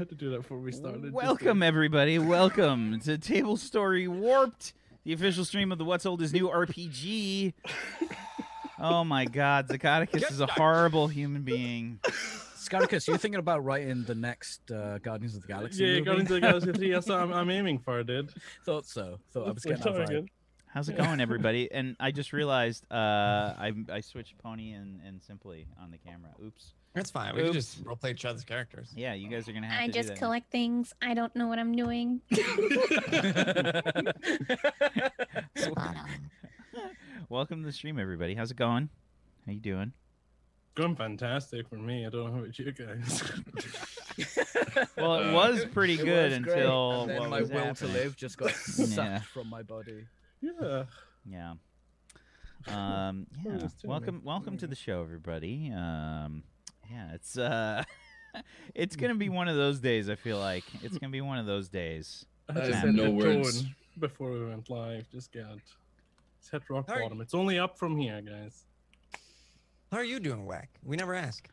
had to do that before we started. Welcome, everybody. Welcome to Table Story Warped, the official stream of the What's Old is New RPG. Oh my God, Zacatecus is a horrible human being. Scaricus, you're thinking about writing the next uh, Guardians of the Galaxy Yeah, movie? Guardians of the Galaxy 3. That's what I'm, I'm aiming for, dude. Thought so. Thought I was getting that vibe. How's it going, everybody? And I just realized uh, I I switched Pony and, and Simply on the camera. Oops. That's fine. We Oops. can just roleplay each other's characters. Yeah, you guys are gonna have I to just do that. collect things. I don't know what I'm doing. Spot on. Welcome to the stream, everybody. How's it going? How you doing? Going fantastic for me. I don't know about you guys. Well, it Uh, was pretty It good was until and then my will happening. to live just got sucked Yeah. from my body. yeah. Yeah. Um, yeah. What was Welcome, it? welcome to the show, everybody. Um, yeah, it's uh, it's gonna be one of those days. I feel like it's gonna be one of those days. I I just have set no words. before we went live. Just got it's hit rock How are you- bottom. It's only up from here, guys. How are you doing, Whack? We never ask.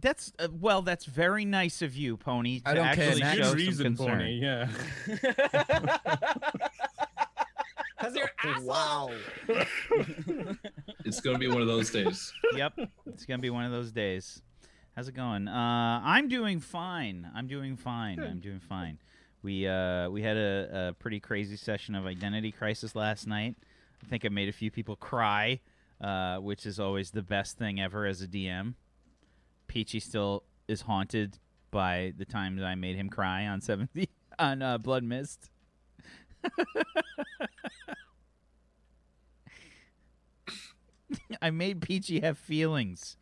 That's uh, well, that's very nice of you, Pony, to I don't care, actually Next. show Good some reason, concern. Pony. Yeah. How's your asshole? wow. It's gonna be one of those days. yep, it's gonna be one of those days. How's it going? Uh, I'm doing fine. I'm doing fine. I'm doing fine. We uh, we had a, a pretty crazy session of Identity Crisis last night. I think I made a few people cry, uh, which is always the best thing ever as a DM. Peachy still is haunted by the times I made him cry on seventy on uh, Blood Mist. I made Peachy have feelings.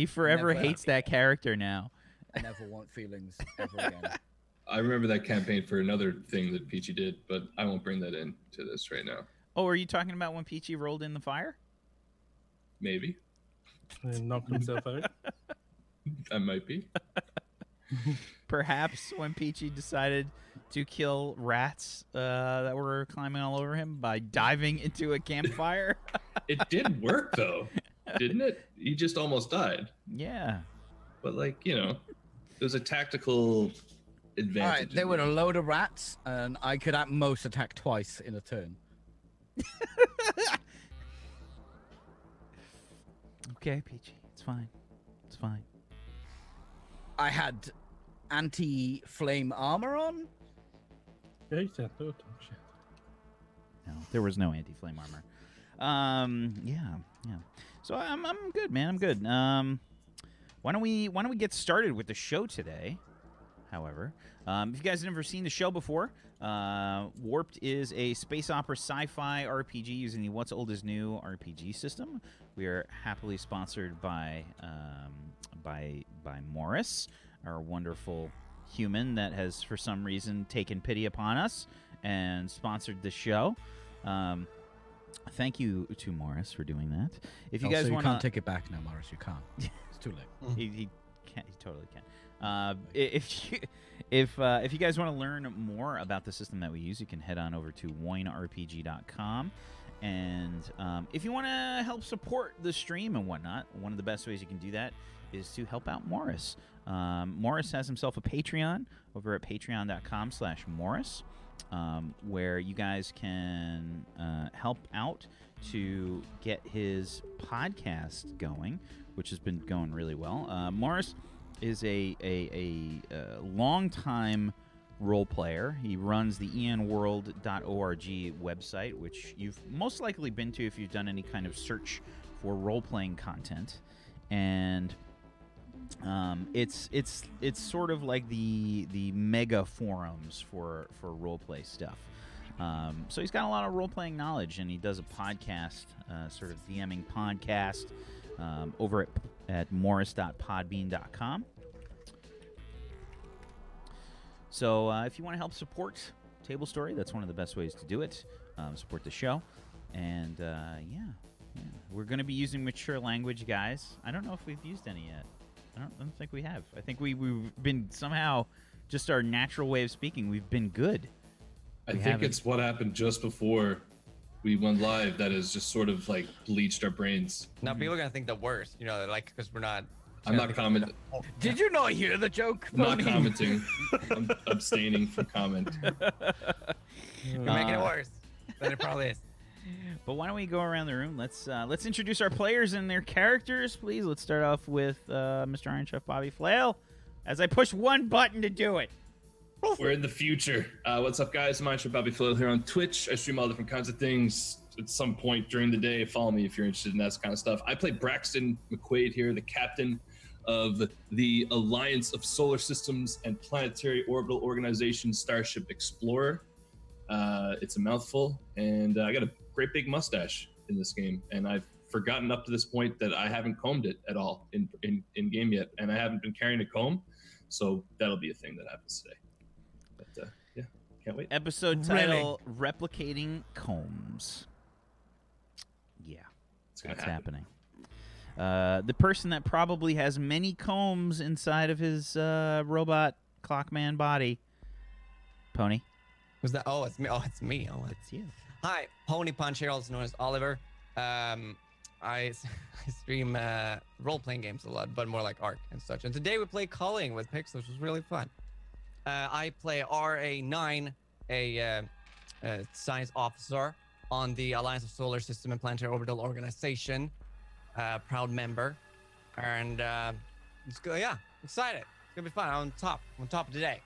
He forever Never. hates that character now. I never want feelings ever again. I remember that campaign for another thing that Peachy did, but I won't bring that into this right now. Oh, are you talking about when Peachy rolled in the fire? Maybe and knocked himself out. I might be. Perhaps when Peachy decided to kill rats uh, that were climbing all over him by diving into a campfire? It did work though, didn't it? He just almost died, yeah. but like you know, it was a tactical advantage. right, there were a load of rats, and I could at most attack twice in a turn. Okay, Peachy. It's fine. It's fine. I had anti-flame armor on. Yeah, you said that. Oh, shit. No, there was no anti-flame armor. Um, yeah, yeah. So I'm, I'm good, man. I'm good. Um, why don't we why don't we get started with the show today? However, um, if you guys have never seen the show before, uh, Warped is a space opera sci-fi RPG using the What's Old is New RPG system. We are happily sponsored by um, by by Morrus, our wonderful human that has for some reason taken pity upon us and sponsored the show. Um, thank you to Morrus for doing that. If you Also, guys you want can't take it back now, Morrus. You can't. It's too late. he, he can he totally can. Uh, if you if uh, if you guys want to learn more about the system that we use, you can head on over to woinrpg.com. And um, if you want to help support the stream and whatnot, one of the best ways you can do that is to help out Morrus. Um, Morrus has himself a Patreon over at patreon.com slash Morrus, um, where you guys can uh, help out to get his podcast going, which has been going really well. Uh, Morrus is a, a, a, uh long-time role player. He runs the enworld.org website, which you've most likely been to if you've done any kind of search for role-playing content. And um, it's it's it's sort of like the the mega forums for for role play stuff. Um, so he's got a lot of role playing knowledge, and he does a podcast, uh, sort of DMing podcast, um, over at at morrus.podbean.com. So uh, if you want to help support Table Story, that's one of the best ways to do it. Um, support the show, and uh, yeah, yeah, we're going to be using mature language, guys. I don't know if we've used any yet. I don't, I don't think we have. I think we we've been somehow just our natural way of speaking. We've been good. I We think haven't- it's what happened just before we went live that has just sort of like bleached our brains. Now people mm-hmm. are gonna think the worst, you know, like because we're not I'm not commenting. Did you not hear the joke? I'm not Pony? commenting. I'm abstaining from comment. You're making it worse than it probably is. But why don't we go around the room? Let's uh, let's introduce our players and their characters, please. Let's start off with uh, Mr. Iron Chef Bobby Flail. As I push one button to do it. We're in the future. Uh, what's up, guys? I'm Aisha Bobby Phil here on Twitch. I stream all different kinds of things at some point during the day. Follow me if you're interested in that kind of stuff. I play Braxton McQuaid here, the captain of the Alliance of Solar Systems and Planetary Orbital Organization Starship Explorer. Uh, it's a mouthful, and uh, I got a great big mustache in this game, and I've forgotten up to this point that I haven't combed it at all in in, in game yet, and I haven't been carrying a comb, so that'll be a thing that happens today. But uh, yeah, can't wait. Episode Really? title Replicating Combs. Yeah, It's that's happen. happening. Uh, the person that probably has many combs inside of his uh, robot clockman body. Pony. Was that? Oh, it's me. Oh, it's me. Oh, It's you. Hi, Pony Punch here, also known as Oliver. Um, I, I stream uh, role-playing games a lot, but more like art and such. And today we play Culling with Pix, which was really fun. Uh, I play RA9, a uh, uh, science officer on the Alliance of Solar System and Planetary Orbital Organization, uh, proud member, and uh, it's good. Yeah, excited. It's gonna be fun. I'm on top. I'm on top of today.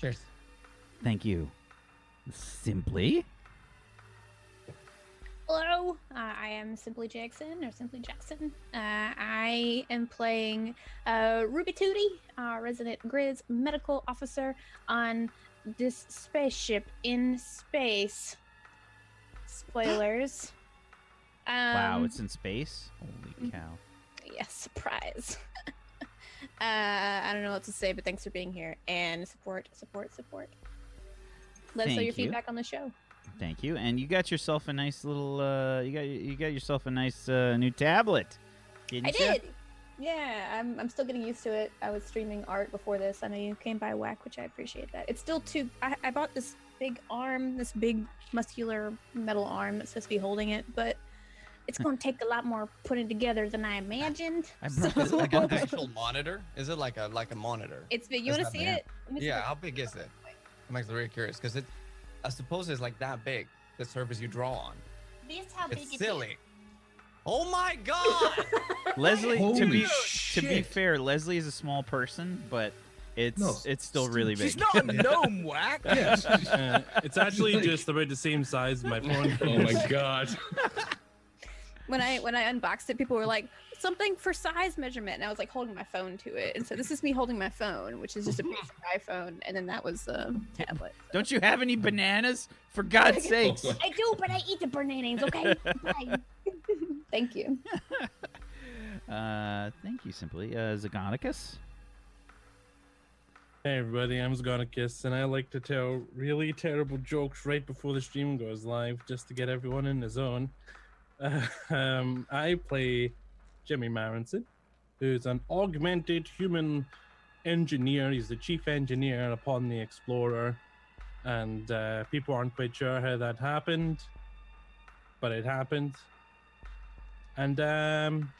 Cheers. Thank you. Simply. Hello, uh, I am Simply Jackson or Simply Jackson. Uh, I am playing uh, Ruby Tootie, uh, resident Grizz medical officer on this spaceship in space. Spoilers. um, wow, it's in space. Holy cow. yeah, surprise. uh, I don't know what to say, but thanks for being here and support, support, support. Let us know your you. feedback on the show. Thank you. And you got yourself a nice little. Uh, you got you got yourself a nice uh, new tablet. Didn't I ya? did. Yeah, I'm, I'm still getting used to it. I was streaming art before this. I know you came by whack, which I appreciate that. It's still too. I, I bought this big arm, this big muscular metal arm that's supposed to be holding it, but it's going to take a lot more putting together than I imagined. I brought So- this- Is it like an actual monitor? Is it like a like a monitor? it's big. You want to see big? it? Let me see Yeah, the- how big is it? I'm actually really curious because it, I suppose it's like that big. The surface you draw on. This how big It's it silly. Oh my god! Leslie, to Holy be to be fair, Leslie is a small person, but it's No, it's still really big. She's not a gnome, whack. Yeah. Uh, it's actually just about the same size as my phone. oh my god. when I when I unboxed it, people were like something for size measurement, and I was like holding my phone to it, and so this is me holding my phone, which is just a basic iPhone, and then that was the tablet. So- Don't you have any bananas? For God's sakes! I do, but I eat the bananas. Okay, bye. Thank you. Uh, thank you, simply. Uh, Zagonicus. Hey everybody, I'm Zgonicus, and I like to tell really terrible jokes right before the stream goes live, just to get everyone in the zone. Uh, um, I play Jimmy Marinson, who's an augmented human engineer. He's the chief engineer upon the Explorer, and uh, people aren't quite sure how that happened, but it happened. And um,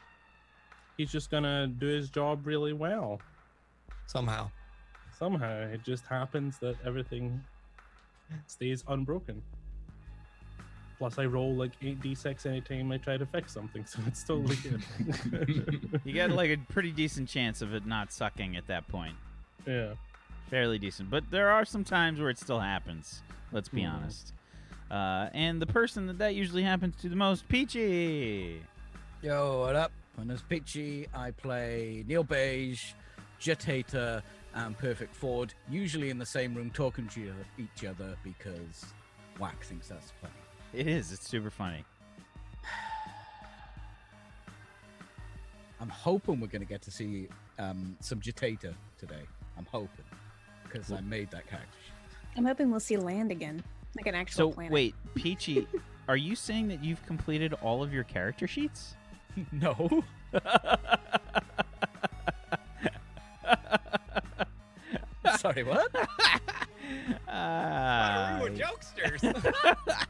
he's just gonna do his job really well Somehow. somehow it just happens that everything stays unbroken. Plus, I roll like 8d6 anytime I try to fix something, so it's totally good. You got like a pretty decent chance of it not sucking at that point. yeah. Fairly decent, but there are some times where it still happens. Let's be Mhm. honest. Uh, and the person that that usually happens to the most, Peachy. Yo, what up? My name's Peachy. I play Neil Beige, Jetator, and Perfect Ford, usually in the same room talking to each other because Whack thinks that's funny. It is. It's super funny. I'm hoping we're going to get to see um, some Jetator today. I'm hoping because I made that character. I'm hoping we'll see land again, like an actual So planet. wait, Peachy, are you saying that you've completed all of your character sheets? no. Sorry, what? Ah, We're jokesters.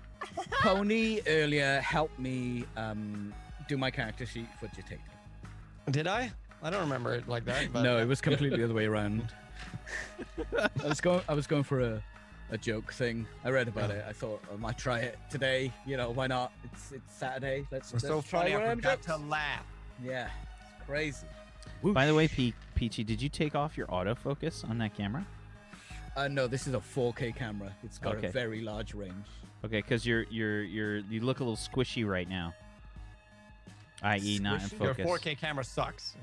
Pony earlier helped me um, do my character sheet for Jetator. Did I? I don't remember it like that. But no, it was completely the other way around. I was going. I was going for a, a joke thing. I read about it. I thought I might try it today. You know, why not? It's it's Saturday. Let's, We're let's so try funny. I of them forgot jokes. to laugh. Yeah, it's crazy. By the way, Pe- Peachy, did you take off your autofocus on that camera? Uh, no, this is a 4K camera. It's got Okay. a very large range. Okay, because you're you're you're you look a little squishy right now. I.e., not in Squishy? Your focus. 4K camera sucks.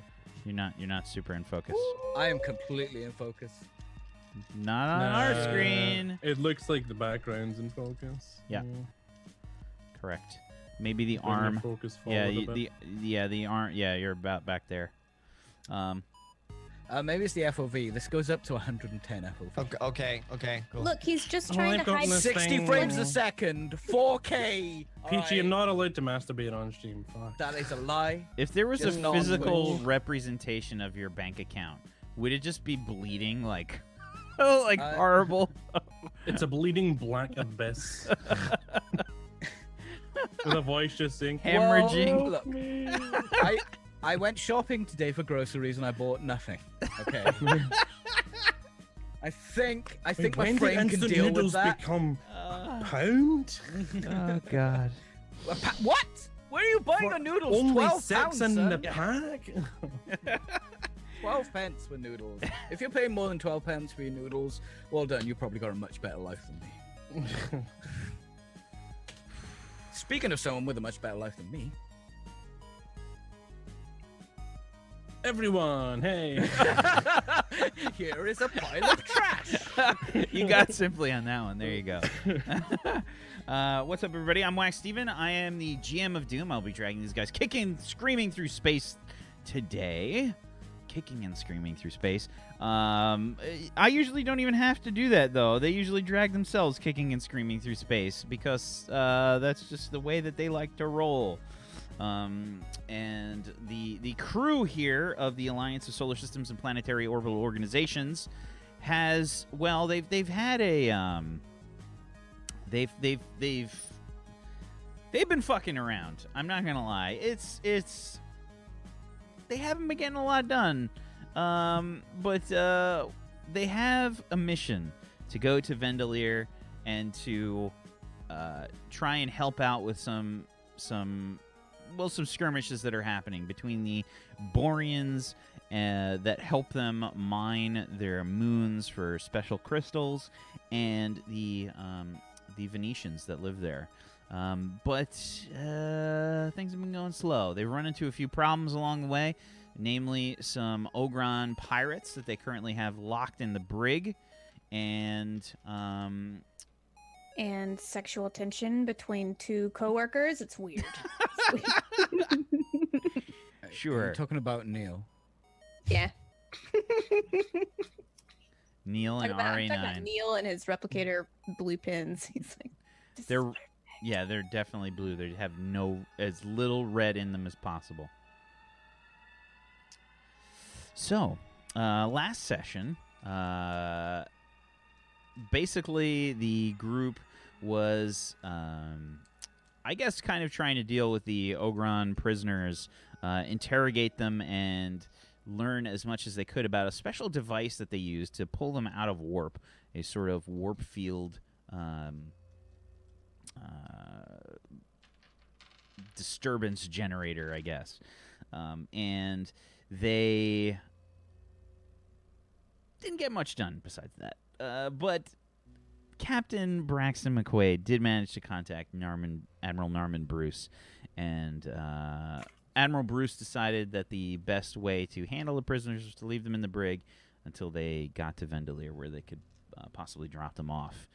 You're not you're not super in focus. I am completely in focus. Not on our Nah, screen. It looks like the background's in focus. Yeah. Correct. Maybe the Bring your arm. Focus Yeah, a you, bit. the yeah the arm. Yeah, you're about back there. Um, Uh, maybe it's the FOV. This goes up to 110 FOV. Okay, okay, okay, cool. Look, he's just trying they've to got hide. this 60 thing- frames a second, 4K. Peachy, Alright, you're not allowed to masturbate on stream. Fuck. That is a lie. if there was Just a not physical Twitch. representation of your bank account, would it just be bleeding like, oh, like Uh, horrible? It's a bleeding black abyss. With a voice just saying, Hemorrhaging. Well, look, I I went shopping today for groceries and I bought nothing. Okay. I think I think my when did frame can instant deal with noodles that. become Uh, pound? oh God. Pa- What? Where are you buying For the noodles? Only 12 six pounds, in son. the pack? 12 pence for noodles. if you're paying more than 12 pence for your noodles, well done. You've probably got a much better life than me. Speaking of someone with a much better life than me, Everyone, hey. here is a pile of trash. you got simply on that one. There you go. uh, what's up, everybody? I'm Wax Steven. I am the GM of Doom. I'll be dragging these guys kicking, screaming through space today. Kicking and screaming through space. Um, I usually don't even have to do that, though. They usually drag themselves kicking and screaming through space because uh, that's just the way that they like to roll. Um, and the the crew here of the Alliance of Solar Systems and Planetary Orbital Organizations has well they've they've had a um they've they've they've they've been fucking around. I'm not gonna lie. It's it's they haven't been getting a lot done. Um, but uh, they have a mission to go to Vendelier and to uh, try and help out with some some well some skirmishes that are happening between the Boreans uh, that help them mine their moons for special crystals and the um, the Venetians that live there. Um, but uh, things have been going slow. They've run into a few problems along the way, namely some Ogron pirates that they currently have locked in the brig, and um, and sexual tension between two coworkers. It's weird. It's weird. Sure. You're talking about Neil. yeah. Neil and about, I'm talking about Neil and his replicator blue pins. He's like, They're yeah, they're definitely blue. They have no as little red in them as possible. So, uh, last session, uh, basically the group was, um, I guess, kind of trying to deal with the Ogron prisoners, uh, interrogate them, and learn as much as they could about a special device that they use to pull them out of warp, a sort of warp field. Um, uh, disturbance generator, I guess. Um, and they didn't get much done besides that. Uh, but Captain Braxton McQuaid did manage to contact Norman, Admiral Norman Bruce, and uh, Admiral Bruce decided that the best way to handle the prisoners was to leave them in the brig until they got to Vendelier, where they could uh, possibly drop them off.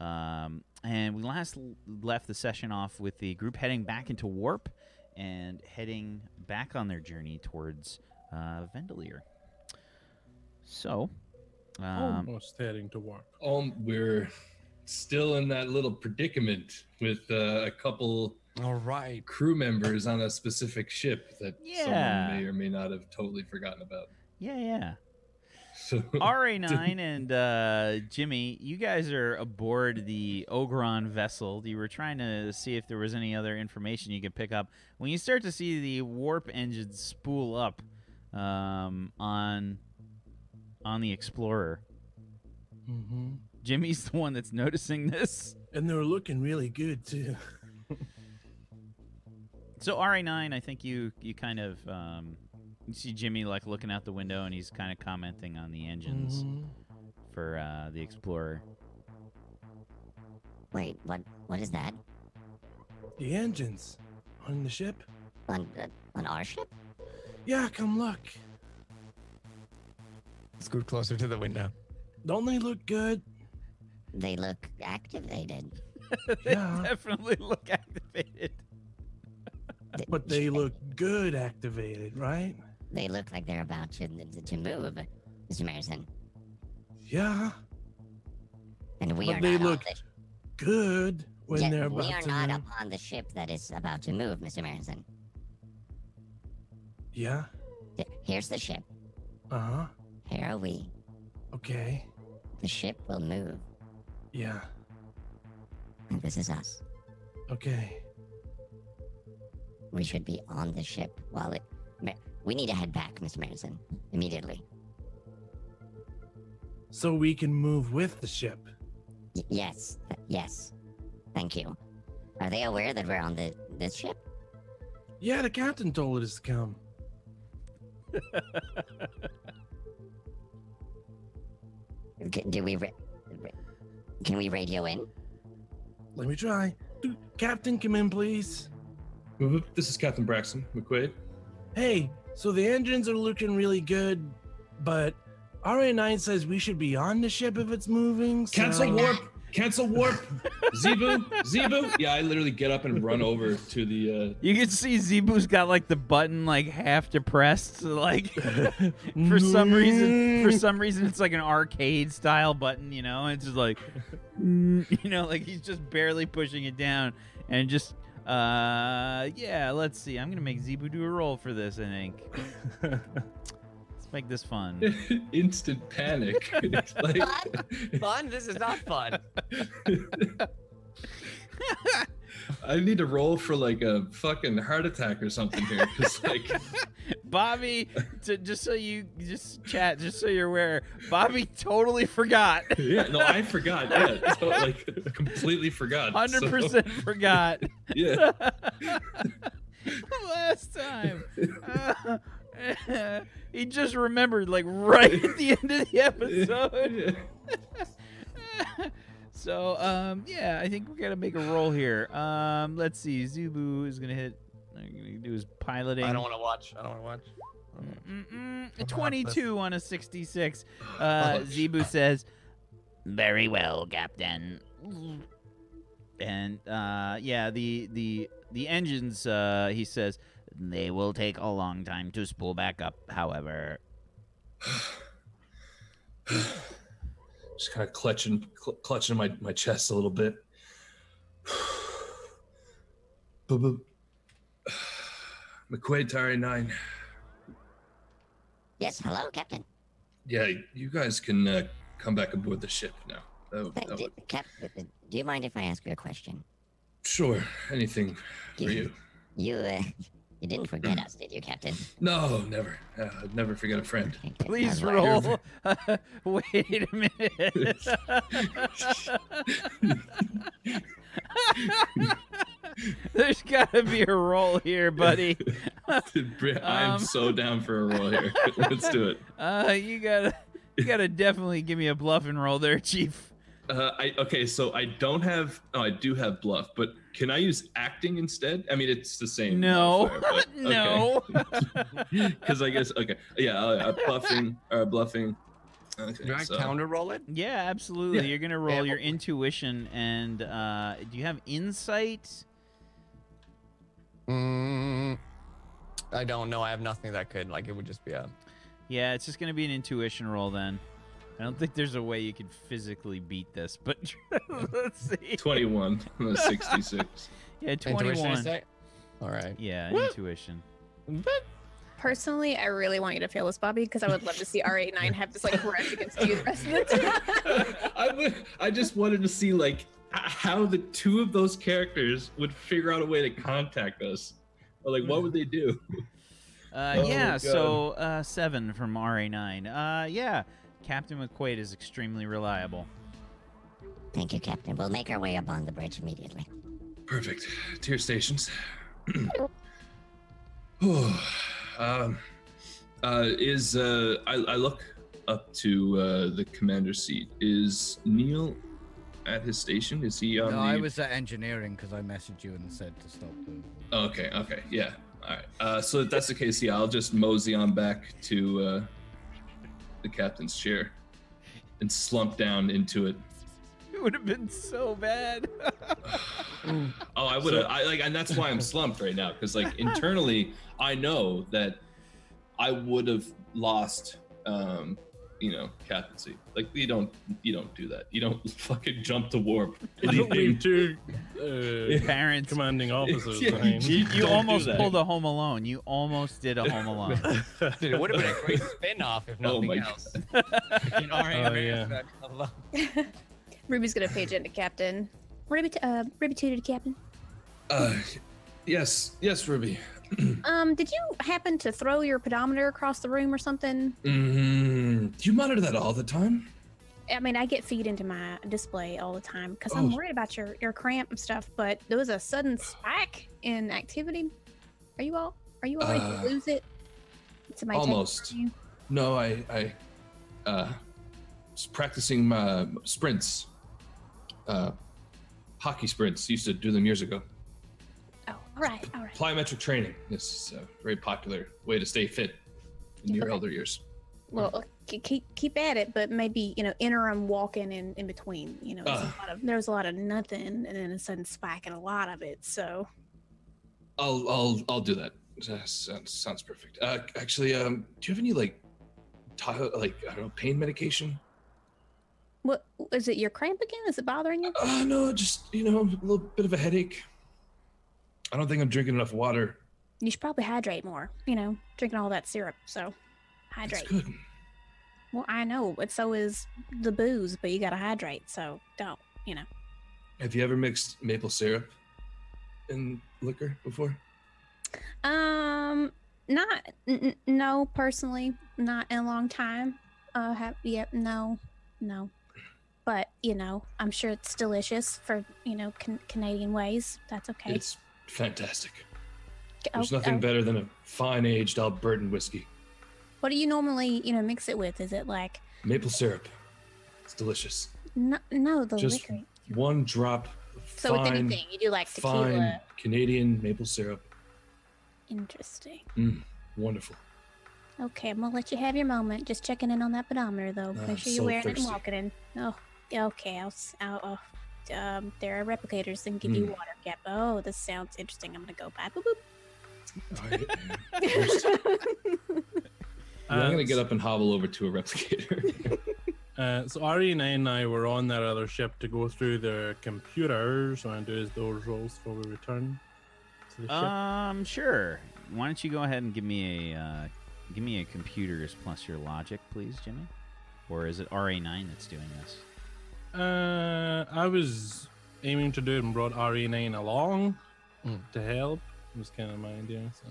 Um, and we last l- left the session off with the group heading back into warp and heading back on their journey towards uh, Vendelier. So, um, Almost heading to work. Um, we're still in that little predicament with uh, a couple All right. crew members on a specific ship that Yeah. someone may or may not have totally forgotten about. yeah, yeah. So RA9 and uh, Jimmy, you guys are aboard the Ogron vessel. You were trying to see if there was any other information you could pick up. When you start to see the warp engines spool up um, on on the Explorer. hmm Jimmy's the one that's noticing this. And they're looking really good too. So RA9, I think you you kind of um, you see Jimmy like looking out the window and he's kind of commenting on the engines Mhm. for uh, the Explorer. Wait, what? What is that? The engines on the ship. On uh, on our ship? Yeah, come look. Scoot closer to the window. Don't they look good? They look activated. they Yeah. definitely look activated. But they look good activated, right? They look like they're about to to move, Mr. Marison. Yeah, And we But are they not look on the, good when Yeah, they're about we about are to not move. upon the ship that is about to move, Mr. Marison. Yeah. Here's the ship. Uh huh. Here are we. Okay. The ship will move. Yeah. And this is us. Okay. We should be on the ship while it. We need to head back, Mr. Marison, immediately. So we can move with the ship. Y- yes, th- yes. Thank you. Are they aware that we're on the this ship? Yeah, the captain told us to come. C- do we? Ra- ra- can we radio in? Let me try. Dude, Captain, come in, please. This is Captain Braxton McQuaid. Hey, so the engines are looking really good, but RA9 says we should be on the ship if it's moving. So... Cancel warp. Cancel warp. Zebu. Zebu. Yeah, I literally get up and run over to the. Uh, You can see Zebu's got like the button like half depressed, so, like for some reason. For some reason, it's like an arcade style button, you know. It's just like, you know, like he's just barely pushing it down, and just uh, yeah. Let's see. I'm gonna make Zebu do a roll for this. I think. Let's make this fun. instant panic. It's like, Fun? This is not fun. I need to roll for like a fucking heart attack or something here. Cause like, Bobby, to, just so you just chat, just so you're aware, Bobby totally forgot. yeah, no, I forgot. Yeah, so, like completely forgot. so, Hundred percent forgot. Yeah. Last time, uh, he just remembered, like right at the end of the episode. so, um, yeah, I think we gotta make a roll here. Um, let's see. Zebu is gonna hit. I'm gonna do his piloting. I don't want to watch. I don't want to watch. Mm-mm, 22 on a 66. Uh, Ouch. Zebu says, "Very well, Captain." And uh, yeah, the the the engines. Uh, he says they will take a long time to spool back up. However, Just kind of clutching, cl- clutching my, my chest a little bit. Boop, boop. McQuaid Tari 9. Yes. Hello, Captain. Yeah, you guys can uh, come back aboard the ship now. That, would- Th- that d- would- Cap, uh, do you mind if I ask you a question? sure, anything for you. You, uh, you didn't forget us, did you, Captain? No, never. Uh, I'd never forget a friend. Please I was wondering. roll. Wait a minute. There's gotta be a roll here, buddy. I'm Um, so down for a roll here. Let's do it. Uh, you gotta, you gotta definitely give me a bluff and roll there, Chief. Uh, I okay, so I don't have. Oh, I do have bluff, but can I use acting instead? I mean, it's the same. No, modifier, but- no. Because I guess okay, yeah, uh, uh, bluffing or bluffing. Okay, Do I so- counter roll it? yeah, absolutely. Yeah. You're gonna roll Yeah, your but- intuition and uh, do you have insight? Mm, I don't know. I have nothing that could like. It would just be a. Yeah, it's just gonna be an intuition roll then. I don't think there's a way you could physically beat this, but let's see. 21 on a 66. Yeah, 21. All right. Yeah, Woo! intuition. Personally, I really want you to fail this, Bobby, because I would love to see RA9 have this like grudge against you the rest of the time. I, would, I just wanted to see like how the two of those characters would figure out a way to contact us, or like what would they do? Uh, Oh, yeah, God. so uh, seven from RA9. Uh, yeah, Captain McQuaid is extremely reliable. Thank you, Captain. We'll make our way up on the bridge immediately. Perfect. Tier stations. um, uh, is uh, I, I look up to uh, the commander's seat. Is Neil at his station? Is he on no, the? I was at engineering because I messaged you and said to stop the. Okay. Okay. Yeah. All right. Uh, so if that's the case, yeah, I'll just mosey on back to uh, the captain's chair and slump down into it. It would have been so bad. Oh, I would have. I like, and that's why I'm slumped right now because, like, internally, I know that I would have lost, um, you know, captaincy. Like, you don't, you don't do that. You don't fucking jump to warp. I don't anything. leave two uh, Parents, commanding officers Yeah, behind. you, you almost pulled a Home Alone. You almost did a Home Alone. Dude, it would have been a great spin-off if Oh nothing my else. In our Oh, yeah. that. Ruby's gonna page into Captain. Ruby, t- uh, Ruby to Captain. Uh, yes, yes, Ruby. Um, did you happen to throw your pedometer across the room or something? Mm, do you monitor that all the time? I mean, I get feed into my display all the time because I'm Oh. worried about your your cramp and stuff. But there was a sudden spike in activity. Are you all? Are you all ready Uh, to lose it? Somebody almost. No, I, I, uh, was practicing my sprints. Uh, hockey sprints. Used to do them years ago. Right, all right. Plyometric training. Is a very popular way to stay fit in your Okay. elder years. Well, uh, keep keep at it, but maybe you know interim walking in in between. You know, there's a lot of there was a lot of nothing, and then a sudden spike and a lot of it. So I'll, I'll, I'll do that. Uh, sounds, sounds perfect. Uh, actually, um, do you have any like, ti like I don't know, pain medication? what is it? Your cramp again? Is it bothering you? Uh, no, just you know, a little bit of a headache. I don't think I'm drinking enough water. You should probably hydrate more. You know, drinking all that syrup. So hydrate. good. Well, I know, but so is the booze. But you gotta hydrate. So don't. You know. Have you ever mixed maple syrup in liquor before? Um, not n- no personally, not in a long time. Uh, have yep, no, no. But you know, I'm sure it's delicious for you know can- Canadian ways. That's okay. It's fantastic. There's oh, nothing oh, better than a fine aged Albertan whiskey. What do you normally you know mix it with? Is it like Maple syrup. It's delicious. no, no the Just liquor? one drop of So with anything, you do like tequila. fine Canadian maple syrup. Interesting. Mm, wonderful. Okay, I'm gonna let you have your moment. Just checking in on that pedometer, though. Make sure you're so wearing it and walking in. Oh, yeah, okay. I'll. I'll, uh, um, there are replicators that can give you Hmm. water. Yep. Oh, this sounds interesting. I'm gonna go by. Boop boop. All right, yeah. I'm Uh, gonna get up and hobble over to a replicator. Uh, so RA9 and I were on that other ship to go through the computers. Want to do those rolls before we return to the ship? Um, sure. Why don't you go ahead and give me a uh, give me a computers plus your logic, please, Jimmy? Or is it RA9 that's doing this? Uh, I was aiming to do it and brought RA9 along Mm. to help. It was kind of my idea, so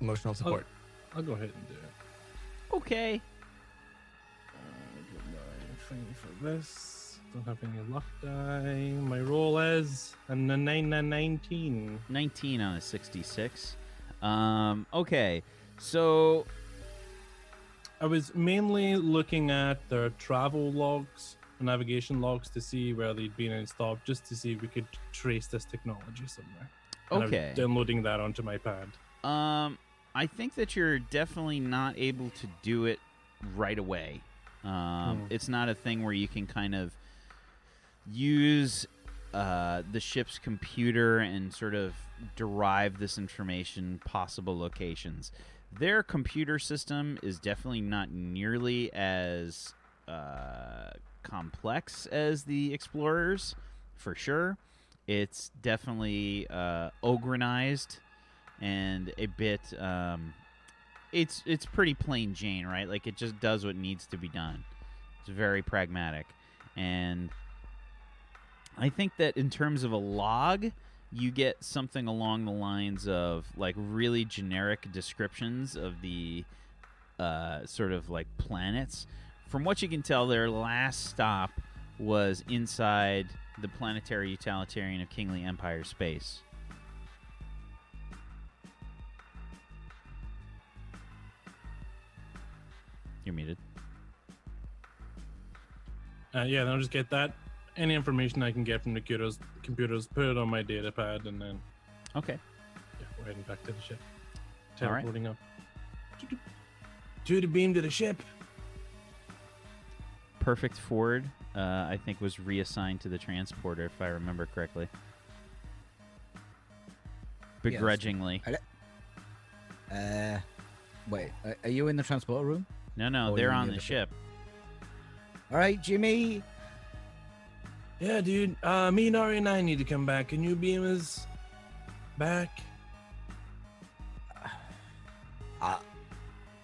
Emotional support. I'll go ahead and do it. Okay. Uh, get my thing for this. Don't have any luck die. My roll is a 9 and 19. 19 on a 66. Um, okay. So I was mainly looking at their travel logs, navigation logs to see where they'd been and stopped, just to see if we could trace this technology somewhere. And I'm Okay. downloading that onto my pad. Um, I think that you're definitely not able to do it right away. Um, Hmm. It's not a thing where you can kind of use uh, the ship's computer and sort of derive this information, possible locations. Their computer system is definitely not nearly as uh, complex as the Explorers, for sure. It's definitely uh, ogrenized and a bit. Um, it's it's pretty plain Jane, right? Like it just does what needs to be done. It's very pragmatic, and I think that in terms of a log, you get something along the lines of like really generic descriptions of the uh, sort of like planets. From what you can tell, their last stop was inside the planetary utilitarian of Kingly Empire space. You're muted. Uh, yeah, then I'll just get that. Any information I can get from the computers, computers, put it on my data pad, and then Okay. yeah, we're heading back to the ship. All right. Teleporting up. To the beam to the ship. Perfect Ford, uh, I think, was reassigned to the transporter, if I remember correctly. Begrudgingly. Uh, wait, are- are you in the transporter room? No, no, they're on the the ship. All right, Jimmy. Yeah, dude. Uh, me and Ari and I need to come back. Can you beam us back? Uh,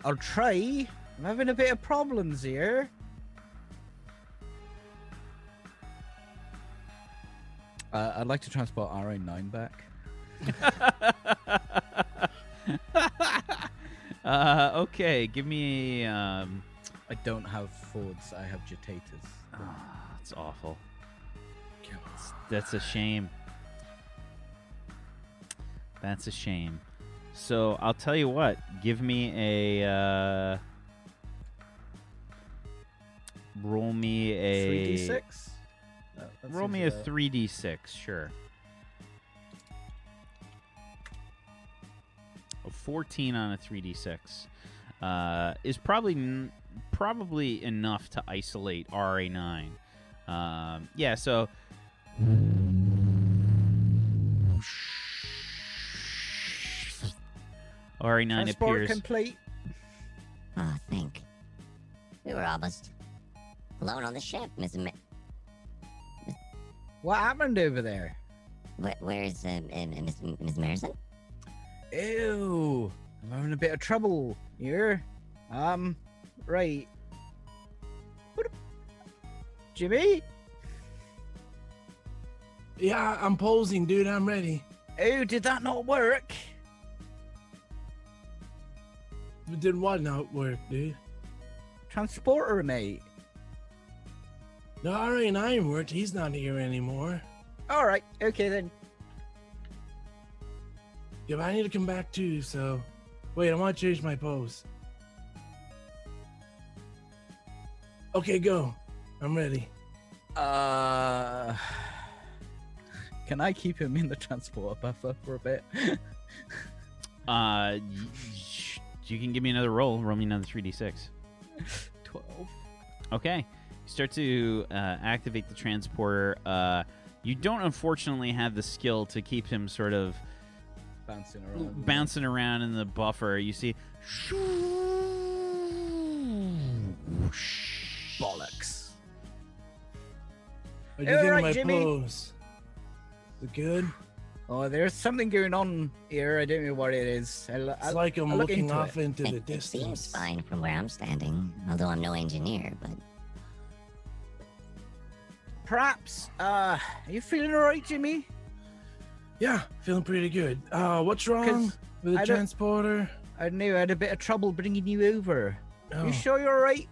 I'll try. I'm having a bit of problems here. Uh, I'd like to transport RA9 back. uh, okay, give me. Um, I don't have Fords, I have Jetators. ah, that's awful. That's a shame. That's a shame. So I'll tell you what. Give me a. Uh, roll me a. 3d6? That- that Roll me a about- 3d6, sure. A 14 on a 3d6 uh, is probably n- probably enough to isolate RA9. Um, yeah, so RA9 Transport appears. complete. Oh, think. We were almost alone on the ship, Miss. Ma- What happened over there? Where, where's uh, uh, Miss Miss Marison? Ew. I'm having a bit of trouble here. Um, right. What- Jimmy? Yeah, I'm posing, dude. I'm ready. Oh, did that not work? Did what not work, dude? Transporter, mate. The RA9 worked. He's not here anymore. All right. Okay then. Yeah, but I need to come back too, so. Wait, I want to change my pose. Okay, go. I'm ready. Uh, can I keep him in the transporter buffer for a bit? Uh, you can give me another roll. Roll me another 3d6. Twelve. Okay. You start to uh, activate the transporter. Uh, you don't, unfortunately, have the skill to keep him sort of Bouncing around. bouncing around in the buffer. You see. Bollocks. What do Hey, you think alright, of my Jimmy. pose? Is it good? Oh, there's something going on here. I don't know what it is. I'll, It's I'll- like I'm I'll look looking into off it. into the It, it seems fine from where I'm standing, although I'm no engineer. But Perhaps. Uh, are you feeling alright, Jimmy? Yeah, feeling pretty good. Uh, what's wrong with the I transporter? I knew I had a bit of trouble bringing you over. Oh. You sure you're alright?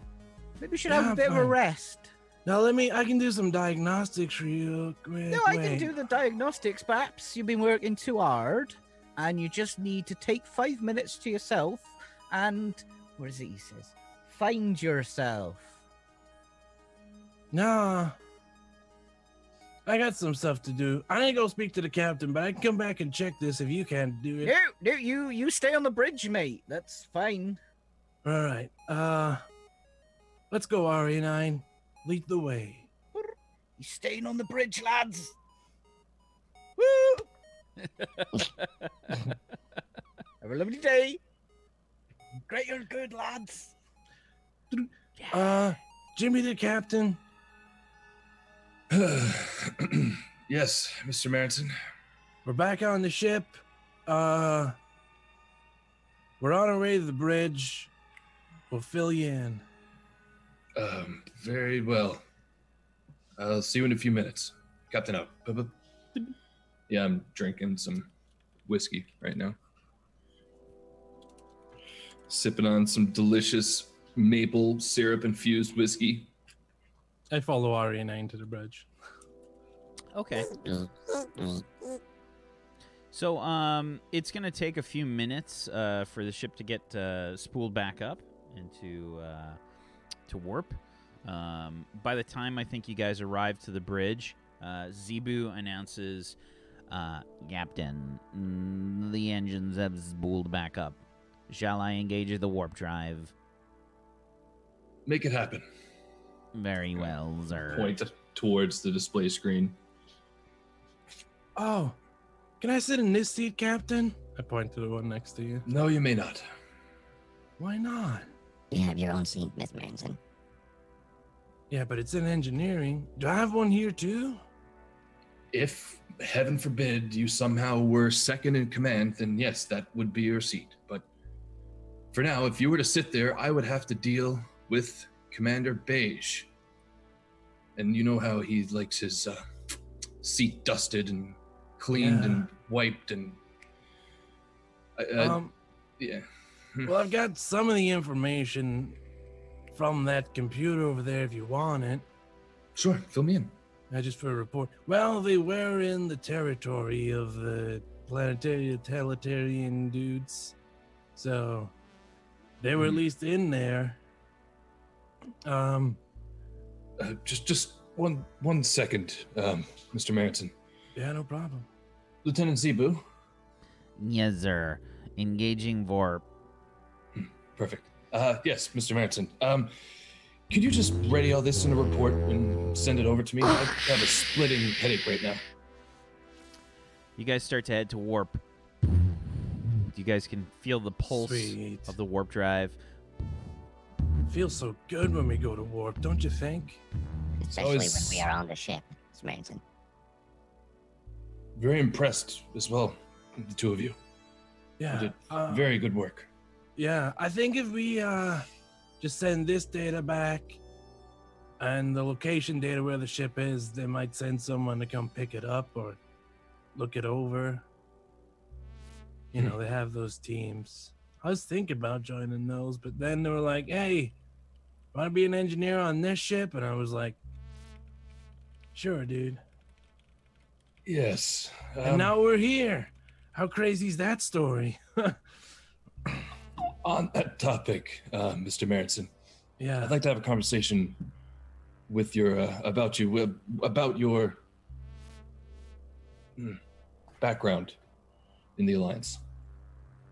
Maybe we should Yeah, have a bit of a rest. Now let me. I can do some diagnostics for you. Quick, No, I can do the diagnostics, perhaps. You've been working too hard, and you just need to take five minutes to yourself and what is it he says? Find yourself. Nah. I got some stuff to do. I ain't gonna speak to the captain, but I can come back and check this if you can't do it. No, no, you you stay on the bridge, mate. That's fine. All right. Uh, let's go, RA9. Lead the way. You staying on the bridge, lads. Woo! Have a lovely day. Great you're good, lads. Uh, Jimmy the captain. yes, Mr. Marinson. We're back on the ship. Uh, we're on our way to the bridge. We'll fill you in. Um, very well. I'll see you in a few minutes. Captain bup. Yeah, I'm drinking some whiskey right now. Sipping on some delicious maple syrup infused whiskey. I follow RA9 to the bridge. Okay. So um, it's gonna take a few minutes uh, for the ship to get uh, spooled back up into uh, to warp. Um, by the time I think you guys arrive to the bridge, uh, Zebu announces, uh, "Captain, mm, the engines have spooled back up. Shall I engage the warp drive?" Make it happen. Very well, sir. Point towards the display screen. Oh, can I sit in this seat, Captain? I point to the one next to you. No, you may not. Why not? You have your own seat, Miss Manson. Yeah, but it's in engineering. Do I have one here too? If, heaven forbid, you somehow were second in command, then yes, that would be your seat. But for now, if you were to sit there, I would have to deal with Commander Beige. And you know how he likes his uh, seat dusted and cleaned Yeah. and wiped and. I- um, yeah. well, I've got some of the information from that computer over there if you want it. Sure, fill me in. I just for a report. Well, they were in the territory of the planetary totalitarian dudes. So they were at Mhm. least in there. Um, Uh, just, just one, one second, um, Mr. Maritson. yeah, no problem. Lieutenant Zebu. Yes, sir. Engaging Vorp. Perfect. Uh, yes, Mr. Maritson. Um, could you just ready all this in a report and send it over to me? I have a splitting headache right now. You guys start to head to warp. You guys can feel the pulse Sweet. of the warp drive. Feels so good when we go to warp, don't you think? Especially when we are on the ship, It's amazing. Very impressed as well, the two of you. You Yeah. did uh, very good work. Yeah, I think if we uh just send this data back and the location data where the ship is, they might send someone to come pick it up or look it over. You know, they have those teams. I was thinking about joining those, but then they were like, "Hey, want to be an engineer on this ship?" And I was like, "Sure, dude." Yes. and um, now we're here. How crazy is that story? on that topic, uh, Mr. Maritson, yeah. I'd like to have a conversation with your uh, about you uh, about your hmm, background in the alliance.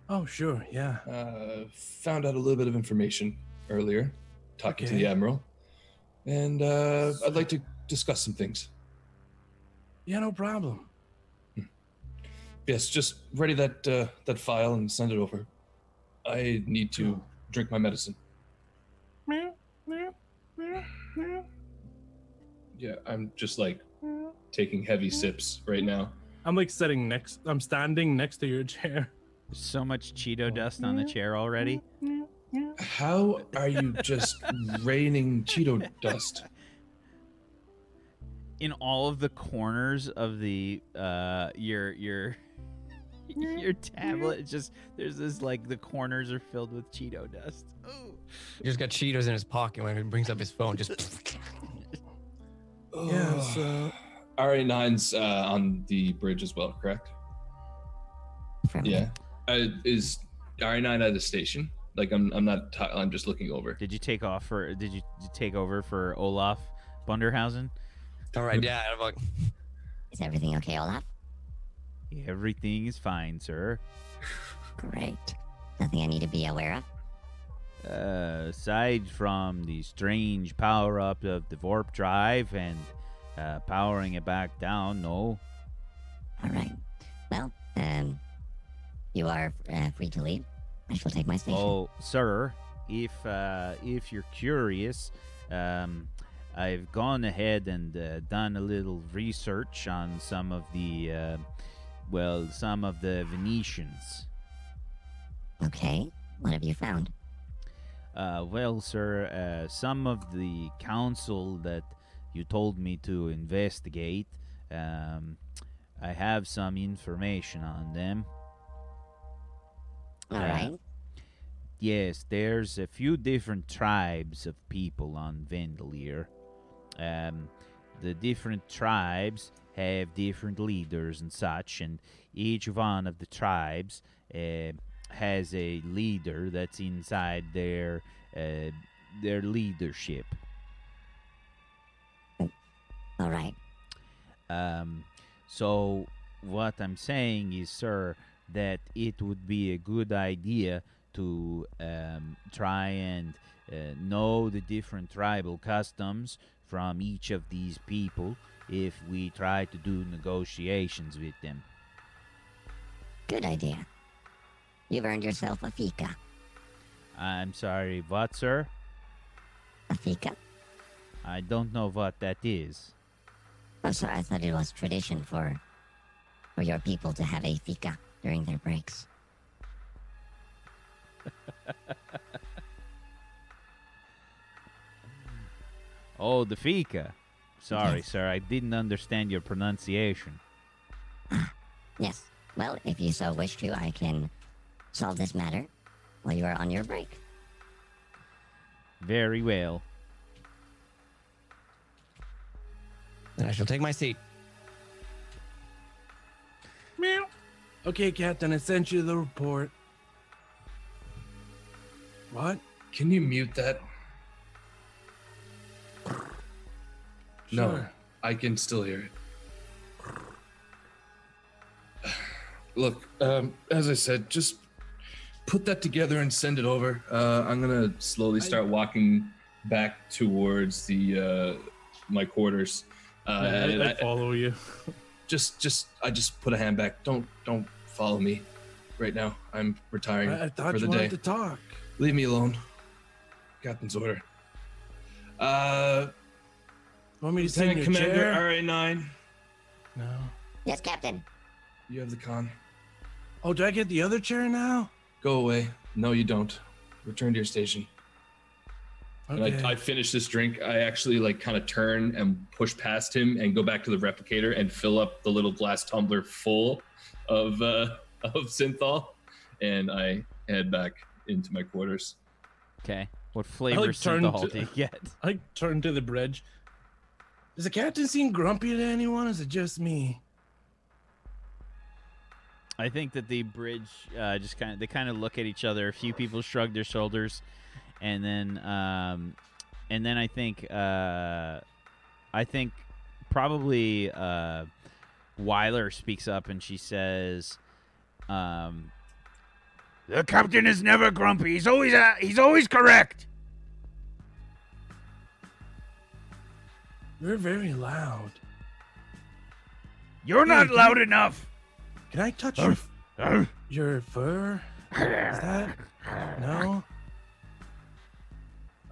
Oh, sure. Yeah. Uh, found out a little bit of information earlier, talking to the admiral, and uh, I'd like to discuss some things. Yeah, no problem. Yes, just ready that uh, that file and send it over. I need to drink my medicine. Yeah, I'm just like taking heavy sips right now. I'm like sitting next. I'm standing next to your chair. There's so much Cheeto dust on the chair already. How are you just raining Cheeto dust? In all of the corners of the uh your your your tablet, it's just there's this like the corners are filled with Cheeto dust. Ooh. He just got Cheetos in his pocket when he brings up his phone. Just Yeah, so RA9's uh, on the bridge as well, correct? From Yeah. Uh, is RA9 at the station? Like I'm, I'm not. T- I'm just looking over. Did you take off for did you, did you take over for Olaf Bunderhausen? all right, yeah. I'm like, Is everything okay, Olaf? Everything is fine, sir. Great. Nothing I need to be aware of? Uh, aside from the strange power up of the warp drive and uh, powering it back down, no. All right. Well, um, you are uh, free to leave. I shall take my station. Oh, sir, if uh, if you're curious, um, I've gone ahead and uh, done a little research on some of the, uh, well, some of the Venetians. Okay. What have you found? Uh, well, sir, uh, some of the council that you told me to investigate, um, I have some information on them. All right. Yes, there's a few different tribes of people on Vendelier. Um, the different tribes have different leaders and such, and each one of the tribes uh, has a leader that's inside their uh, their leadership. All right. Um, so what I'm saying is, sir, that it would be a good idea to um, try and uh, know the different tribal customs from each of these people if we try to do negotiations with them. Good idea. You've earned yourself a fika. I'm sorry, what, sir? A fika? I don't know what that is. Oh, sorry. I thought it was tradition for for your people to have a fika during their breaks. Oh, the fika. Sorry, Yes. sir, I didn't understand your pronunciation. Yes. Well, if you so wish to, I can solve this matter while you are on your break. Very well. Then I shall take my seat. Okay, Captain, I sent you the report. What? Can you mute that? No, I can still hear it. Look, um, as I said, just put that together and send it over. Uh, I'm gonna slowly start walking back towards the uh, my quarters. Uh, I, I I- follow you. just, just, I just put a hand back. Don't, don't follow me right now. I'm retiring I, I thought for you the day. wanted to talk. Leave me alone. Captain's order. Uh, Want me to send Lieutenant you a Commander chair? RA9, No. Yes, Captain. you have the con. Oh, do I get the other chair now? Go away. No, you don't. Return to your station. Okay. And I, I finish this drink. I actually like kind of turn and push past him and go back to the replicator and fill up the little glass tumbler full of uh, of synthehol, and I head back into my quarters. Okay. What flavor turned synthehol to- do you get? I turn to the bridge. Does the captain seem grumpy to anyone? Or is it just me? I think that the bridge uh, just kind of they kind of look at each other. A few people shrug their shoulders, and then um, and then I think uh, I think probably uh, Weiler speaks up and she says, um, "The captain is never grumpy. He's always uh, he's always correct." You're very loud. You're not loud enough. Can I touch your your fur? Is that no?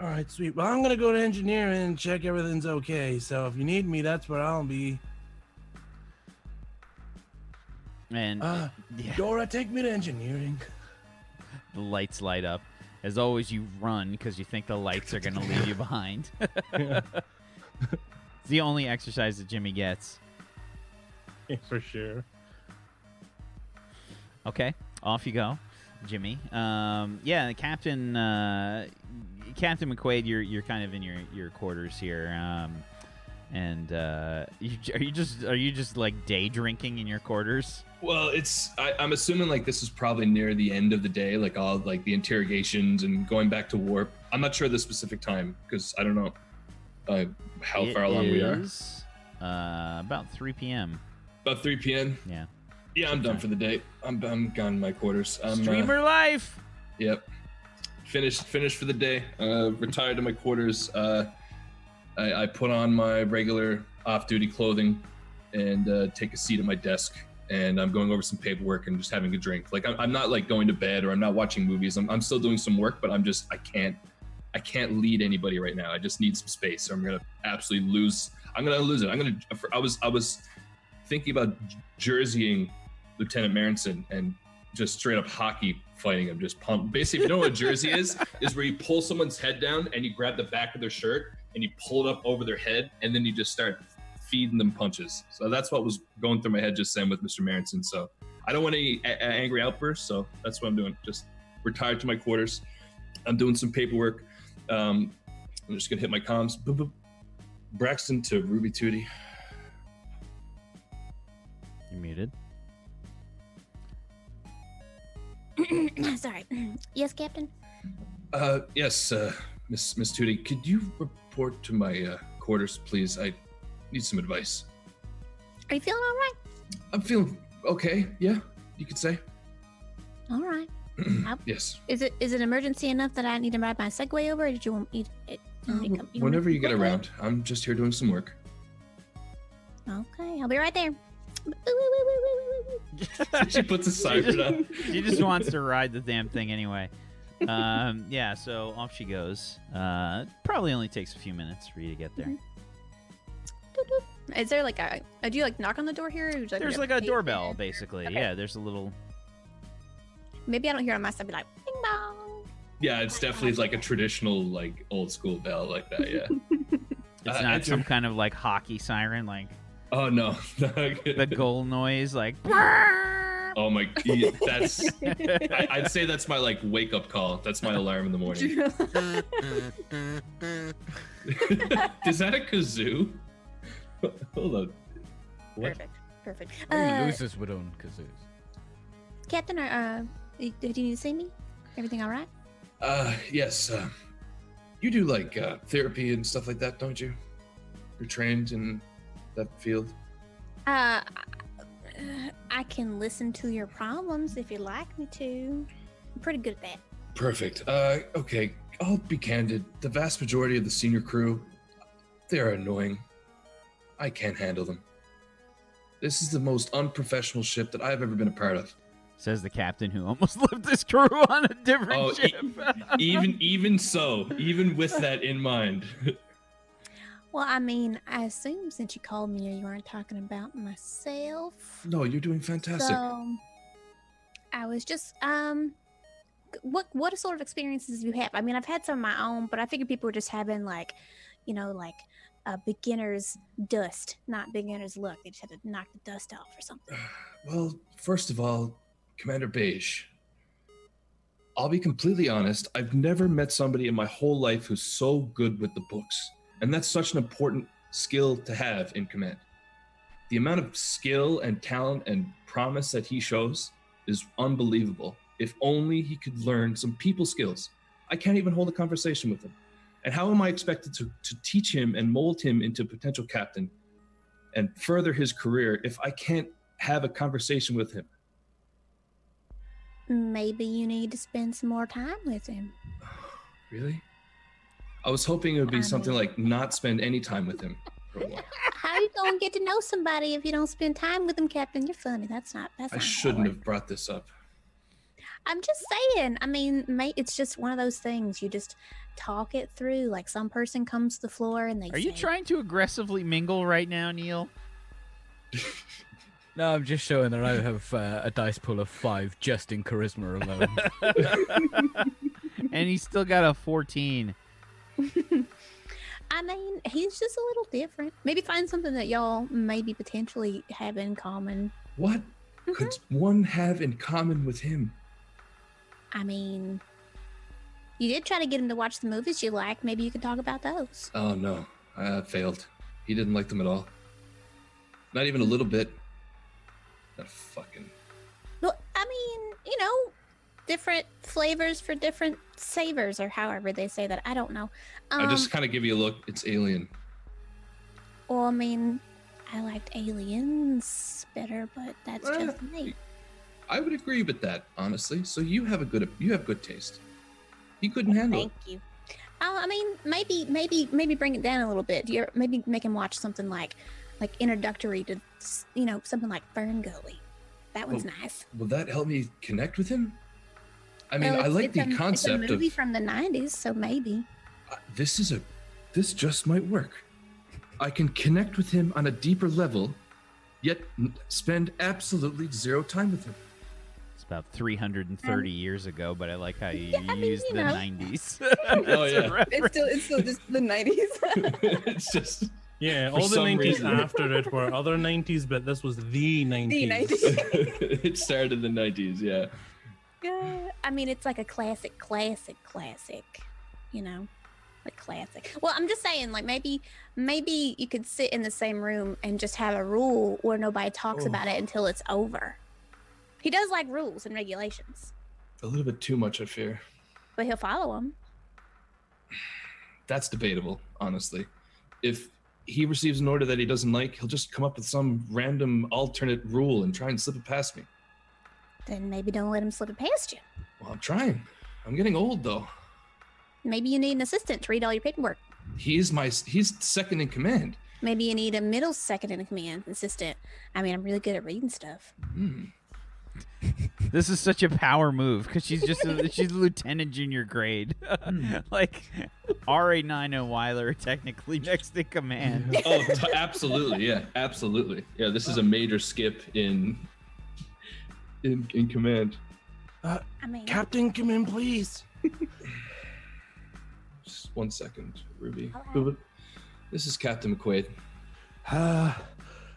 All right, sweet. Well, I'm gonna go to engineering and check everything's okay. So if you need me, that's where I'll be. And Uh, yeah. Dora, take me to engineering. The lights light up. As always, you run because you think the lights are going to leave you behind. it's the only exercise that Jimmy gets. For sure. Okay, off you go, Jimmy. Um, yeah, the Captain uh, Captain McQuaid, you're you're kind of in your, your quarters here. Um, and uh, you, are you just are you just like day drinking in your quarters? Well, it's I, I'm assuming like this is probably near the end of the day, like all like the interrogations and going back to warp. I'm not sure the specific time because I don't know uh, how It far along we are. is, Uh, about 3 p.m. About 3 p.m. Yeah. Yeah, I'm done for the day. I'm I'm gone in my quarters. I'm, uh, Streamer life. Yep. Finished finished for the day. Uh, retired to my quarters. Uh, I, I put on my regular off-duty clothing and uh, take a seat at my desk. And I'm going over some paperwork and just having a drink. Like I'm, I'm not like going to bed or I'm not watching movies. I'm, I'm still doing some work, but I'm just I can't I can't lead anybody right now. I just need some space. Or I'm gonna absolutely lose. I'm gonna lose it. I'm gonna. I was I was thinking about jerseying Lieutenant Marinson and just straight up hockey fighting him, just pump. Basically, if you know what a jersey is, is where you pull someone's head down and you grab the back of their shirt and you pull it up over their head and then you just start feeding them punches. So that's what was going through my head just then with Mr. Marinson. So I don't want any a- a- angry outbursts. So that's what I'm doing. Just retired to my quarters. I'm doing some paperwork. Um, I'm just gonna hit my comms. Boop, boop. Braxton to Ruby Tootie. You muted. Sorry. Yes, Captain. Uh, yes, uh, Miss Miss Tootie, could you report to my uh, quarters, please? I need some advice. Are you feeling all right? I'm feeling okay. Yeah, you could say. All right. yes. Is it is it emergency enough that I need to ride my Segway over? Or did you want me? To, it, you want me to come- you want me Whenever to you get come around, I'm just here doing some work. Okay, I'll be right there. She puts a siren on. she just wants to ride the damn thing anyway. Um, yeah, so off she goes. Uh, probably only takes a few minutes for you to get there. Is there like a? uh, Do you like knock on the door here? Or would There's me like a pay- doorbell, basically. Okay. Yeah, there's a little. Maybe I don't hear it on my side. Be like, ding dong. Yeah, it's definitely like a traditional, like old school bell, like that. Yeah. It's Uh, not enter- some kind of like hockey siren, like Oh no. the goal noise, like. Oh my. yeah, That's. I, I'd say that's my like wake up call. That's my alarm in the morning. Is that a kazoo? Hold on. What? Perfect. Perfect. Only Uh, losers would own kazoos. Captain, uh, uh, y- did you need to see me? Everything all right? Uh, yes. Uh, you do like uh, therapy and stuff like that, don't you? You're trained in that field. Uh, I can listen to your problems if you'd like me to. I'm pretty good at that. Perfect. Uh, okay. I'll be candid. The vast majority of the senior crew, they're annoying. I can't handle them. This is the most unprofessional ship that I've ever been a part of. Says the captain who almost left his crew on a different Oh, e- ship. even even so, even with that in mind, Well, I mean, I assume since you called me, you weren't talking about myself. no, you're doing fantastic. So, I was just um, what what sort of experiences do you have? I mean, I've had some of my own, but I figured people were just having like, you know, like a beginner's dust, not beginner's luck. They just had to knock the dust off or something. Well, first of all, Commander Beige, I'll be completely honest. I've never met somebody in my whole life who's so good with the books. And that's such an important skill to have in command. The amount of skill and talent and promise that he shows is unbelievable. If only he could learn some people skills. I can't even hold a conversation with him. And how am I expected to, to teach him and mold him into a potential captain and further his career if I can't have a conversation with him? Maybe you need to spend some more time with him. Really? I was hoping it would be I something mean- like not spend any time with him for a while. How you gonna get to know somebody if you don't spend time with them, Captain? You're funny. That's not. That's I not how it shouldn't have brought this up. I'm just saying. I mean, mate, it's just one of those things. You just talk it through. Like some person comes to the floor and they. Are you trying to aggressively mingle right now, Neil? No, I'm just showing that I have uh, a dice pool of five just in charisma alone. and he's still got a 14. I mean, he's just a little different. Maybe find something that y'all maybe potentially have in common. What could mm-hmm. one have in common with him? I mean, you did try to get him to watch the movies you like. Maybe you could talk about those. Oh no, I failed. He didn't like them at all. Not even a little bit. That fucking. Well, I mean, you know, different flavors for different savors, or however they say that. I don't know. Um, I just kind of give you a look. It's alien. Well, I mean, I liked Aliens better, but that's Eh, just me. I would agree with that, honestly. So you have a good you have good taste. You couldn't handle Thank it. you. Uh, I mean, maybe, maybe, maybe bring it down a little bit. Do you ever, maybe make him watch something like, like introductory to, you know, something like FernGully. That one's Well, nice. Will that help me connect with him? I mean, Well, I like the a, concept It's a movie of from the '90s, so maybe. uh, this is a this just might work. I can connect with him on a deeper level, yet n- spend absolutely zero time with him. It's about 330 years ago, but I like how you Um, I mean, used you the know. 90s. Oh, As a yeah. reference. it's still just the '90s. it's just Yeah, For all the 90s reason. after it were other 90s, but this was the 90s. The 90s. it started in the 90s, yeah. I mean, it's like a classic, classic, classic. You know, like classic. Well, I'm just saying, like maybe, maybe you could sit in the same room and just have a rule where nobody talks about it until it's over. He does like rules and regulations, A little bit too much, I fear. but he'll follow them. That's debatable, honestly. If he receives an order that he doesn't like, he'll just come up with some random alternate rule and try and slip it past me. Then maybe don't let him slip it past you. Well, I'm trying. I'm getting old, though. Maybe you need an assistant to read all your paperwork. He's my he's second in command. Maybe you need a middle second in command assistant. I mean, I'm really good at reading stuff. Hmm. This is such a power move because she's just a, she's a lieutenant junior grade. like RA9 and Weiler are technically next in command. Oh, t- absolutely, yeah, absolutely, yeah. This is a major skip in in in command. I mean, Captain, come in, please. Just one second, Ruby. Alright. Ruby. This is Captain McQuaid. Uh,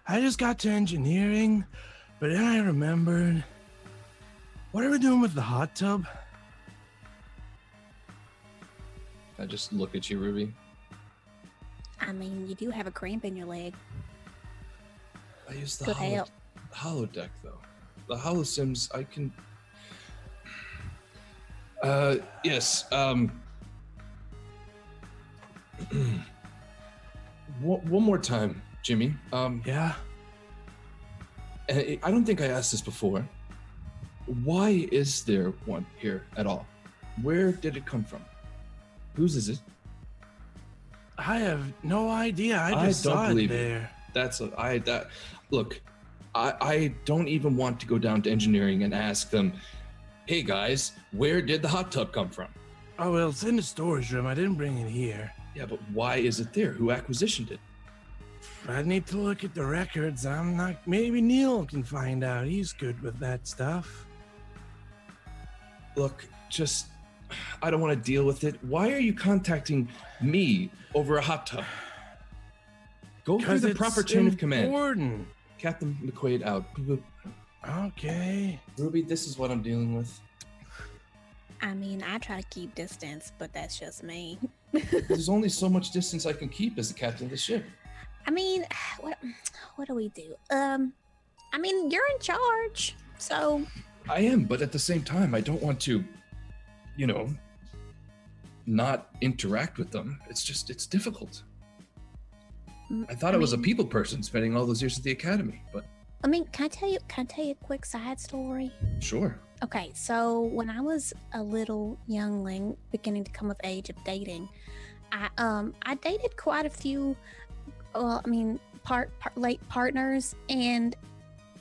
I just got to engineering, but then I remembered. What are we doing with the hot tub? I just look at you, Ruby. I mean, you do have a cramp in your leg. I use the Good holo, help. holodeck though. The holosims I can. Uh, yes. Um. one, more time, Jimmy. Um, Yeah. I don't think I asked this before. Why is there one here at all? Where did it come from? Whose is it? I have no idea. I just I don't saw it believe you. there. That's a, I that look. I I don't even want to go down to engineering and ask them, "Hey guys, where did the hot tub come from?" Oh well, it's in the storage room. I didn't bring it here. Yeah, but why is it there? Who acquisitioned it? I need to look at the records. I'm not. Maybe Neil can find out. He's good with that stuff. Look, just I don't want to deal with it. Why are you contacting me over a hot tub? Go through the proper chain of command. Important. Captain McQuaid out. Okay. Ruby, this is what I'm dealing with. I mean, I try to keep distance, but that's just me. There's only so much distance I can keep as the captain of the ship. I mean, what what do we do? Um, I mean, you're in charge, so I am, but at the same time, I don't want to, you know, not interact with them. It's just, it's difficult. Mm, I thought I, was a people person spending all those years at the academy, but I mean, can I tell you? Can I tell you a quick side story? sure. Okay, so when I was a little youngling, beginning to come of age of dating, I um I dated quite a few. Well, I mean, part, part late partners, and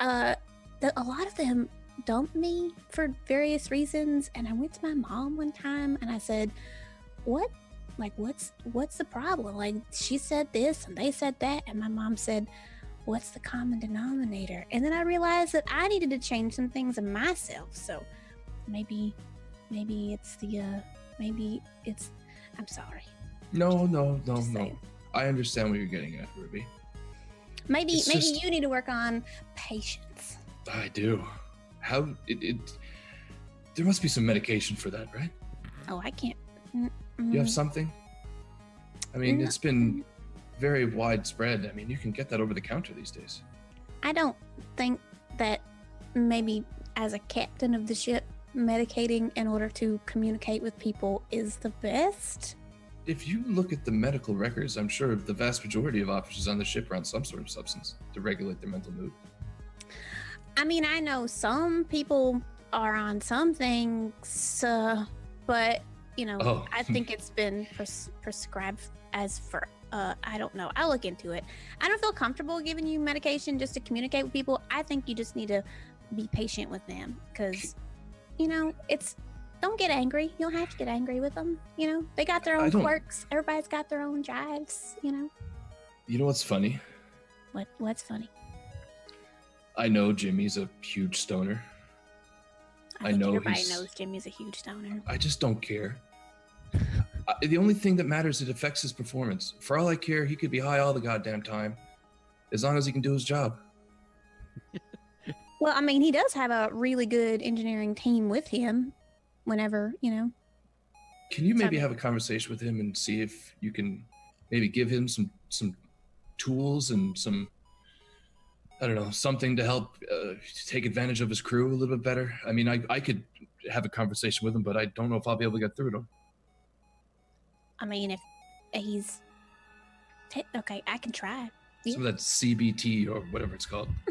uh, the, a lot of them dumped me for various reasons. And I went to my mom one time, and I said, "What? Like, what's what's the problem? Like, she said this, and they said that, and my mom said." what's the common denominator? And then I realized that I needed to change some things in myself. So maybe, maybe it's the, uh, maybe it's, I'm sorry. No, no, no, Just no. saying. I understand what you're getting at, Ruby. Maybe, It's maybe just- you need to work on patience. I do. How it, it there must be some medication for that, right? Oh, I can't. Mm, You have mm. something? I mean, it's been very widespread. I mean, you can get that over the counter these days. I don't think that maybe as a captain of the ship, medicating in order to communicate with people is the best. If you look at the medical records, I'm sure the vast majority of officers on the ship are on some sort of substance to regulate their mental mood. I mean, I know some people are on some things, uh, but you know, Oh. I think it's been pres- prescribed as for. Uh, I don't know. I'll look into it. I don't feel comfortable giving you medication just to communicate with people. I think you just need to be patient with them because, you know, it's. Don't get angry. You don't have to get angry with them. You know, they got their own quirks. Everybody's got their own drives. You know, You know what's funny? what? What's funny? I know Jimmy's a huge stoner. I think know everybody he's- knows Jimmy's a huge downer. I just don't care. Uh, the only thing that matters it affects his performance. For all I care, he could be high all the goddamn time, as long as he can do his job. Well, I mean, he does have a really good engineering team with him. Whenever you know, Can you maybe have a conversation with him and see if you can maybe give him some some tools and some I don't know something to help uh, take advantage of his crew a little bit better? I mean, I I could have a conversation with him, but I don't know if I'll be able to get through to him. I mean, if he's okay, I can try. Some of that CBT or whatever it's called.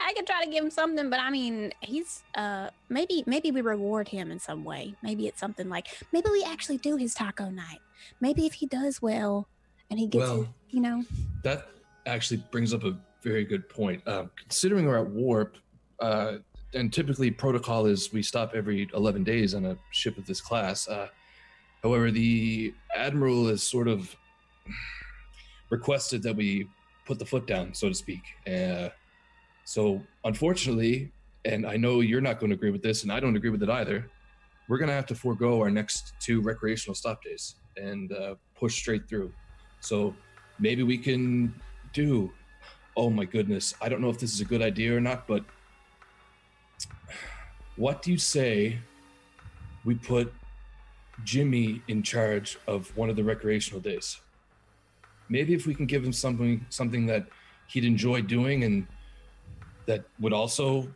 I could try to give him something, but I mean, he's uh maybe maybe we reward him in some way. Maybe it's something like maybe we actually do his taco night. Maybe if he does well and he gets, Well- his, you know, That actually brings up a very good point. Uh, considering we're at warp, uh, and typically protocol is we stop every 11 days on a ship of this class. Uh, however, the admiral has sort of requested that we put the foot down, so to speak. Uh, so, unfortunately, and I know you're not going to agree with this, and I don't agree with it either. We're going to have to forego our next two recreational stop days and uh, push straight through. So, maybe we can do oh my goodness i don't know if this is a good idea or not but what do you say we put jimmy in charge of one of the recreational days? Maybe if we can give him something something that he'd enjoy doing and that would also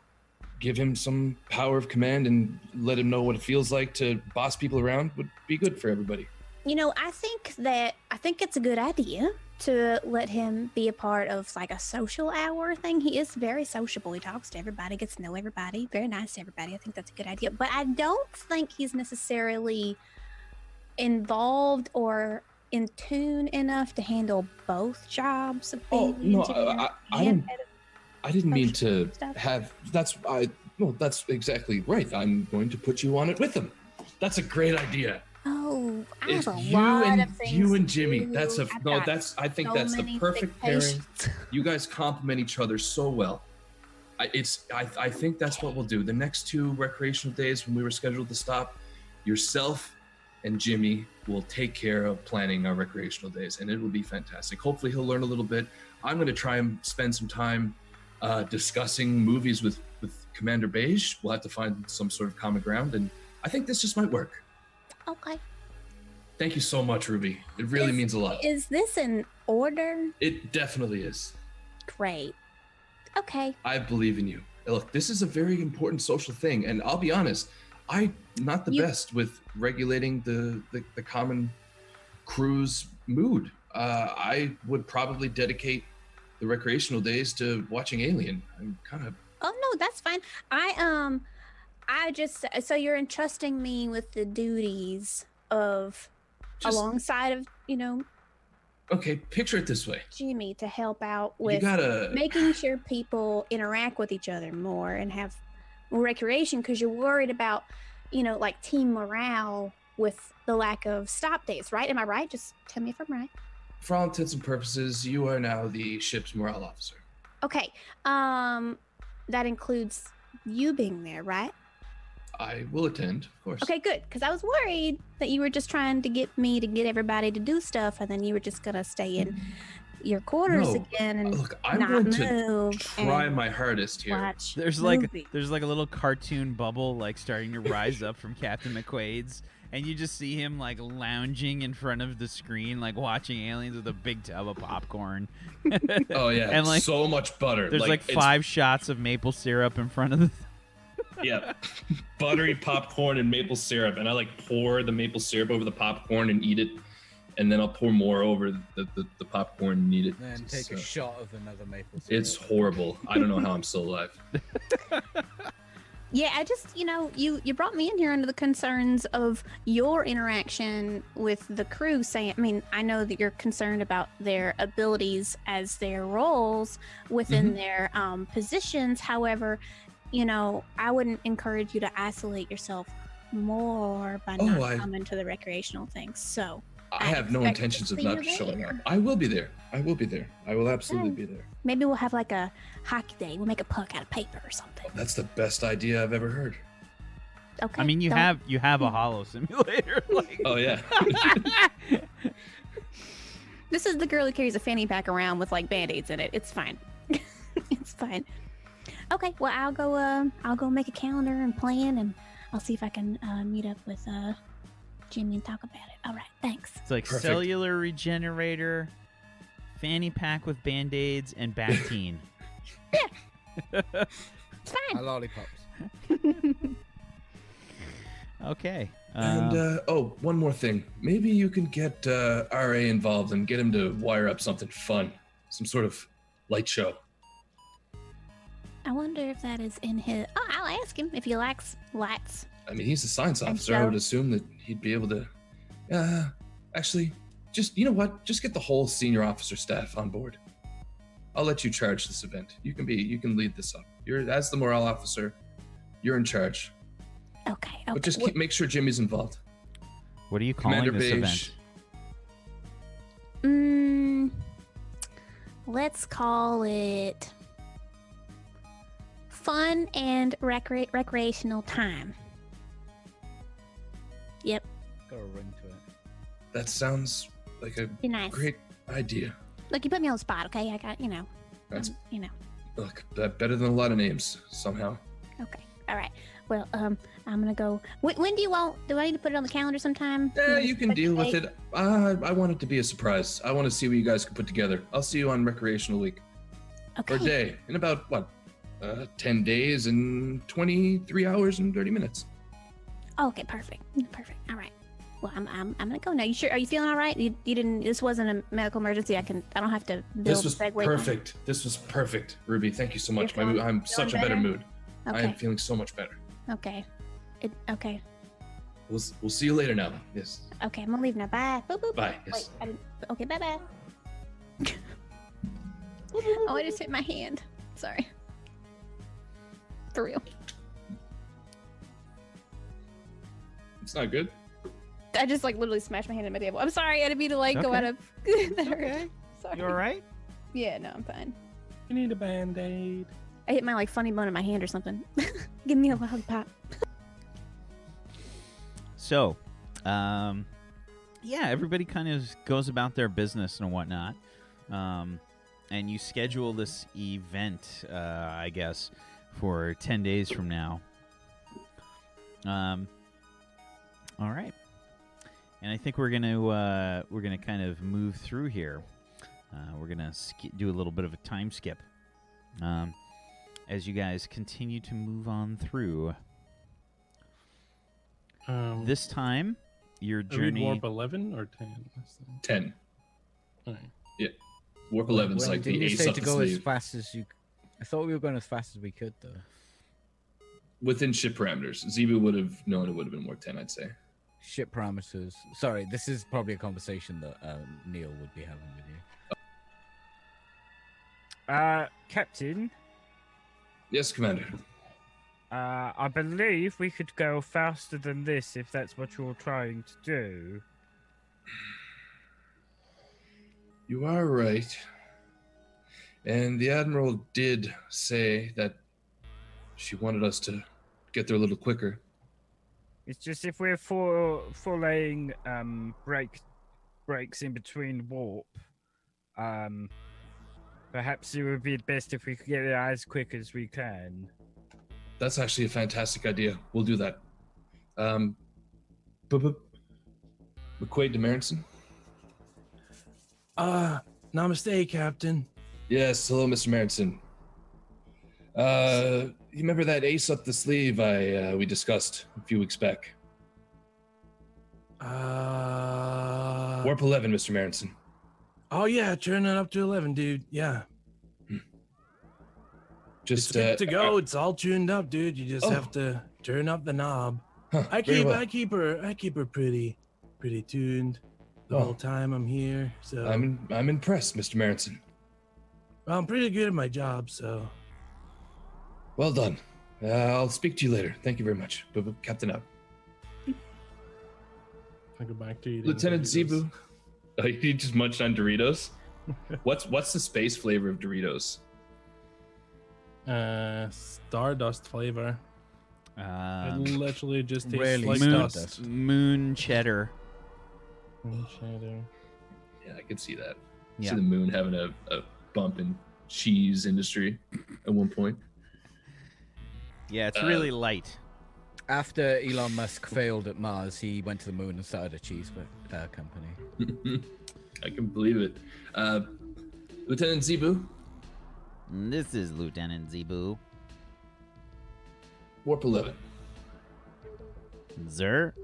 give him some power of command and let him know what it feels like to boss people around would be good for everybody. You know, I think that I think it's a good idea to let him be a part of like a social hour thing. He is very sociable. He talks to everybody, gets to know everybody, very nice to everybody. I think that's a good idea. But I don't think he's necessarily involved or in tune enough to handle both jobs of Oh, no, I- I- don't- I didn't mean to stuff. have. That's I. No, that's exactly right. I'm going to put you on it with him. That's a great idea. I It's have a you lot and of things you and Jimmy. That's a I've no. That's I think so that's the perfect pairing. You guys complement each other so well. I, it's I, I think that's what we'll do. The next two recreational days when we were scheduled to stop, yourself and Jimmy will take care of planning our recreational days, and it will be fantastic. Hopefully, he'll learn a little bit. I'm going to try and spend some time uh, discussing movies with with Commander Beige. We'll have to find some sort of common ground, and I think this just might work. Okay. Thank you so much, Ruby. It really Is- means a lot. Is this an order? It definitely is. Great. Okay. I believe in you. Look, this is a very important social thing, and I'll be honest, I'm not the You- best with regulating the, the the common crew's mood. Uh, I would probably dedicate the recreational days to watching Alien. I'm kind of Oh no, that's fine. I um I just so you're entrusting me with the duties of just alongside of, you know, okay. Picture it this way: Jimmy to help out with gotta making sure people interact with each other more and have more recreation because you're worried about, you know, like team morale with the lack of stop dates, right? Am I right? Just tell me if I'm right. for all intents and purposes, you are now the ship's morale officer. Okay. Um that includes you being there, right? I will attend, of course. Okay, good. Because I was worried that you were just trying to get me to get everybody to do stuff, and then you were just gonna stay in your quarters No. again and Look, I'm not going to move try my hardest here. watch. There's like movie. there's like a little cartoon bubble like starting to rise up from Captain McQuaid's, and you just see him like lounging in front of the screen, like watching aliens with a big tub of popcorn. Oh yeah, And, like, so much butter. There's like, it's- five shots of maple syrup in front of the. Yeah, buttery popcorn and maple syrup, and I like pour the maple syrup over the popcorn and eat it, and then I'll pour more over the, the, the popcorn and eat it. Then It's, take a uh, shot of another maple syrup. It's horrible. I don't know how I'm still alive. Yeah, I just you know you you brought me in here under the concerns of your interaction with the crew. Saying, I mean, I know that you're concerned about their abilities as their roles within Mhm. their um, positions. However, you know, I wouldn't encourage you to isolate yourself more by Oh, not I- coming to the recreational things. So I I have no intentions of not showing up. I will be there. I will be there. I will absolutely Okay. be there. maybe we'll have like a hockey day. We'll make a puck out of paper or something. That's the best idea I've ever heard. Okay. I mean, you don't- have you have a holo simulator. like, Oh yeah. This is the girl who carries a fanny pack around with like band-aids in it. It's fine. it's fine. Okay, well I'll go uh I'll go make a calendar and plan and I'll see if I can uh, meet up with uh Jimmy and talk about it. All right, thanks. It's like Perfect. cellular regenerator, fanny pack with band aids, and Bactine. It's My fine. lollipops. okay. And uh, uh, oh, one more thing. Maybe you can get uh, RA involved and get him to wire up something fun, some sort of light show. I wonder if that is in his Oh, I'll ask him if he likes lights. I mean, he's a science And officer. I would assume that he'd be able to. Uh, actually, just you know what? Just get the whole senior officer staff on board. I'll let you charge this event. You can be. You can lead this up. You're as the morale officer. You're in charge. Okay, okay. But just keep, make sure Jimmy's involved. what are you calling Commander this Beige. event? Mm, let's call it fun and recre- recreational time. Yep, Got a ring to it. That sounds like a be nice. great idea. Look, you put me on the spot, okay? I got, you know, That's um, you know. look that better than a lot of names somehow. Okay, all right. Well, um, I'm gonna go. When, when do you want? Do I need to put it on the calendar sometime? Yeah, know, you can deal with it. Uh, I want it to be a surprise. I want to see what you guys can put together. I'll see you on recreational week Okay. or day in about what, uh, ten days and twenty-three hours and thirty minutes. Oh, Okay, perfect. Perfect. All right. Well, I'm, I'm, I'm gonna go now. You sure? Are you feeling all right? You, you didn't. This wasn't a medical emergency. I can. I don't have to build. This was segue. perfect. This was perfect, Ruby. Thank you so much. My, feeling- mood- I'm such a better better? mood. I am feeling so much better. Okay. It, okay. We'll we'll see you later now. Yes. Okay. I'm gonna leave now. Bye. Boop, boop. Bye. Yes. I didn't, okay. Bye. Bye. oh, I just hit my hand. Sorry. For real. It's not good. I just like literally smashed my hand at my table. I'm sorry. I didn't mean to like go Okay. out of. that hurt. Okay. Sorry. You all right? Yeah. No, I'm fine. You need a band aid. I hit my like funny bone in my hand or something. Give me a lollipop. So, um, yeah, everybody kind of goes about their business and whatnot. Um, and you schedule this event, uh, I guess, for 10 days from now. Um, all right. And I think we're going to, uh, we're going to kind of move through here. Uh, we're going to sk- do a little bit of a time skip. Um, as you guys continue to move on through. Um, This time, your are we journey. warp 11 or 10? This thing? Ten. All right. Warp 11's Well, like didn't the you ace say up to the go as fast as you? I thought we were going as fast as we could, though. Within ship parameters, Zebu would have known it would have been warp 10, I'd say. Ship parameters. Sorry, this is probably a conversation that uh, Neil would be having with you. Uh, Captain, Yes, Commander. uh, I believe we could go faster than this if that's what you're trying to do. You are right. And the Admiral did say that she wanted us to get there a little quicker. It's just if we're for following um break breaks in between warp, um, perhaps it would be best if we could get there as quick as we can. That's actually a fantastic idea. We'll do that. Um, bu- bu- McQuaid Demerenson? Ah, namaste, Captain. Yes, hello, Mr. Merenson. Uh, you remember that ace up the sleeve I uh, we discussed a few weeks back? Uh, Warp 11, Mr. Merenson. oh, yeah, turn it up to 11, dude. Yeah. Just it's uh, to go. it's all tuned up, dude. You just Oh. have to turn up the knob. huh, I keep well. I keep her I keep her pretty pretty tuned the Oh. whole time I'm here. So I'm I'm impressed, Mr. Merenson. I'm pretty good at my job. So Well done. Uh, I'll speak to you later. Thank you very much. Bu- bu- Captain up. I go back to you, Lieutenant Zebu. Oh, you just munched on Doritos? what's what's the space flavor of Doritos? Uh, Stardust flavor. I Um, literally just tastes Really like moon, dust. Stardust. moon cheddar. Moon shadow. Yeah, I could see that. Yeah. See the moon having a, a bump in cheese industry at one point. Yeah, it's Uh, really light. After Elon Musk failed at Mars, he went to the moon and started a cheese uh, company. I can believe it. Uh, Lieutenant Zebu, This is Lieutenant Zebu. Warp 11. Zer,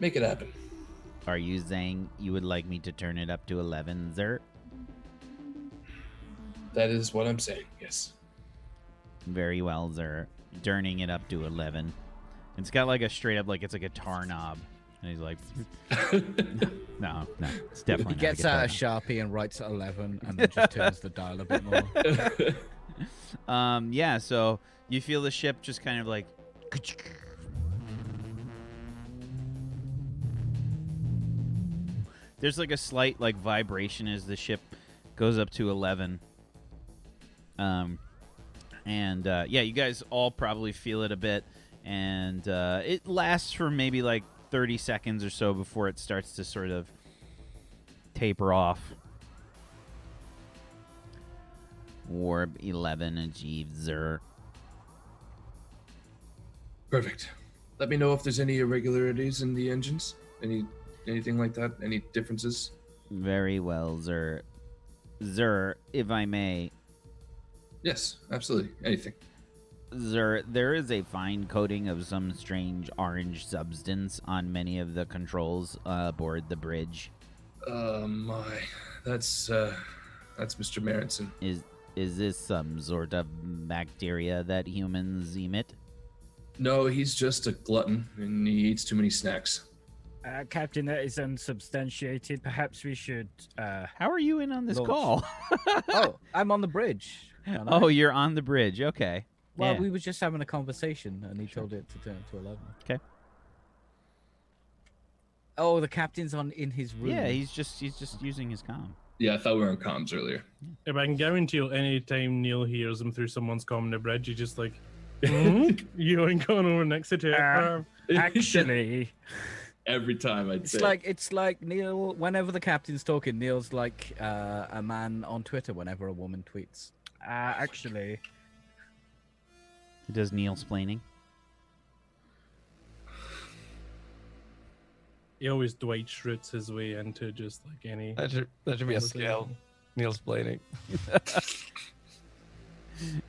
Make it happen. are you saying you would like me to turn it up to 11, Zer? That is what I'm saying, yes. Very well, Zer. Turning it up to 11. It's got like a straight up, like it's a guitar knob. And he's like, no, no, it's definitely He not a gets out a Sharpie and writes 11 and then just turns the dial a bit more. Um, yeah, so you feel the ship just kind of like. There's like a slight like vibration as the ship goes up to 11. Um, and uh, yeah, you guys all probably feel it a bit, and uh, it lasts for maybe like 30 seconds or so before it starts to sort of taper off. Warp 11 achieved Zer. Perfect. Let me know if there's any irregularities in the engines. Any anything like that? Any differences? Very well, Zer. Zer, if I may, Yes, absolutely. Anything. Zer, there is a fine coating of some strange orange substance on many of the controls uh, aboard the bridge. Uh my. That's uh that's Mr. Marinson. Is is this some sort of bacteria that humans emit? No, he's just a glutton and he eats too many snacks. Uh, Captain, that is unsubstantiated. Perhaps we should. Uh, How are you in on this Launch. call? oh, I'm on the bridge. Aren't I? oh, you're on the bridge. Okay. well, yeah. we were just having a conversation and he told it to turn to 11. Okay. Oh, the captain's on in his room. Yeah, he's just he's just using his comm. Yeah, I thought we were on comms earlier. If I can guarantee you, anytime Neil hears him through someone's comm on the bridge, he's just like, "Hmm? you ain't going over next to it. Uh, actually, Every time I'd It's say. like it's like Neil. Whenever the captain's talking, Neil's like uh, a man on Twitter. Whenever a woman tweets, uh, actually, He does Neil splaining. He always Dwight Schrutes his way into just like any. That should, that should be a skill. Neil's blading.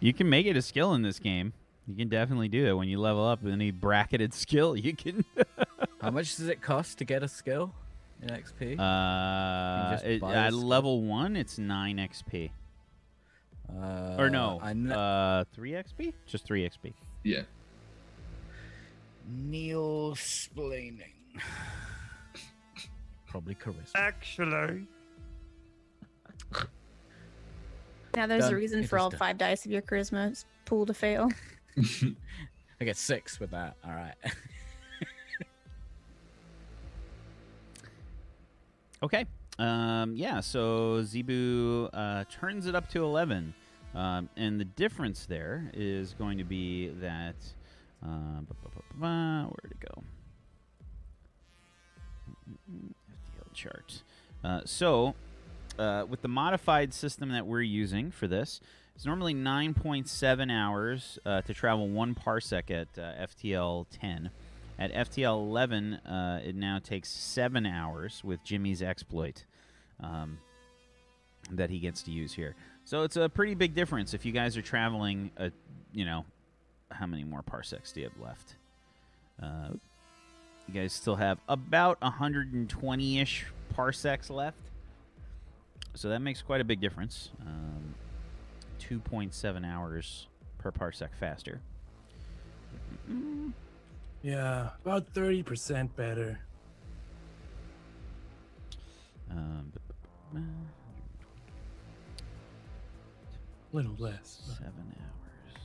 You can make it a skill in this game. You can definitely do it when you level up any bracketed skill. You can. how much does it cost to get a skill in XP? Uh, it- at skill. level one, it's nine XP. Uh, Or no, I kn- uh, three XP? Just three XP. yeah. Neil splaining. Probably charisma. actually, Now there's Done. a reason It for all done. five dice of your charisma pool to fail. I get six with that. All right. Okay. Um, yeah, so Zebu uh, turns it up to 11. Um, and the difference there is going to be that. Uh, where'd it go? FTL chart. Uh, so, uh, with the modified system that we're using for this, it's normally 9.7 hours uh, to travel one parsec at uh, FTL 10. At FTL 11, uh, it now takes seven hours with Jimmy's exploit um, that he gets to use here. So it's a pretty big difference if you guys are traveling. A, you know, how many more parsecs do you have left? Uh, you guys still have about 120-ish parsecs left. So that makes quite a big difference. Um, 2.7 hours per parsec faster. Yeah, about 30% better. Um, A little less. but- Seven hours.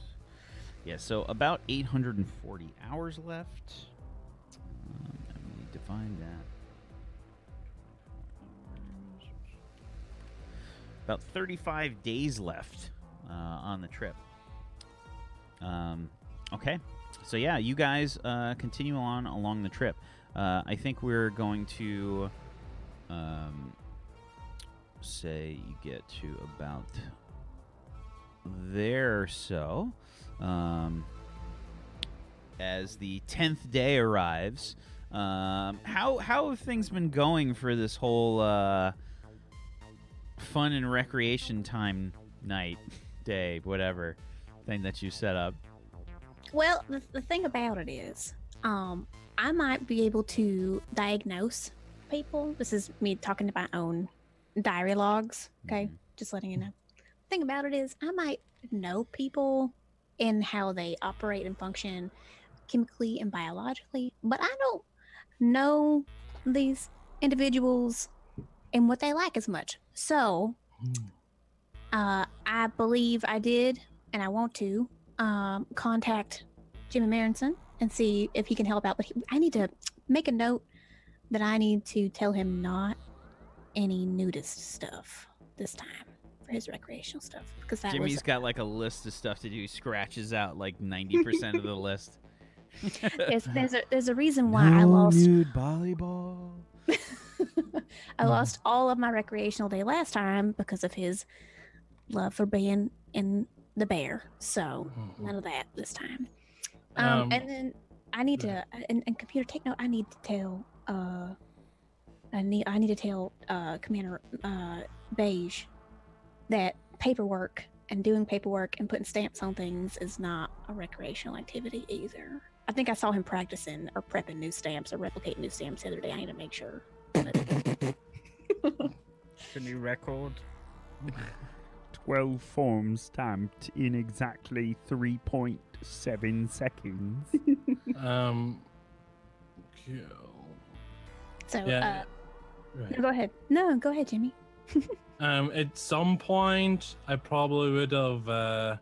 Yeah, so about 840 hours left. Um, we need to find that. About 35 days left uh, on the trip. Um, Okay. So yeah, you guys uh, continue on along the trip. Uh, I think we're going to um, say you get to about there or so. Um, as the tenth day arrives, um, how how have things been going for this whole uh, fun and recreation time night, day, whatever thing that you set up? Well, the, the thing about it is, um, I might be able to diagnose people. This is me talking to my own diary logs. Okay, just letting you know. The thing about it is, I might know people and how they operate and function chemically and biologically, but I don't know these individuals and what they like as much. So, uh, I believe I did, and I want to um, contact Jimmy Marinson and see if he can help out. But he, I need to make a note that I need to tell him not any nudist stuff this time for his recreational stuff because that Jimmy's was got like a list of stuff to do. He scratches out like ninety percent of the list. there's, there's a there's a reason why I lost nude volleyball. I lost all of my recreational day last time because of his love for being in the bear. So none of that this time. Um, Um, and then I need to and, and computer take note. I need to tell uh I need I need to tell uh Commander uh Beige that paperwork and doing paperwork and putting stamps on things is not a recreational activity either. I think I saw him practicing or prepping new stamps or replicating new stamps the other day. I need to make sure. But- The new record. 12 forms stamped in exactly 3.7 seconds. Um. cool. so Yeah. uh, Right. no, go ahead. No, go ahead, Jimmy. Um, at some point, I probably would have uh,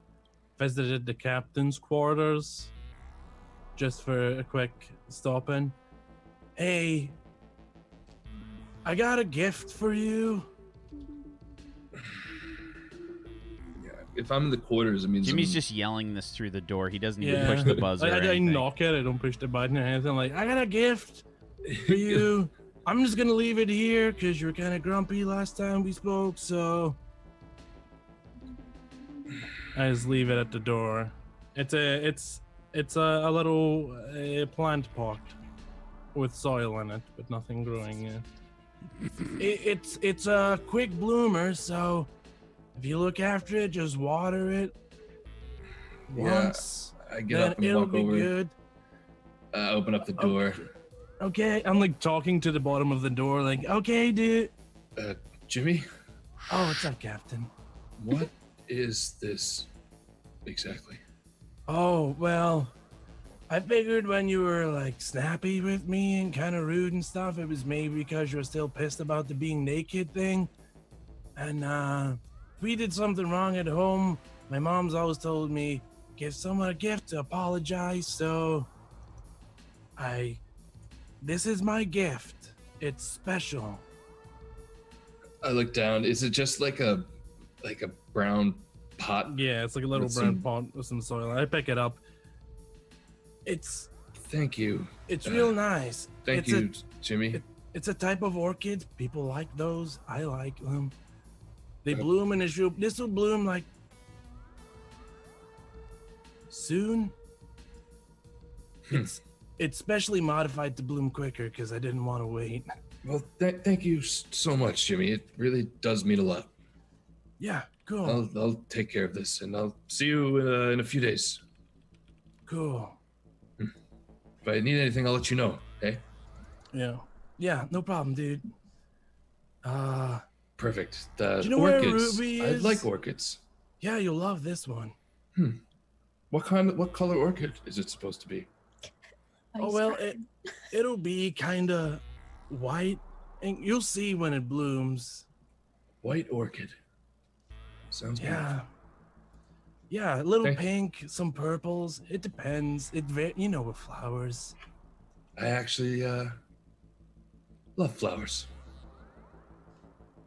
visited the captain's quarters just for a quick stop in. Hey, I got a gift for you. If I'm in the quarters, it means Jimmy's I'm- just yelling this through the door. He doesn't even push the buzzer. I, or I, I knock it. I don't push the button or anything. Like, I got a gift for you. I'm just gonna leave it here because you were kind of grumpy last time we spoke. So I just leave it at the door. It's a it's it's a, a little uh, plant pot with soil in it, but nothing growing yet. It, it's it's a quick bloomer, so if you look after it, just water it Yeah, once. I get then up and it'll walk be over, good. uh, open up the door. Okay, I'm like talking to the bottom of the door, like, okay, dude. Uh, Jimmy, Oh, what's up, Captain? what is this exactly? Oh, well, I figured when you were like snappy with me and kind of rude and stuff, it was maybe because you were still pissed about the being naked thing. And uh, if we did something wrong at home, my mom's always told me give someone a gift to apologize. So I, this is my gift. It's special. I look down. Is it just like a like a brown pot? Yeah, it's like a little With brown some- pot with some soil. I pick it up. It's Thank you. it's Uh, real nice. Thank it's you, A, Jimmy. it- it's a type of orchid. People like those. I like them. They Uh, bloom in this. This will bloom like soon. Hmm. It's it's specially modified to bloom quicker because I didn't want to wait. Well, th- thank you so much, Jimmy. It really does mean a lot. Yeah, cool, I'll I'll take care of this, and I'll see you uh, in a few days. cool. If I need anything, I'll let you know. Okay. Yeah, yeah, no problem, dude. Uh, Perfect. The Do you know orchids. I like orchids. yeah, you'll love this one. Hmm. What kind of what color orchid is it supposed to be? Oh he's well, it it'll be kind of white, and you'll see when it blooms. White orchid. Sounds good. Yeah, yeah, a little Thank- pink, some purples. It depends. It you know with flowers. I actually uh love flowers.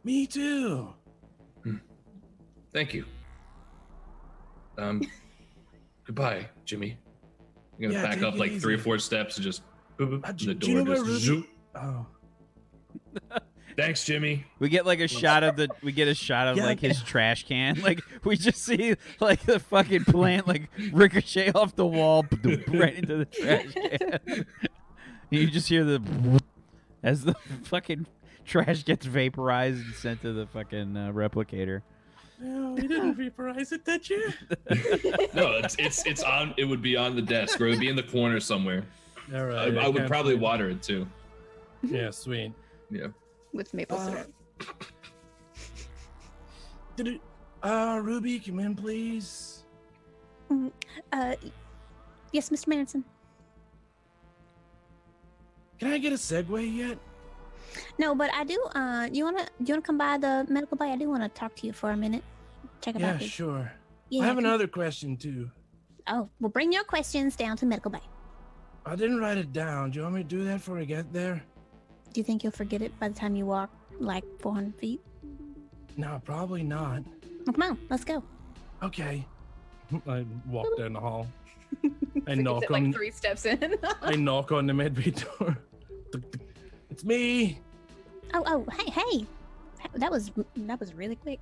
Me too. Thank you. Um goodbye, Jimmy. You're gonna Yeah, back up it like three or four steps and just boop, boop, Uh, do- the do you door know just Ruby- zoop. Oh, Thanks, Jimmy. We get like a shot of the we get a shot of Yeah. like his trash can. Like we just see like the fucking plant like ricochet off the wall right into the trash can. And you just hear the as the fucking trash gets vaporized and sent to the fucking uh, replicator. No, you didn't vaporize it, did you? No, it's it's it's on. It would be on the desk, or it would be in the corner somewhere. All right. I, right. I would probably it. water it too. Yeah, sweet. Yeah. with maple Uh, syrup. Did it? Uh, Ruby, come in, please. Uh, yes, Mr. Manson. Can I get a segue yet? No, but I do. Uh, you wanna you wanna come by the medical bay? I do want to talk to you for a minute. Check about Yeah, this. sure. Yeah. I have come- another question too. Oh, well, bring your questions down to medical bay. I didn't write it down. Do you want me to do that before I get there? Do you think you'll forget it by the time you walk like 400 feet? No, probably not. Well, come on, let's go. Okay. I walk down the hall. I So knock gets it, on. like three steps in. I knock on the medbay door. It's me. oh, oh, hey, hey. That was that was really quick.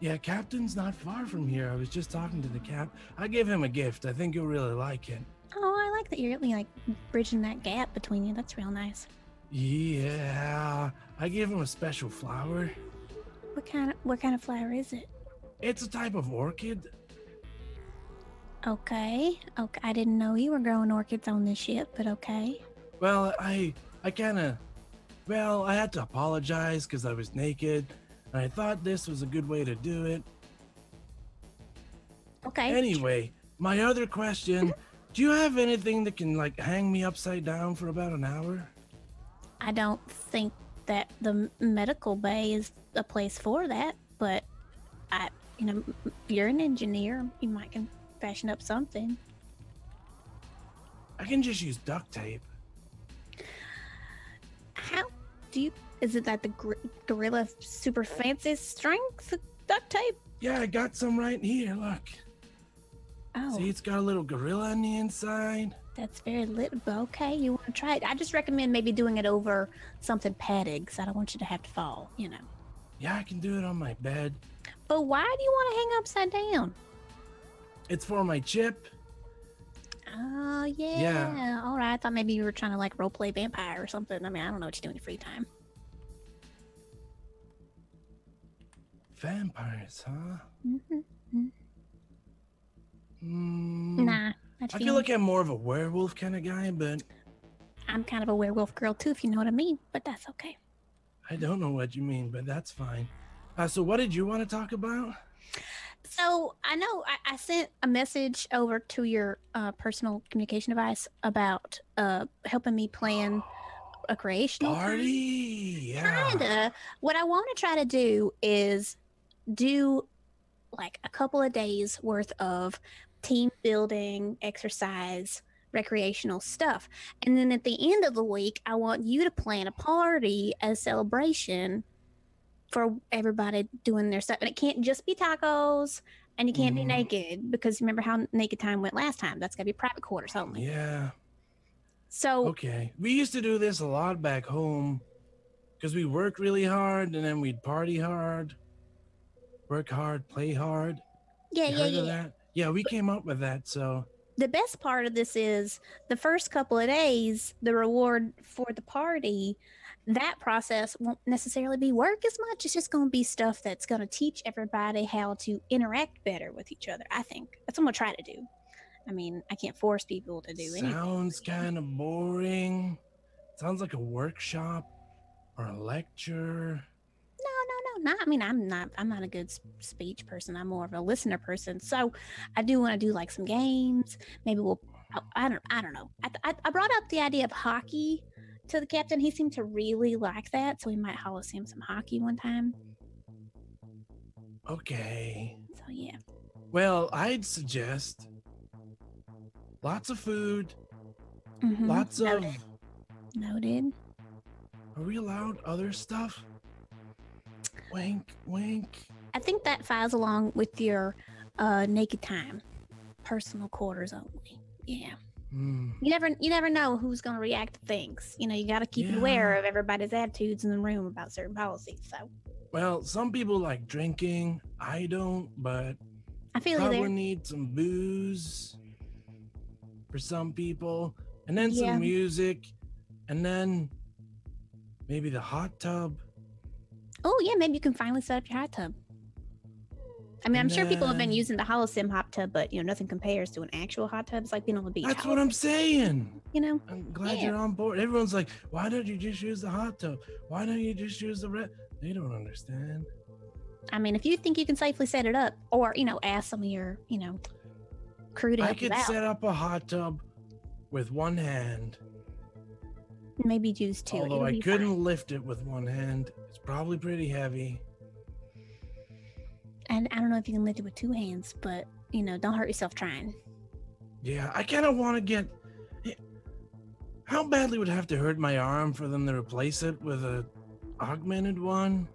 Yeah, Captain's not far from here. I was just talking to the cap. I gave him a gift. I think you'll really like it. Oh, I like that you're really like bridging that gap between you. That's real nice. Yeah, I gave him a special flower. What kind of what kind of flower is it? It's a type of orchid. Okay, okay. I didn't know you were growing orchids on this ship, but okay. Well, I I kind of well, I had to apologize because I was naked, and I thought this was a good way to do it. Okay. Anyway, my other question: Do you have anything that can like hang me upside down for about an hour? I don't think that the medical bay is a place for that, but I, you know, you're an engineer. You might can fashion up something. I can just use duct tape. Do you? Is it that the gorilla super fancy strength duct tape? Yeah, I got some right here. Look, Oh, see, it's got a little gorilla on the inside. that's very lit. But okay, you want to try it? I just recommend maybe doing it over something padded, because I don't want you to have to fall. You know. Yeah, I can do it on my bed. But why do you want to hang upside down? It's for my chip. Oh yeah. All right. I thought maybe you were trying to like role play vampire or something. I mean, I don't know what you do in your free time. Vampires, huh? hmm Mm, Nah. Not I your feel like I'm more of a werewolf kind of guy, but I'm kind of a werewolf girl too, if you know what I mean. But that's okay. I don't know what you mean, but that's fine. Uh, so, what did you want to talk about? So I know I, I sent a message over to your uh, personal communication device about uh, helping me plan a creational. Party, yeah. Kinda. What I want to try to do is do like a couple of days worth of team building, exercise, recreational stuff. And then at the end of the week, I want you to plan a party, a celebration for everybody doing their stuff. And it can't just be tacos and you can't be Mhm. naked because remember how naked time went last time? That's got to be private quarters only. Yeah. So, Okay. We used to do this a lot back home because we worked really hard and then we'd party hard, work hard, play hard. yeah, You yeah, yeah. that? Yeah, we came up with that. So, the best part of this is the first couple of days, the reward for the party, that process won't necessarily be work as much. It's just going to be stuff that's going to teach everybody how to interact better with each other. I think that's what I'm going to try to do. I mean, I can't force people to do anything. sounds kind of boring. Sounds like a workshop or a lecture. No, no, no, not. I mean, I'm not. I'm not a good speech person. I'm more of a listener person. So, I do want to do like some games. Maybe we'll. I, I don't. I don't know. I, I, I brought up the idea of hockey to the captain. He seemed to really like that, so we might holler him some hockey one time. Okay. So yeah. Well, I'd suggest lots of food, Mhm. lots of. Noted. Noted. Are we allowed other stuff? Wink, wink. I think that files along with your uh naked time, personal quarters only. Yeah. Hmm. You never you never know who's gonna react to things. You know, you gotta keep aware of everybody's attitudes in the room about certain policies. So Well, some people like drinking. I don't, but I feel probably there. need some booze for some people, and then Yeah. some music, and then maybe the hot tub. Oh yeah, maybe you can finally set up your hot tub. I mean, I'm sure people have been using the HoloSim hot tub, but you know, nothing compares to an actual hot tub. It's like being on the beach. That's what I'm saying. You know, I'm glad Yeah. you're on board. Everyone's like, why don't you just use the hot tub? Why don't you just use the red? They don't understand. I mean, if you think you can safely set it up, or you know, ask some of your, you know, crew to I help you could out. set up a hot tub with one hand, Maybe use two. although I couldn't fine. lift it with one hand. It's probably pretty heavy. And I don't know if you can lift it with two hands, but you know, don't hurt yourself trying. Yeah, I kind of want to get. How badly would it have to hurt my arm for them to replace it with a augmented one?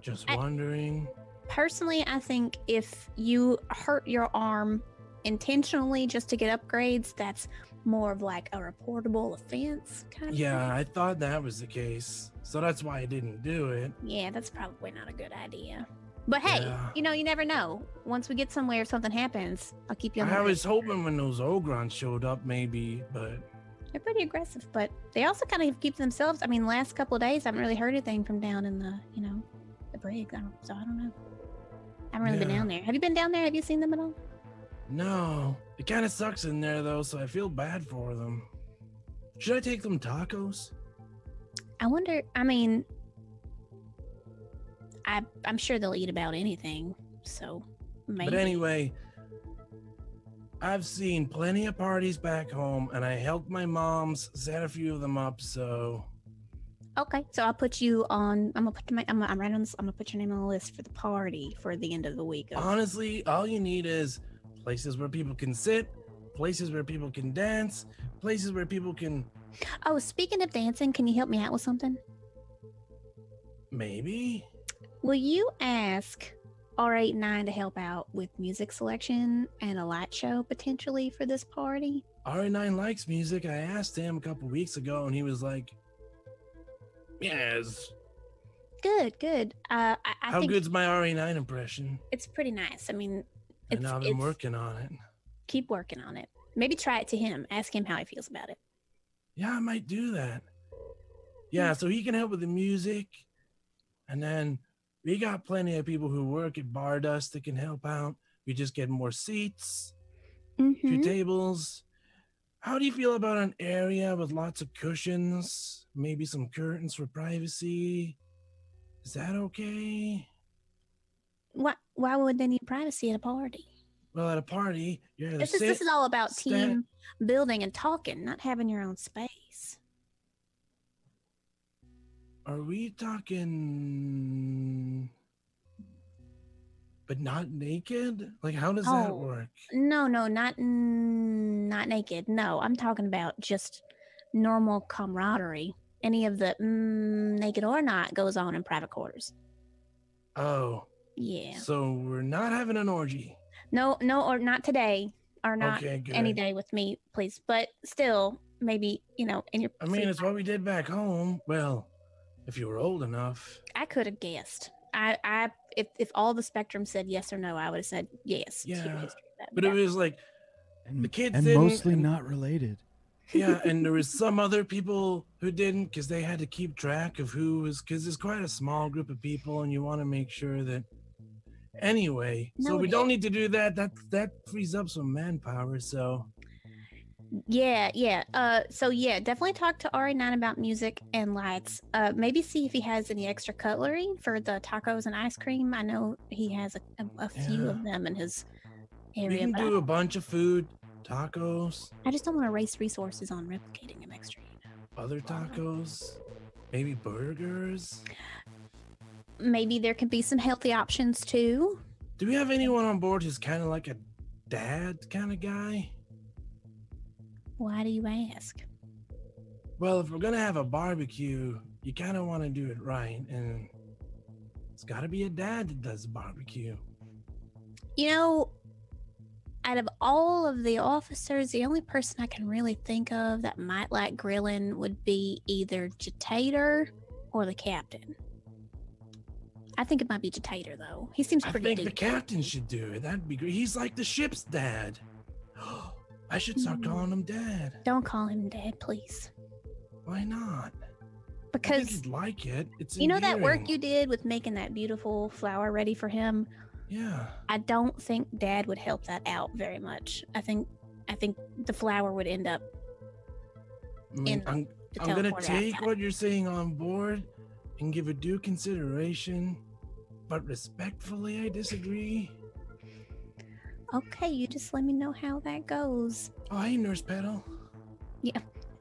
Just I- wondering. Personally, I think if you hurt your arm intentionally just to get upgrades, that's more of like a reportable offense kind of Yeah, thing. I thought that was the case, so that's why I didn't do it. Yeah, that's probably not a good idea. But hey, Yeah. you know, you never know. Once we get somewhere, if something happens, I'll keep you on the I was hoping when those Ogrons showed up, maybe, but They're pretty aggressive, but they also kind of keep themselves. I mean, last couple of days, I haven't really heard anything from down in the, you know, the brig. I don't, so I don't know. I haven't really been down there. Have you been down there? Have you seen them at all? no. It kind of sucks in there though, so I feel bad for them. Should I take them tacos? I wonder. I mean, I I'm sure they'll eat about anything. So maybe. But anyway, I've seen plenty of parties back home, and I helped my mom's set a few of them up. So Okay, so I'll put you on. I'm gonna put my. I'm, gonna- I'm right on this. I'm gonna put your name on the list for the party for the end of the week. honestly, all you need is places where people can sit, places where people can dance, places where people can Oh, speaking of dancing, can you help me out with something? maybe. Will you ask RA9 to help out with music selection and a light show potentially for this party? RA9 likes music. I asked him a couple weeks ago, and he was like, "Yes." Good, good. Uh, I, I How think good's my RA9 impression? it's pretty nice. I mean, I it's, know I've been it's- working on it. keep working on it. Maybe try it to him. Ask him how he feels about it. Yeah, I might do that. Yeah, so he can help with the music. And then we got plenty of people who work at Bar Dust that can help out. We just get more seats, a few mm-hmm. tables. How do you feel about an area with lots of cushions? Maybe some curtains for privacy? Is that okay? Why, why would they need privacy at a party? Well, at a party, you're the This is, this is all about stand- team building and talking, not having your own space. Are we talking but not naked? Like how does that Oh. work? No, no, not not naked. No, I'm talking about just normal camaraderie. Any of the mm, naked or not goes on in private quarters. Oh, Yeah. so we're not having an orgy. No, no, or not today, or not okay, any day with me, please. But still, maybe you know, in your. I mean, it's what we did back home. Well, if you were old enough. I could have guessed. I, I, if if all the spectrum said yes or no, I would have said yes. to Yeah, history that, But it was like, And, The kids and mostly and- not related. yeah, and there was some other people who didn't because they had to keep track of who was because it's quite a small group of people, and you want to make sure that. Anyway, so we don't need to do that. That that frees up some manpower. So Yeah, yeah. Uh, so yeah, definitely talk to RA9 about music and lights. Uh, maybe see if he has any extra cutlery for the tacos and ice cream. I know he has a, a, a few Yeah. of them in his area. we can do a bunch of food, tacos, I, I just don't want to waste resources on replicating them extra. You know? other tacos, maybe burgers. Maybe there could be some healthy options too. Do we have anyone on board who's kind of like a dad kind of guy? Why do you ask? Well, if we're gonna have a barbecue, you kind of want to do it right, and it's got to be a dad that does barbecue. You know, out of all of the officers, the only person I can really think of that might like grilling would be either Jetator or the captain. I think it might be Jetator though. He seems pretty. I think the captain should do it. That'd be great. He's like the ship's dad. I should start Mm. calling him dad. Don't call him dad, please, Why not? Because he'd like it. It's you know that work you did with making that beautiful flower ready for him. Yeah. I don't think Dad would help that out very much. I think I think the flower would end up I mean, I'm, I'm gonna take outside. what you're saying on board and give it due consideration, but respectfully, I disagree. Okay, you just let me know how that goes. Oh, hey, Nurse Petal.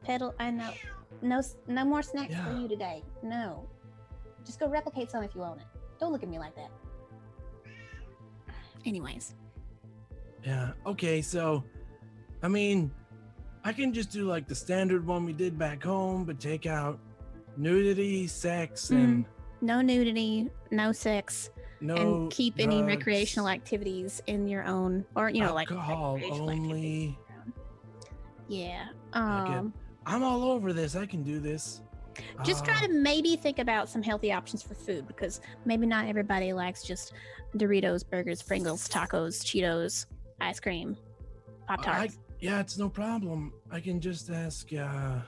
Pedal, I know. No, no more snacks Yeah. for you today. No. Just go replicate some if you own it. Don't look at me like that. Anyways, Yeah. Okay, so, I mean, I can just do like the standard one we did back home, but take out nudity, sex, Mm. and no nudity, no sex, no and keep any recreational activities in your own, or you know, like alcohol only. in your own. Yeah. Um. I'm all over this. I can do this. just try Uh, to maybe think about some healthy options for food because maybe not everybody likes just Doritos, burgers, Pringles, tacos, Cheetos, ice cream, Pop Tarts. yeah, it's no problem. I can just ask. uh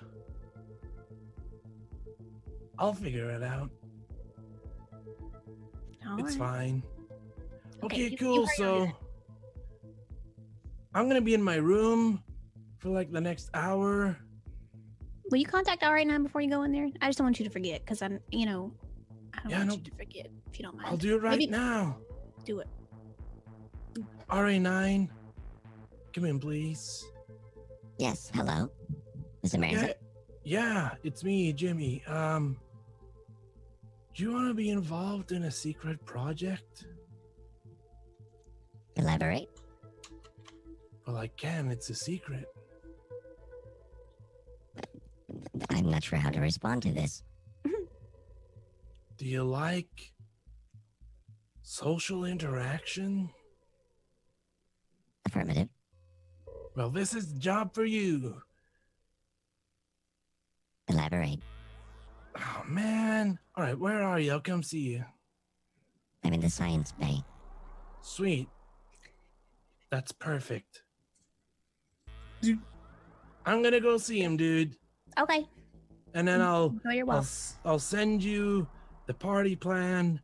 I'll figure it out. It's fine. Okay, Okay, you- you cool. hurry so. I'm gonna be in my room for like the next hour. Will you contact RA9 before you go in there? I just don't want you to forget because I'm, you know, I don't Yeah, want no- you to forget if you don't mind. I'll do it right Maybe- now. Do it. RA9, come in, please. Yes, hello, Mr. Marinson. Yeah, yeah, it's me, Jimmy. Um, do you want to be involved in a secret project? Elaborate. Well, I can. It's a secret. I'm not sure how to respond to this. Do you like social interaction? Affirmative. Well, this is the job for you. Elaborate. Oh man! All right, where are you? I'll come see you. I'm in the science bay. Sweet. That's perfect. I'm gonna go see him, dude, Okay. and then I'll No, you're I'll, I'll send you the party plan.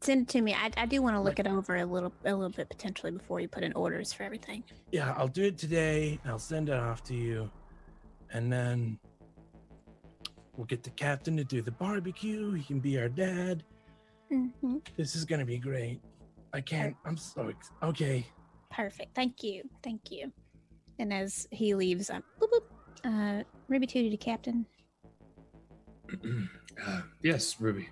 Send it to me. I, I do want to look it over a little, a little bit potentially before you put in orders for everything. Yeah, I'll do it today. I'll send it off to you, and then we'll get the captain to do the barbecue. He can be our dad. hmm This is gonna be great. I can't. I'm so ex- okay. Perfect. Thank you. Thank you. And as he leaves, I'm boop, boop. Uh, Ruby Tooty to Captain. Uh, yes, Ruby.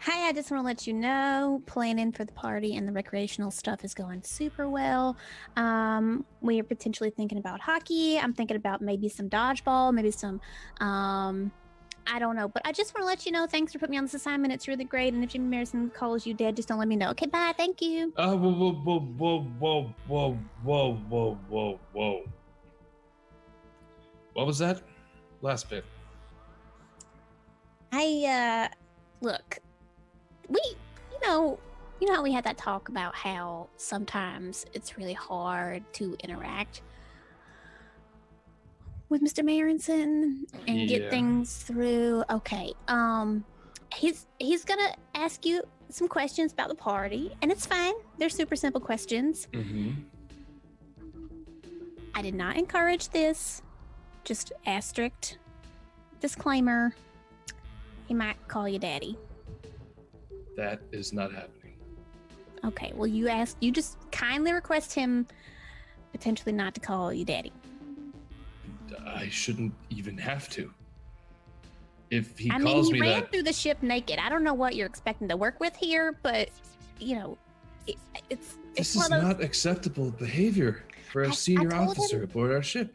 Hi, I just want to let you know planning for the party and the recreational stuff is going super well. Um, we are potentially thinking about hockey. I'm thinking about maybe some dodgeball, maybe some, um, I don't know. But I just want to let you know thanks for putting me on this assignment. It's really great. And if Jimmy Marinson calls you dead, just don't let me know. Okay, bye. Thank you. Uh, whoa, whoa, whoa, whoa, whoa, whoa, whoa, whoa, whoa, whoa. What was that? Last bit. I, uh, look, we, you know, you know how we had that talk about how sometimes it's really hard to interact with Mr. Marinson and Yeah. get things through. Okay. Um he's he's going to ask you some questions about the party and it's fine. They're super simple questions. Mm-hmm. I did not encourage this. Just asterisk disclaimer. He might call you daddy. That is not happening. Okay, well, you ask, you just kindly request him potentially not to call you daddy. I shouldn't even have to. If he I mean, he me ran that, through the ship naked. I don't know what you're expecting to work with here, but you know, it, it's it's this is of those. not acceptable behavior for I- a I senior told officer him- aboard our ship.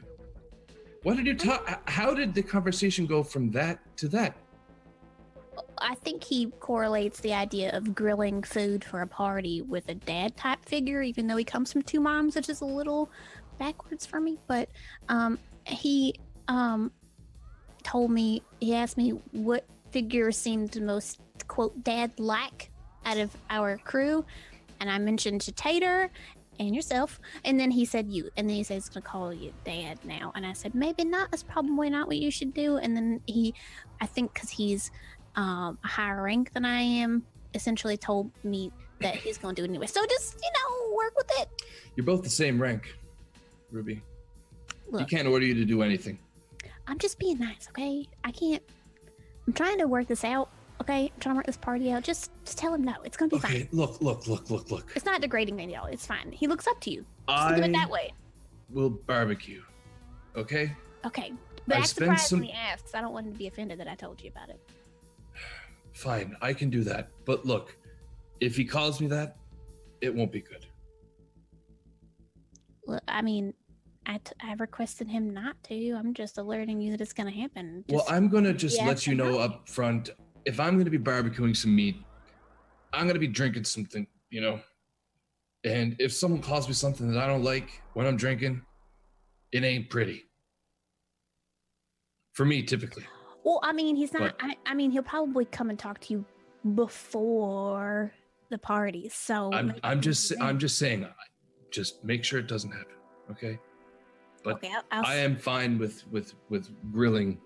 What did you talk? How did the conversation go from that to that? I think he correlates the idea of grilling food for a party with a dad type figure, even though he comes from two moms, which is a little backwards for me. But um, he um, told me, he asked me what figure seemed most, quote, dad like out of our crew. And I mentioned Jetator and yourself. And then he said you. And then he said he's to call you dad now. And I said, maybe not. That's probably not what you should do. And then he, I think because he's um, a higher rank than I am, essentially told me that he's to do it anyway. So just, you know, work with it. You're both the same rank, Ruby. He Look, can't order you to do anything. I'm just being nice, okay? I can't. I'm trying to work this out, okay? I'm trying to work this party out. Just, just tell him no. It's going to be fine. Okay, look, look, look, look, look. It's not degrading to y'all. It's fine. He looks up to you. Just think of it that I way. will barbecue. Okay? Okay. But I act surprised some- he asks. I don't want him to be offended that I told you about it. Fine, I can do that. But look, if he calls me that, it won't be good. Look, I mean, I, t- I requested him not to. I'm just alerting you that it's going to happen. well, I'm gonna just let you know no. up front. If I'm gonna be barbecuing some meat, I'm gonna be drinking something, you know. And if someone calls me something that I don't like when I'm drinking, it ain't pretty. For me, typically. Well, I mean, he's not. But- I, I mean, he'll probably come and talk to you before the party. So I'm I'm just I'm just saying, just make sure it doesn't happen, okay? But okay. I'll, I'll, I am fine with with with grilling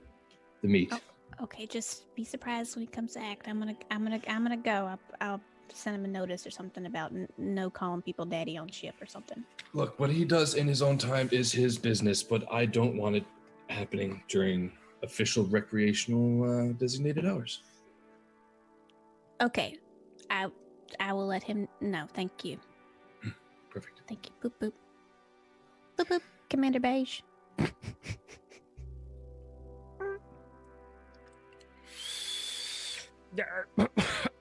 the meat. Oh. okay. Just be surprised when he comes to act. I'm gonna. I'm gonna. I'm gonna go. I'll, I'll send him a notice or something about n- no calling people daddy on ship or something. Look, what he does in his own time is his business, but I don't want it happening during official recreational uh, designated hours. Okay. I. I will let him know. Thank you. Perfect. Thank you. Boop boop. Boop boop. Commander Beige.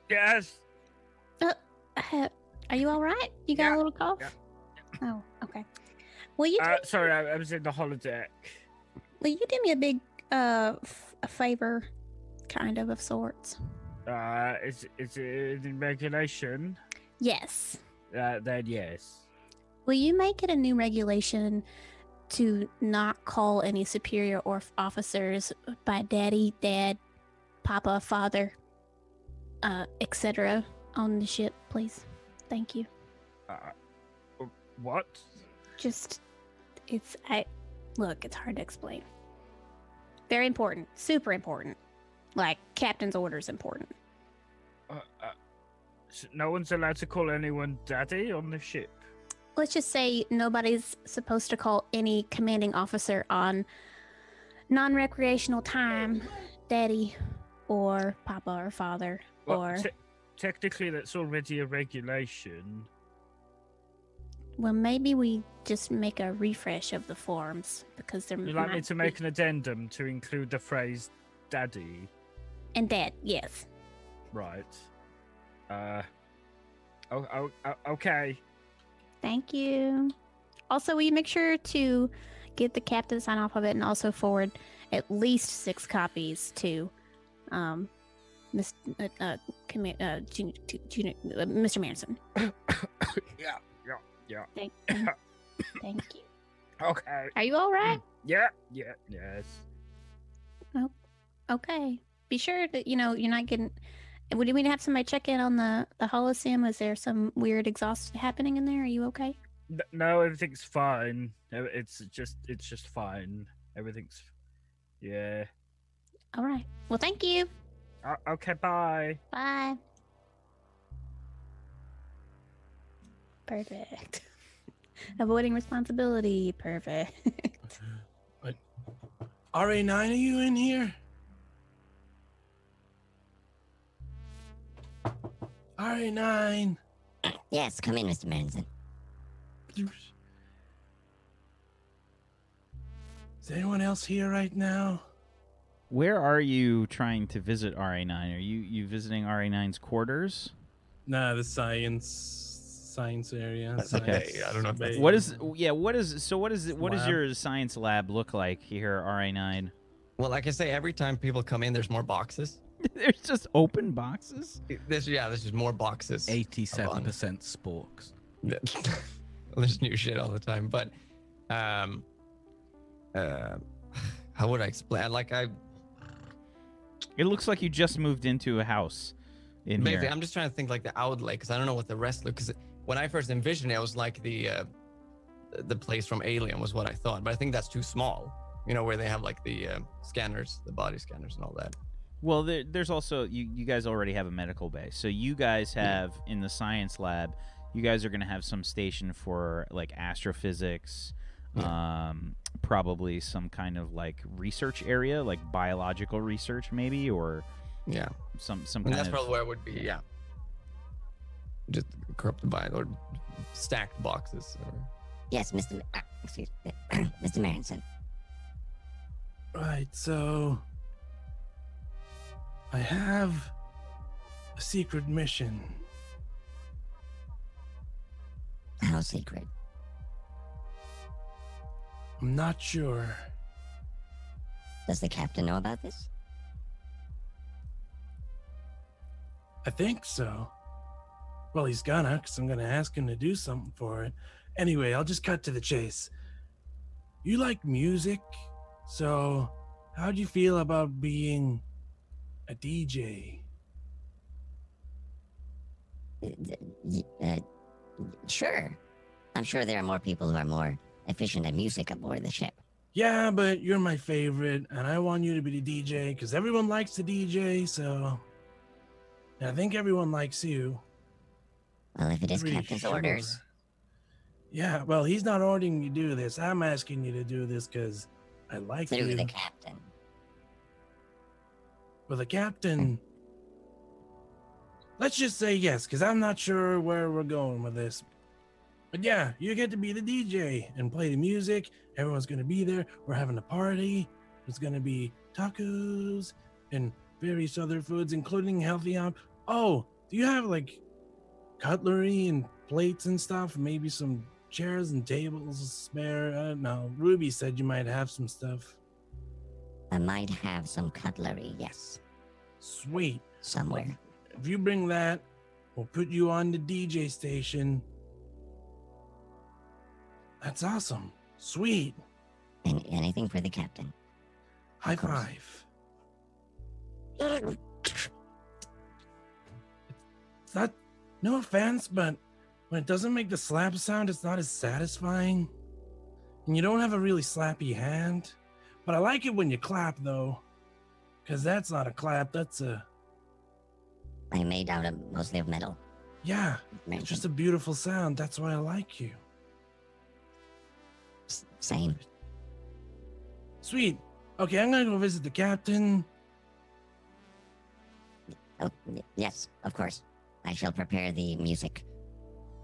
Yes. Uh, are you all right? You got Yeah, a little cough? yeah, Oh, okay. Will you Uh, sorry, I, I was in the holodeck. will you do me a big uh f- a favor, kind of of sorts? Uh, is is it in regulation? Yes. Uh, then yes. Will you make it a new regulation to not call any superior or officers by daddy, dad, papa, father, uh, etc. on the ship, please? Thank you. Uh, what? just it's i look it's hard to explain very important super important like captain's orders important Uh, uh, s- no one's allowed to call anyone daddy on the ship. Let's just say nobody's supposed to call any commanding officer on non-recreational time daddy or papa or father Well, or te- technically, that's already a regulation. well maybe we just make a refresh of the forms because they're You'd like me to make an addendum to include the phrase "daddy"? and dad yes Right. Uh. Oh, oh, oh, okay. Thank you. Also, will you make sure to get the captain to sign off of it and also forward at least six copies to um, Miss, uh, uh, commi- uh, Jun- Jun- uh, Mr. Manson. yeah, yeah, yeah. Thank, thank, thank you. Okay. Are you all right? Yeah, yeah, yes. Oh, Okay. Be sure that you know you're not getting. Would we have somebody check in on the the holosim? Is there some weird exhaust happening in there? Are you okay? No, everything's fine. It's just, it's just fine. Everything's, yeah. All right. Well, thank you. Uh, okay, bye. Bye. Perfect. Avoiding responsibility. Perfect. RA9, are you in here? RA9. Yes, come in, Mr. Manson. Is anyone else here right now? Where are you trying to visit RA9? Are you you visiting RA9's quarters? Nah, the science science area. Okay, science I don't know if that's- What is yeah? What is so? What is it? What does your science lab look like here RA9? Well, like I say, every time people come in, there's more boxes. There's just open boxes. This yeah, this is more boxes. Eighty-seven percent sporks. There's new shit all the time, but um, uh, how would I explain? Like I It looks like you just moved into a house in Basically, here. I'm just trying to think like the outlay because I don't know what the rest look. Because when I first envisioned it, it was like the uh, the place from Alien was what I thought, but I think that's too small. You know, where they have like the uh, scanners, the body scanners, and all that. Well, there, there's also you. You guys already have a medical bay, so you guys have in the science lab. You guys are going to have some station for like astrophysics, um, probably some kind of like research area, like biological research, maybe, or Yeah, some some and kind that's of. probably where it would be. Yeah, just corrupted by or stacked boxes. Or... Yes, Mr. Ma- ah, excuse me, Mr. Marinson. Right, so I have a secret mission. How secret? I'm not sure. Does the captain know about this? I think so. Well, he's gonna, because I'm gonna ask him to do something for it. Anyway, I'll just cut to the chase. You like music, so how'd you feel about being a DJ? Uh, uh, sure. I'm sure there are more people who are more efficient at music aboard the ship. Yeah, but you're my favorite, and I want you to be the DJ because everyone likes the DJ, so. And I think everyone likes you. Well, if it is Pretty captain's sure. orders, Yeah, well, he's not ordering you to do this. I'm asking you to do this because I like through you. the captain. Well, the captain. Let's just say yes, because I'm not sure where we're going with this. But yeah, you get to be the DJ and play the music. Everyone's going to be there. We're having a party. There's going to be tacos and various other foods, including healthy op. Oh, do you have like cutlery and plates and stuff? Maybe some chairs and tables spare? I don't know. Ruby said you might have some stuff. I might have some cutlery, yes, Sweet. somewhere. If you bring that, we'll put you on the DJ station. That's awesome. Sweet. And anything for the captain. High five. It's not, no offense, but when it doesn't make the slap sound, it's not as satisfying. And you don't have a really slappy hand. But I like it when you clap, though. Because that's not a clap, that's a, I made out of mostly of metal. yeah, it's just a beautiful sound. That's why I like you. S- Same. Sweet. Okay, I'm gonna go visit the captain. Oh, yes, of course. I shall prepare the music.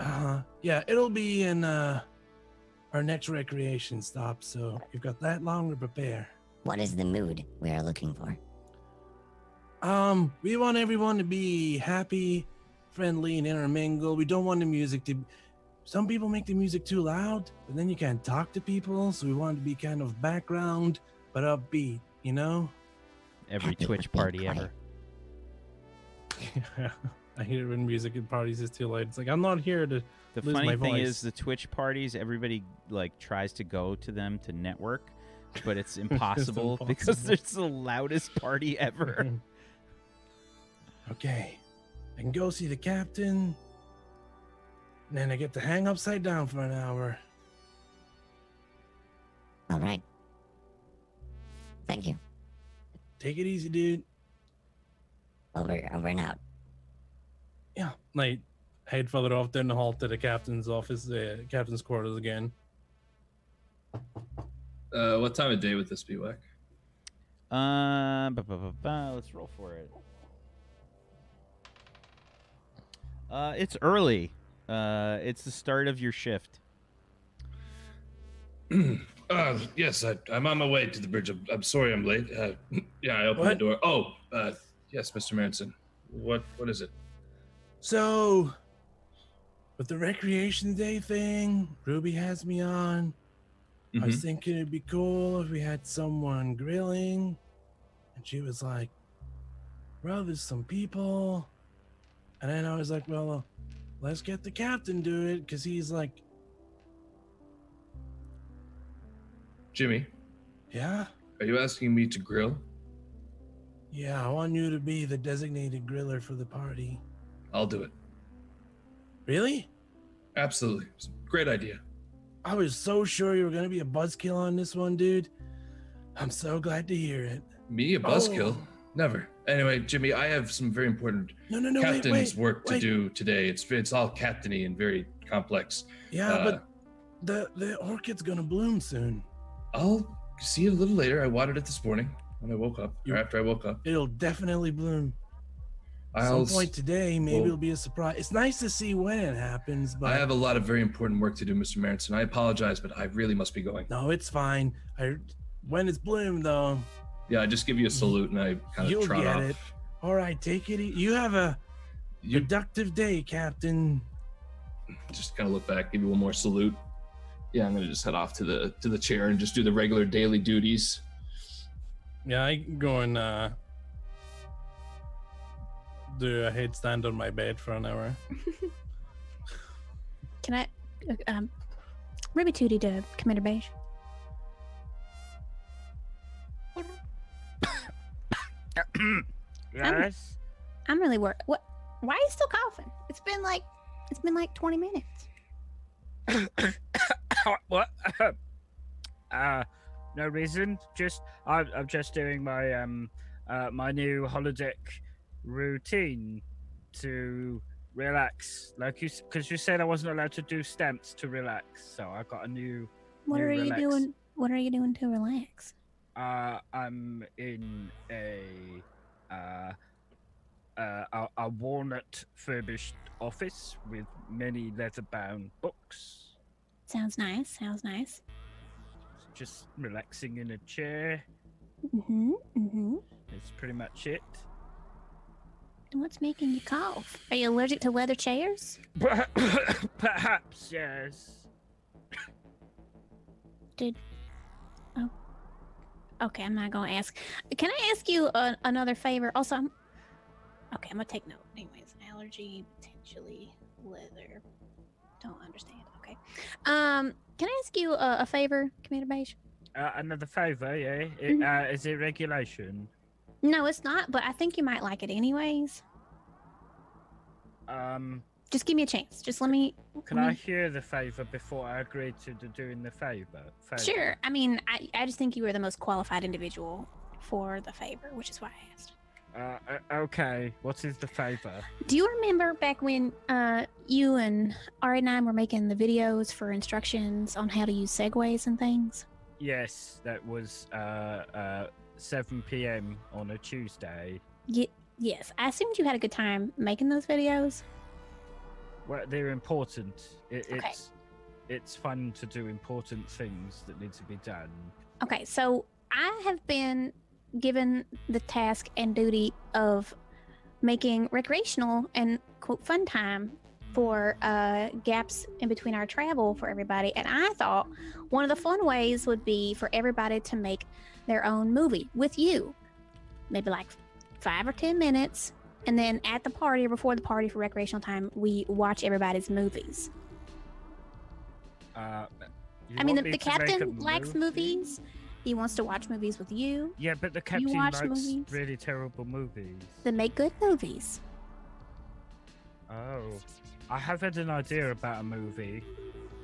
Uh, huh. yeah, it'll be in uh our next recreation stop, so you've got that long to prepare. What is the mood we are looking for? Um, we want everyone to be happy, friendly, and intermingle. We don't want the music to. Some people make the music too loud, but then you can't talk to people. So we want it to be kind of background, but upbeat. You know? Every Happy Twitch party quiet. ever. I hate it when music at parties is too loud. It's like I'm not here to. The lose funny my thing voice. is, the Twitch parties, everybody like tries to go to them to network, but it's impossible, because impossible. it's the loudest party ever. okay, I can go see the captain. And then I get to hang upside down for an hour. All right. Thank you. Take it easy, dude. Over, over and out. Yeah, like head further off down the hall to the captain's office, uh, captain's quarters again. Uh, what time of day would this be, Wack? Uh, ba, ba, ba, ba, let's roll for it. Uh, it's early. Uh, it's the start of your shift. Uh, yes, I, I'm on my way to the bridge. I'm, I'm sorry I'm late. Uh, yeah, I opened What? the door. Oh, uh, yes, Mr. Marinson. What what is it? So, with the recreation day thing, Ruby has me on. I was thinking it'd be cool if we had someone grilling. And she was like, well, there's some people. And then I was like, well, uh, let's get the captain do it because he's like, Jimmy, yeah, are you asking me to grill? yeah, I want you to be the designated griller for the party. I'll do it. Really? Absolutely. Great idea. I was so sure you were going to be a buzzkill on this one, dude. I'm so glad to hear it. Me, a buzzkill? Oh. Never. Anyway, Jimmy, I have some very important No, no, no, wait, captain's wait, work to wait. do today. It's it's all captainy and very complex. Yeah, Uh, but the the orchid's gonna bloom soon. I'll see you a little later. I watered it this morning when I woke up, You- or after I woke up. It'll definitely bloom. At I'll. some point today, maybe well- it'll be a surprise. It's nice to see when it happens, but I have a lot of very important work to do, Mr. Marinson. I apologize, but I really must be going. no, it's fine. I when it's bloomed though, Yeah, I just give you a salute and I kind of You'll of trot get off. it. all right, take it. You have a You productive day, Captain. just kind of look back, give you one more salute. Yeah, I'm gonna just head off to the to the chair and just do the regular daily duties. Yeah, I go and uh, do a headstand on my bed for an hour. Can I, um, Ruby Tootie to Commander Beige? yes. I'm really worried. What? Why are you still coughing? It's been like, it's been like 20 minutes. what? uh, no reason. Just I'm, I'm just doing my um uh my new holodeck routine to relax. Like you, because you said I wasn't allowed to do stamps to relax, so I got a new. What new are you doing? What are you doing to relax? Uh, I'm in a uh, uh, a, a walnut furbished office with many leather-bound books. Sounds nice. Sounds nice. Just relaxing in a chair. Mm-hmm. Mm-hmm. That's pretty much it. What's making you cough? Are you allergic to leather chairs? Perhaps yes. Did. Oh. Okay, I'm not gonna ask. Can I ask you uh, another favor? Also, I'm okay. I'm gonna take note. Anyways, allergy potentially leather. Don't understand. Okay. Um, can I ask you a, a favor, Commander Beige? Uh, another favor, yeah. It, uh, is it regulation? No, it's not. But I think you might like it anyways. Um, Just give me a chance. Just let me. can let I hear the favor before I agree to the, doing the favor? favor? Sure. I mean, I, I just think you were the most qualified individual for the favor, which is why I asked. Uh, uh, okay. What is the favor? Do you remember back when uh, you and Ari and I were making the videos for instructions on how to use segways and things? Yes, that was uh, uh, 7 p.m. on a Tuesday. Ye- yes, I assumed you had a good time making those videos. Well, they're important. It, Okay. It's it's fun to do important things that need to be done. Okay, so I have been given the task and duty of making recreational and quote fun time for uh, gaps in between our travel for everybody. And I thought one of the fun ways would be for everybody to make their own movie with you, maybe like five or 10 minutes. And then at the party or before the party for recreational time, we watch everybody's movies. Uh, I mean, the, me the captain likes movie? movies. He wants to watch movies with you. Yeah, but the captain likes movies? really terrible movies. Then make good movies. Oh, I have had an idea about a movie.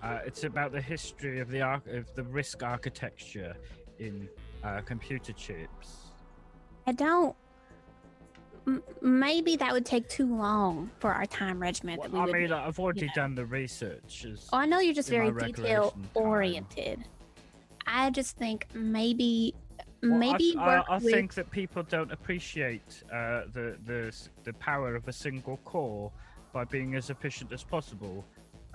Uh, it's about the history of the arch- of the RISC architecture in uh, computer chips. I don't. M- maybe that would take too long for our time regiment. Well, I mean, I've already know. done the research. Oh, I know you're just very detail oriented. I just think maybe, Well, I maybe I, work I, with. think that people don't appreciate uh, the the the power of a single core by being as efficient as possible,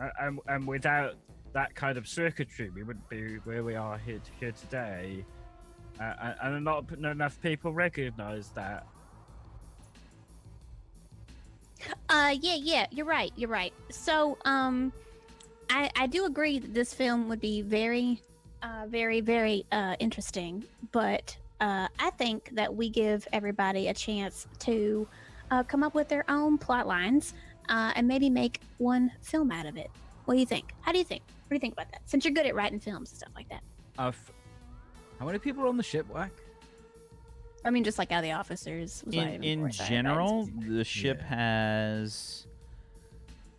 uh, and and without that kind of circuitry, we wouldn't be where we are here here today. Uh, and, not not enough people recognise that. Uh, yeah, yeah, you're right. You're right. So, um, I I do agree that this film would be very, uh, very, very uh interesting. But uh, I think that we give everybody a chance to uh, come up with their own plot lines uh, and maybe make one film out of it. What do you think? How do you think? What do you think about that? Since you're good at writing films and stuff like that. Uh, f- how many people are on the ship, Whack? I mean, just like how the officers. Was in in general, guys. the ship Yeah. has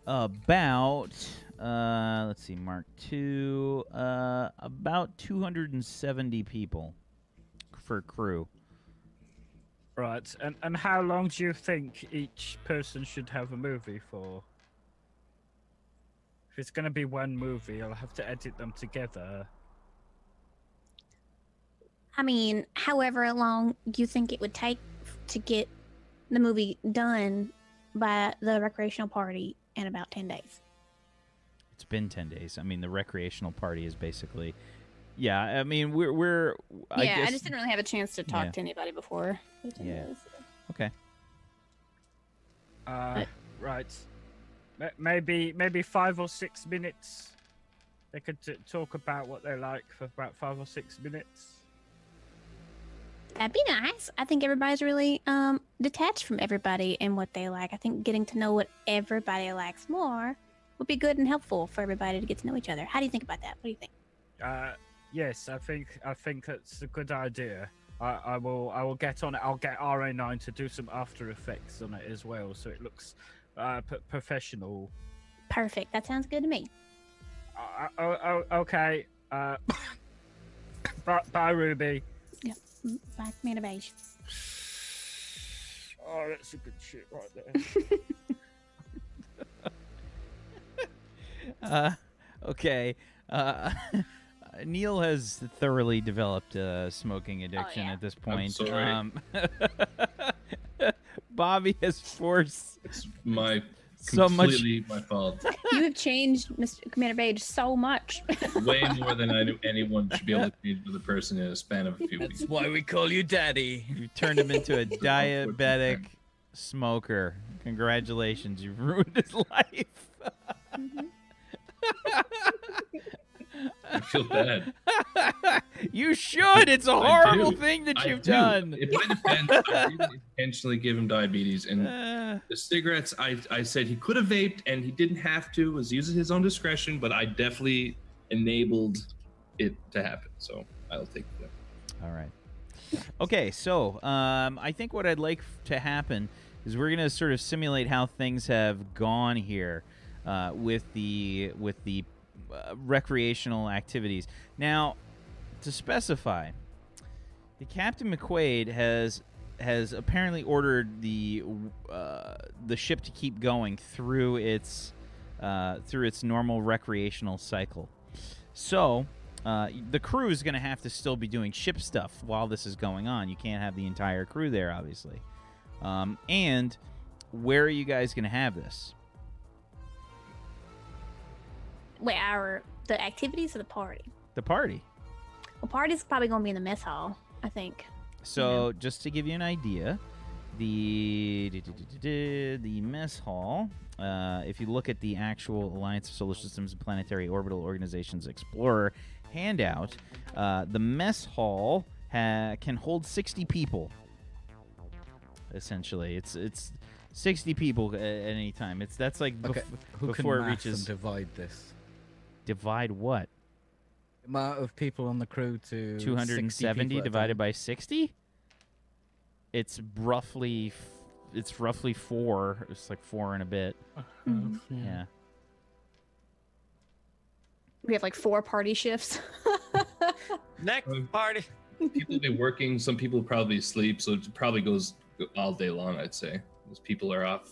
about uh let's see, Mark two, uh about two hundred and seventy people for crew. Right, and and how long do you think each person should have a movie for? If it's going to be one movie, I'll have to edit them together. I mean, however long you think it would take to get the movie done by the recreational party in about 10 days. It's been ten days. I mean, the recreational party is basically, yeah. I mean, we're we're. I yeah, guess, I just didn't really have a chance to talk Yeah. to anybody before. Yeah. days. Okay. Uh, right. Ma- Maybe maybe five or six minutes. They could t- talk about what they like for about five or six minutes. That'd be nice. I think everybody's really um detached from everybody and what they like. I think getting to know what everybody likes more would be good and helpful for everybody to get to know each other. How do you think about that? What do you think? Uh, yes, I think I think that's a good idea. I, I will I will get on it. I'll get RA9 to do some After Effects on it as well, so it looks uh, p- professional. Perfect. That sounds good to me. Uh, oh, oh, okay. Uh, bye, bye, Ruby. Mm, Black man of beige. Oh, that's a good shit right there. Uh, okay. Uh, Neil has thoroughly developed a smoking addiction yeah. at this point. sorry. Um, Bobby has forced It's my so much. my fault. you have changed, Mr. Commander Beige, so much. Way more than I knew anyone should be able to change with a person in a span of a few That's weeks. why we call you Daddy. You turned him into a diabetic smoker. Congratulations, you've ruined his life. Mm-hmm. I feel bad. you should. It's a horrible thing that I you've do. done. In my defense, I didn't intentionally give him diabetes, and Uh, the cigarettes, I, I said he could have vaped and he didn't have to. Was using his own discretion, but I definitely enabled it to happen. So I'll take that. All right. Okay, so um, I think what I'd like to happen is we're gonna sort of simulate how things have gone here uh, with the with the uh, recreational activities. Now, to specify, the Captain McQuaid has has apparently ordered the uh, the ship to keep going through its uh, through its normal recreational cycle. So, uh, the crew is going to have to still be doing ship stuff while this is going on. You can't have the entire crew there, obviously. Um, and where are you guys going to have this? Wait, our the activities of the party. The party. Well, party's probably gonna be in the mess hall. I think. So, just to give you an idea, the the mess hall. Uh, if you look at the actual Alliance of Solar Systems and Planetary Orbital Organizations Explorer handout, uh, the mess hall ha- can hold 60 people. Essentially, it's it's 60 people at any time. It's that's like bef- Okay, who before can it math reaches and divide this? Divide what Amount of people on the crew to 270 people at a divided by 60 it's roughly it's roughly four it's like four and a bit Mhm. yeah We have like four party shifts. Next Um, party. People will be working. Some people probably sleep, so it probably goes all day long. I'd say those people are off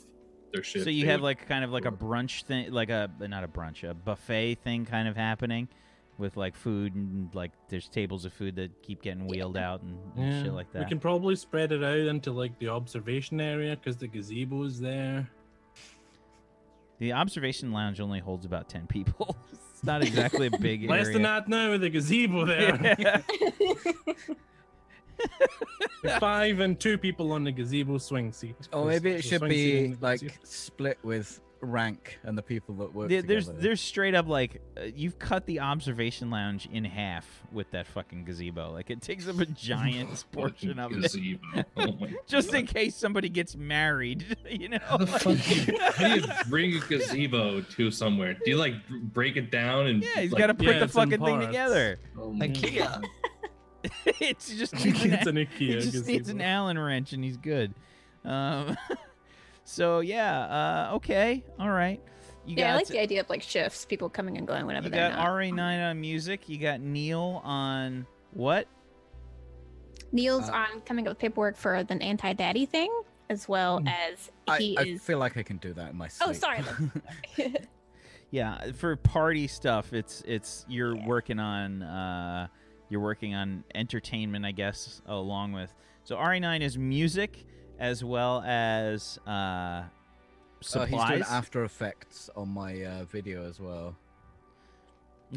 their shift. so you They have like kind of like a brunch thing like a not a brunch a buffet thing kind of happening with like food and like there's tables of food that keep getting wheeled out and, and Yeah, shit like that. We can probably spread it out into like the observation area because the gazebo is there. the observation lounge only holds about 10 people it's not exactly a big Less area than that now with the gazebo there. Yeah. Five and two people on the gazebo swing seat. Or maybe it should be like gazebo. split with rank and the people that work There- there's together. there's straight up like uh, you've cut the observation lounge in half with that fucking gazebo. Like it takes up a giant portion of it, Oh my just in case somebody gets married. You know, How the like- fuck do you, how do you bring a gazebo to somewhere? Do you like break it down and? yeah, he's like, got to put Yeah, the fucking thing together. oh my IKEA. God. it's just needs an, it's an he IKEA just needs an gazebo. Allen wrench and he's good. Um, so yeah, uh, okay, all right. You yeah, got I like the idea of like shifts, people coming and going whenever you they're got not. RA9 on music. You got Neil on what? Neil's Uh, on coming up with paperwork for the anti-daddy thing, as well Hmm. as I, he I is. feel like I can do that in my sleep. Oh, sorry. Yeah, for party stuff, it's it's you're Yeah. working on uh you're working on entertainment, I guess, along with. So RA9 is music as well as uh Uh, he's doing After Effects on my uh, video as well.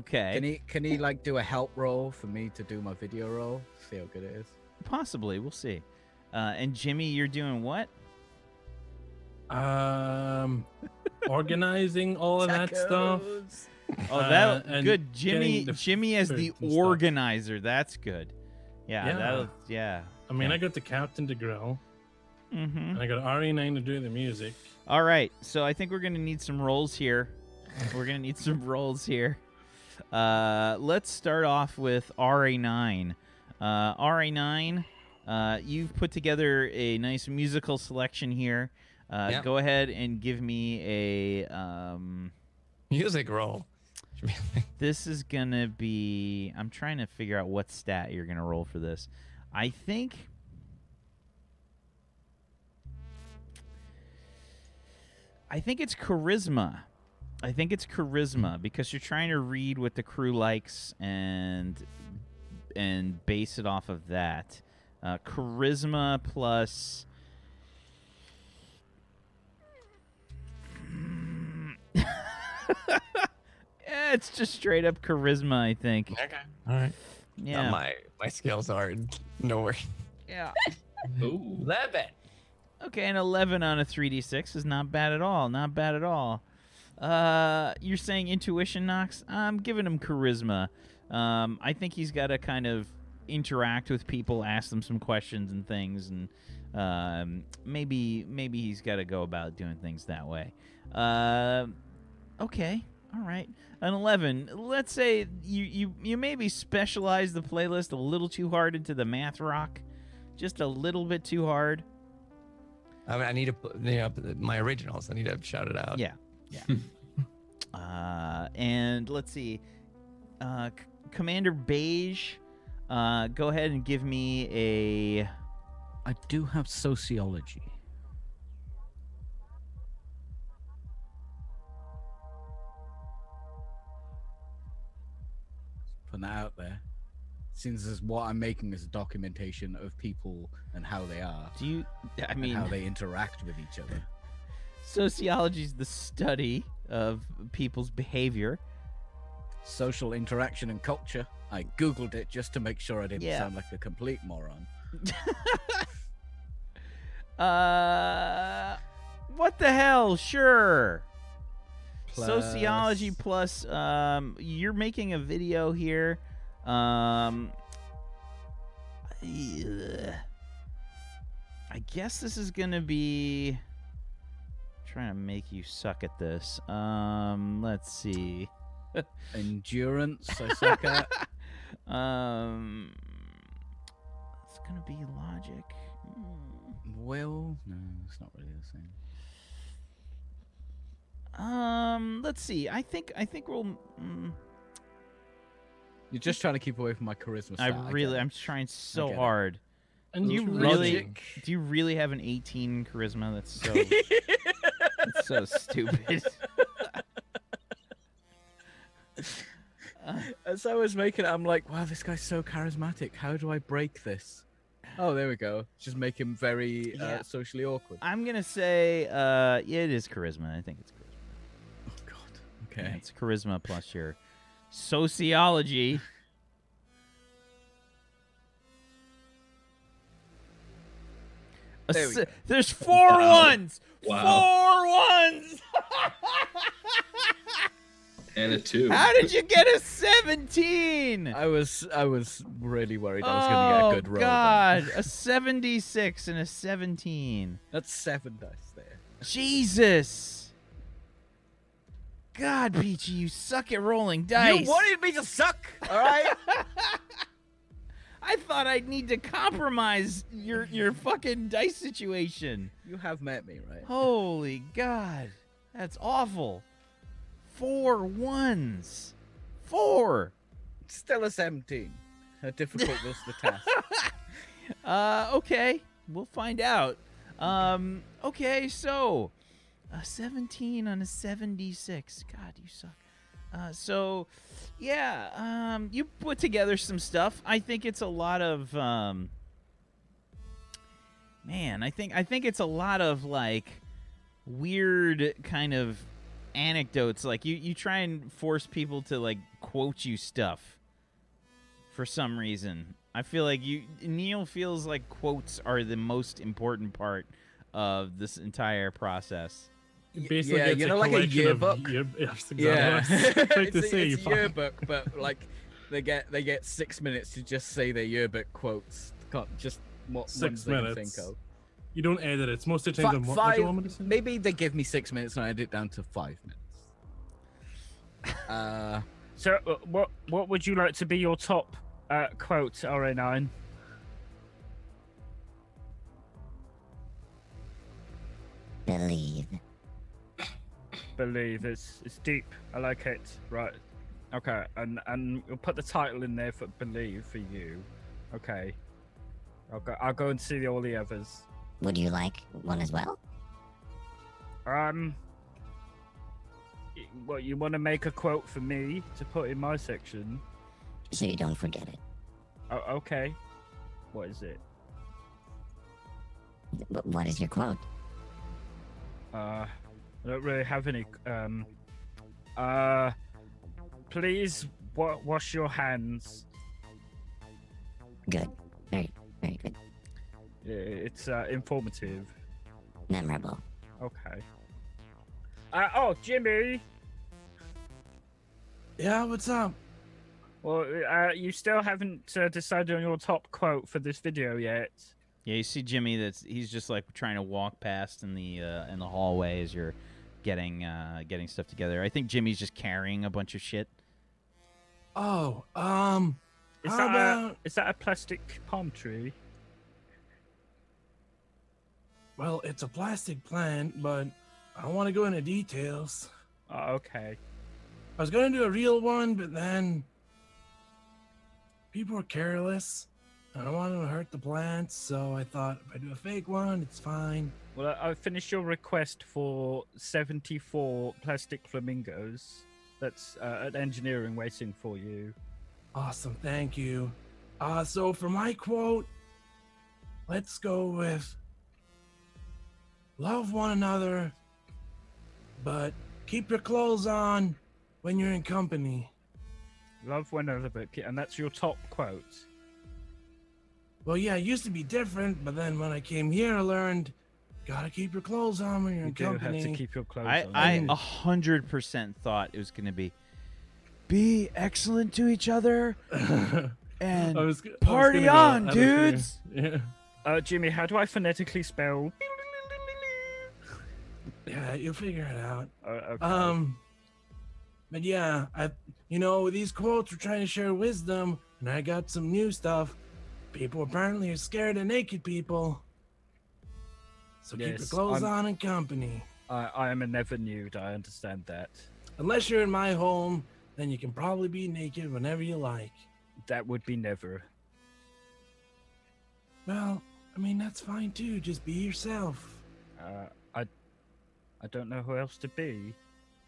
okay. Can he can he like do a help role for me to do my video role? See how good it is. Possibly, we'll see. Uh, and Jimmy, you're doing what? Um, organizing all of that stuff. Tacos. Oh, Uh, that and good. Jimmy, the Jimmy as the food and stuff. organizer. That's good. Yeah, Yeah. that'll yeah. I mean, Yeah. I got the captain to grill, Mm-hmm. and I got RA9 to do the music. All right, so I think we're gonna need some rolls here. We're gonna need some rolls here. Uh, let's start off with RA9. Uh, RA9, uh, you've put together a nice musical selection here. Uh, Yeah. Go ahead and give me a. Um, Music roll. This is gonna be. I'm trying to figure out what stat you're gonna roll for this. I think. I think it's charisma. I think it's charisma because you're trying to read what the crew likes and and base it off of that. Uh, charisma plus. Yeah, it's just straight up charisma. I think. okay. All right. Yeah. Not my my skills are nowhere. yeah. Ooh. Eleven. Okay, an 11 on a 3d6 is not bad at all. Not bad at all. Uh, you're saying intuition, Knox? I'm giving him charisma. Um, I think he's got to kind of interact with people, ask them some questions and things, and um, maybe maybe he's got to go about doing things that way. Uh, okay, all right. An 11. Let's say you you you maybe specialize the playlist a little too hard into the math rock, just a little bit too hard. I mean, I need to put you know, my originals. I need to shout it out. Yeah, yeah. uh, and let's see, uh, C- Commander Beige, uh, go ahead and give me a. I do have sociology. Putting that out there. Since as what I'm making is a documentation of people and how they are, Do you? I mean, how they interact with each other. sociology is the study of people's behavior. Social interaction and culture. I googled it just to make sure I didn't Yeah. sound like a complete moron. Uh, what the hell? Sure. Sociology Plus- plus um you're making a video here. Um. I guess this is going to be trying to make you suck at this. Um let's see. endurance. I suck at. Um it's going to be logic. Hmm. Will? No, it's not really the same. Um, let's see. I think I think we'll. Mm, You're just trying to keep away from my charisma. I stat, get really, it. I'm trying so get it. hard. And Do you really? logic. Do you really have an 18 charisma? That's so. that's so stupid. As I was making it, I'm like, wow, this guy's so charismatic. How do I break this? Oh, there we go. Just make him very Yeah. uh, socially awkward. I'm gonna say, uh, yeah, it is charisma. I think it's charisma. Yeah, Okay. it's charisma plus your sociology. There we go. There's four Wow. ones. Wow. Four ones. And a two. How did you get a 17? I was I was really worried I was going to get a oh, good Oh roll. then. God, a 76 and a 17. That's seven dice there. Jesus. God, Peachy, you suck at rolling dice. You wanted me to suck, all right? I thought I'd need to compromise your your fucking dice situation. you have met me, right? Holy God, that's awful. Four ones. Four. Still a 17. How difficult was the task? Uh, okay, we'll find out. Um, okay, so a 17 on a 76. God, you suck. Uh, so yeah, um, you put together some stuff. I think it's a lot of um, man. I think I think it's a lot of like weird kind of anecdotes. Like you you try and force people to like quote you stuff for some reason. I feel like you Neil feels like quotes are the most important part of this entire process. It basically yeah, gets you know, a like a collection yearbook? year- yes, exactly. Yeah, I was like to it's, say, it's a yearbook, but like they get they get six minutes to just say their yearbook quotes. Can't just what Six ones they can minutes. think of. You don't edit it. It's most of the time. Fi- the what, what you five, want me to say? maybe they give me six minutes and I edit it down to five minutes. Uh, So, uh, what what would you like to be your top uh, quote, RA9? Believe. Believe it's it's deep. I like it. Right. Okay, and and we'll put the title in there for believe for you. Okay. I'll go. I'll go and see all the others. Would you like one as well? Um. What you want to make a quote for me to put in my section? So you don't forget it. Oh, okay. What is it? What is your quote? Uh, I don't really have any. Um, uh, please wa- wash your hands. Good. Very, very good. I- It's uh, informative. Memorable. Okay. Uh, oh, Jimmy. Yeah, what's up? Well, uh, you still haven't uh, decided on your top quote for this video yet. Yeah, you see Jimmy. That's he's just like trying to walk past in the uh, in the hallway as you're getting uh, getting stuff together. I think Jimmy's just carrying a bunch of shit. Oh, um, Is that about- a, is that a plastic palm tree? well, it's a plastic plant, but I don't want to go into details. Oh, okay. I was gonna do a real one, but then people were careless. I don't want to hurt the plants, so I thought if I do a fake one, it's fine. Well, I, I finished your request for 74 plastic flamingos. That's uh, at engineering waiting for you. Awesome, thank you. Uh, so for my quote, let's go with love one another, but keep your clothes on when you're in company. Love one another, but and that's your top quote. Well, yeah, it used to be different, but then when I came here, I learned gotta keep your clothes on when you're You in do company. have to keep your clothes I on. I Mm. hundred percent thought it was gonna be be excellent to each other and I was, I was party go on, out of here. dudes. Yeah. Uh, Jimmy, how do I phonetically spell? yeah, you'll figure it out. Uh, okay. Um, but yeah, I, you know, these quotes were trying to share wisdom, and I got some new stuff. People apparently are scared of naked people. So keep your clothes I'm- on in company. I, I am a never nude. I understand that. Unless you're in my home, then you can probably be naked whenever you like. That would be never. Well, I mean, that's fine too. Just be yourself. Uh, I, I don't know who else to be.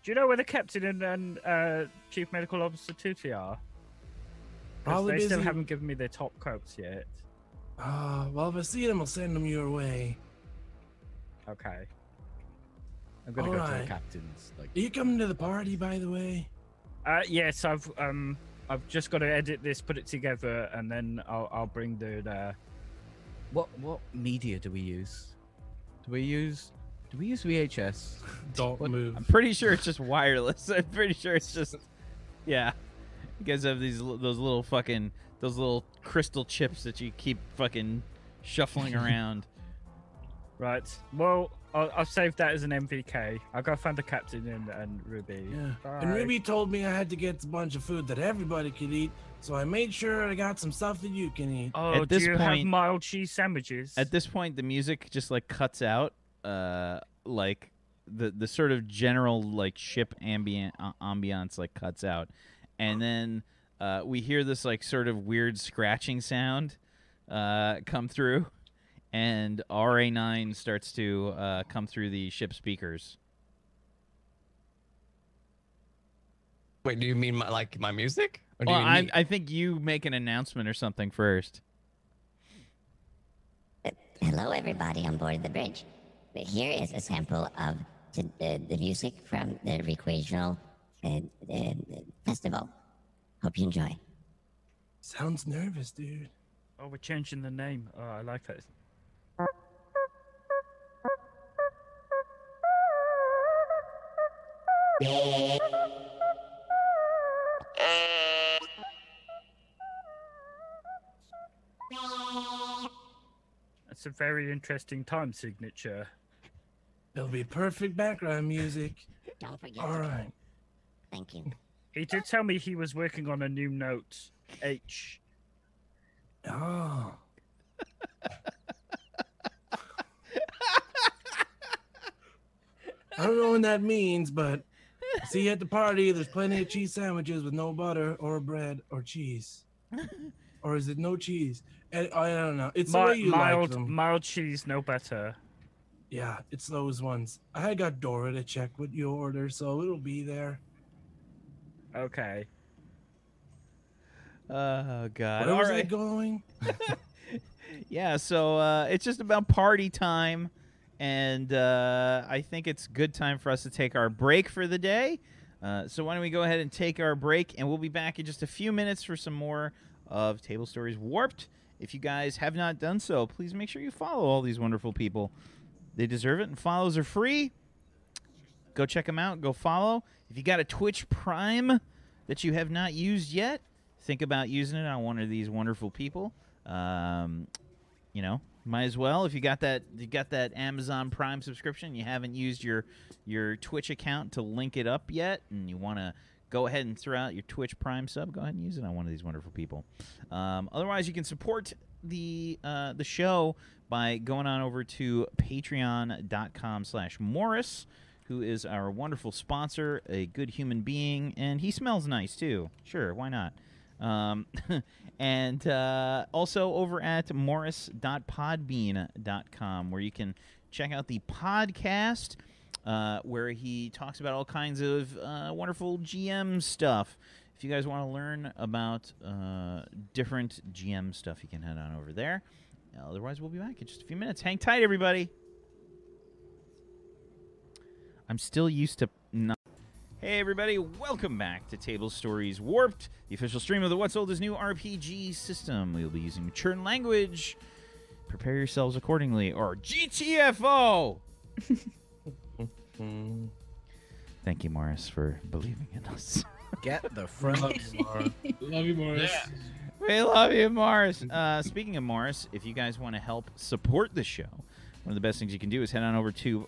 Do you know where the captain and, and uh, chief medical officer Tutti are? 'Cause Probably they busy. still haven't given me their top coats yet. Ah, well, if I see them, I'll send them your way. Okay. I'm gonna go to the Alright. captain's. Like, Are you coming to the party, by the way? uh, yes, I've um, I've just got to edit this, put it together, and then I'll I'll bring the. Uh, what what media do we use? Do we use Do we use VHS? Don't What- move. I'm pretty sure it's just wireless. I'm pretty sure it's just, yeah. You guys have these those little fucking those little crystal chips that you keep fucking shuffling around. Right. Well, I'll, I'll save that as an MVK. I'll go find the captain and, and Ruby. Yeah. Bye. And Ruby told me I had to get a bunch of food that everybody could eat, so I made sure I got some stuff that you can eat. Oh, At this do you have point- mild cheese sandwiches? At this point, the music just like cuts out, uh, like the the sort of general like ship ambient uh, ambiance like cuts out, and then uh, we hear this like sort of weird scratching sound uh, come through, and RA nine starts to uh, come through the ship speakers. Wait, do you mean my, like my music? Or do Well, you I mean- I think you make an announcement or something first. Hello, everybody on board the bridge. Here is a sample of the, the, the music from the recreational festival. Hope you enjoy. Sounds nervous, dude. oh, we're changing the name. Oh, I like that. That's a very interesting time signature. It'll be perfect background music. Don't forget. All right. to- right. Thank you. He did tell me he was working on a new note. H. Oh. I don't know what that means, but see at the party, there's plenty of cheese sandwiches with no butter or bread or cheese. Or is it no cheese? And I don't know. It's the way you like mild, them. mild cheese, no better. Yeah, it's those ones. I got Dora to check what you order, so it'll be there. Okay. Oh God! Where All was I going? Yeah, so uh, it's just about party time, and uh, I think it's good time for us to take our break for the day. Uh, so why don't we go ahead and take our break, and we'll be back in just a few minutes for some more of Table Stories Warped. If you guys have not done so, please make sure you follow all these wonderful people. They deserve it, and follows are free. Go check them out. Go follow. If you got a Twitch Prime that you have not used yet, think about using it on one of these wonderful people. Um, you know, might as well if you got that you got that Amazon Prime subscription, you haven't used your your Twitch account to link it up yet, and you want to go ahead and throw out your Twitch Prime sub, go ahead and use it on one of these wonderful people. Um, otherwise, you can support the uh, the show by going on over to patreon.com slash morrus who is our wonderful sponsor a good human being and he smells nice too sure why not um, and uh, also over at morrus.podbean.com where you can check out the podcast uh, where he talks about all kinds of uh, wonderful GM stuff. If you guys want to learn about uh, different GM stuff, you can head on over there. Otherwise, we'll be back in just a few minutes. Hang tight, everybody. I'm still used to not. Hey, everybody, welcome back to Table Stories Warped, the official stream of the What's Old is New RPG system. We will be using mature language. Prepare yourselves accordingly, or GTFO! Thank you, Morrus, for believing in us. Get the front. love you, Love you, Morrus. we love you, Morrus. Uh, speaking of Morrus, if you guys want to help support the show, one of the best things you can do is head on over to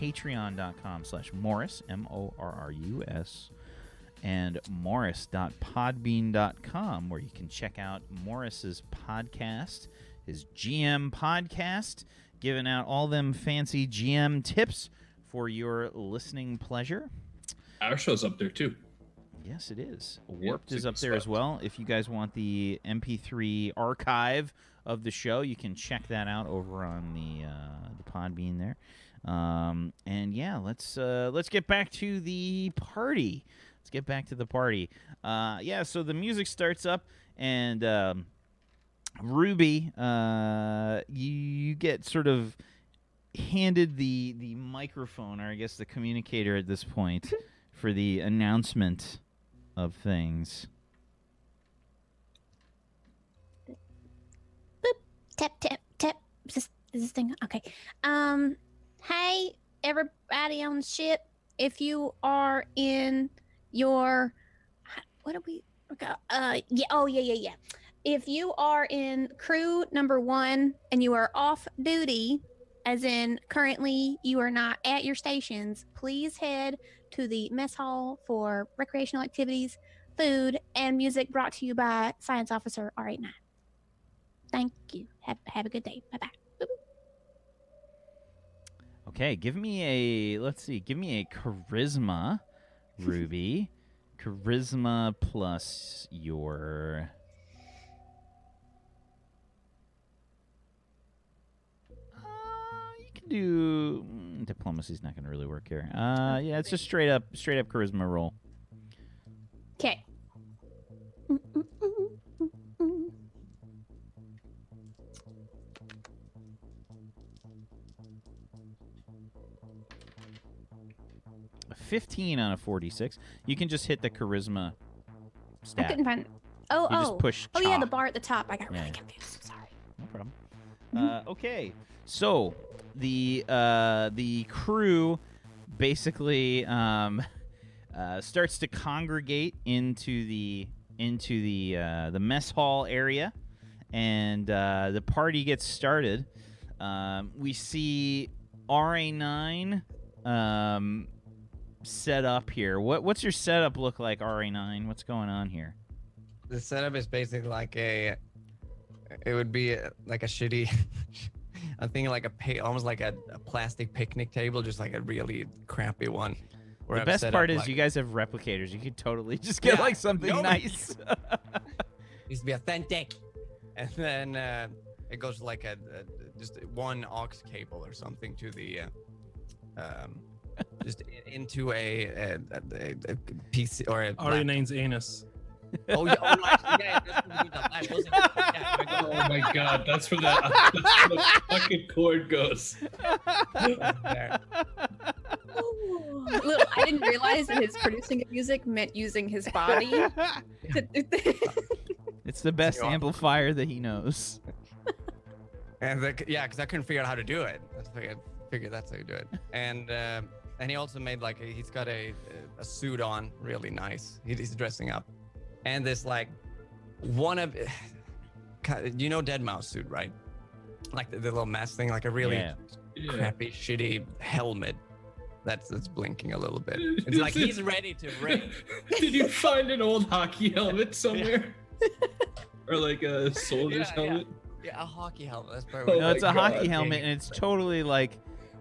patreon.com slash Morrus, M-O-R-R-U-S, and morrus.podbean.com, where you can check out Morrus's podcast, his GM podcast, giving out all them fancy GM tips for your listening pleasure. Our show's up there too. Yes, it is. Warped is up there as well. If you guys want the MP3 archive of the show, you can check that out over on the uh, the Podbean there. Um, and yeah, let's uh, let's get back to the party. Let's get back to the party. Uh, yeah, so the music starts up, and um, Ruby, uh, you, you get sort of handed the the microphone, or I guess the communicator at this point, for the announcement of things. Boop, Tap tap tap. Is this, is this thing okay? Um, hey, everybody on the ship, if you are in your, what do we, uh, yeah, oh, yeah, yeah, yeah. If you are in crew number one and you are off duty, as in currently you are not at your stations, please head to the mess hall for recreational activities, food, and music brought to you by Science Officer RA9. Thank you. Have, have a good day. Bye bye. Okay, give me a let's see, give me a charisma, Ruby. charisma plus your Uh, you can do mm, diplomacy's not going to really work here. Uh, yeah, it's just straight up, straight up charisma roll. Okay. A Fifteen on a forty-six. You can just hit the charisma I couldn't find. Oh, You oh. just push oh, yeah, the bar at the top. I got Yeah. really confused. Sorry. No problem. Uh, okay, so the uh, the crew basically um, uh, starts to congregate into the into the uh, the mess hall area, and uh, the party gets started. Um, we see RA nine um, set up here. What what's your setup look like, RA nine? What's going on here? The setup is basically like a. It would be uh, like a shitty. I'm thinking like a almost like a, a plastic picnic table, just like a really crappy one. The best part is like- you guys have replicators. You could totally just get Yeah, like something no, nice. needs to be authentic. And then uh, it goes like a, a just one aux cable or something to the uh, um, just into a, a, a, a PC or a laptop. RA9's anus. Oh yeah, oh, no, actually, yeah, that's what we the lap- wasn't it? Yeah, Oh my god, that's where the, that's where the fucking cord goes. it. Little, I didn't realize that his producing of music meant using his body. it's the best amplifier that he knows. And the, yeah, because I couldn't figure out how to do it. I figured, figured that's how you do it. And uh, and he also made like a, he's got a a suit on, really nice. He, he's dressing up, and this like one of you know Deadmau5 suit, right? Like the, the little mask thing, like a really Yeah. Yeah. crappy, shitty helmet. That's that's blinking a little bit. It's like he's ready to ring. Did you find an old hockey helmet somewhere? or like a soldier's Yeah, yeah. helmet? Yeah, a hockey helmet. That's probably Oh no, it's a God. hockey helmet, and it's totally like A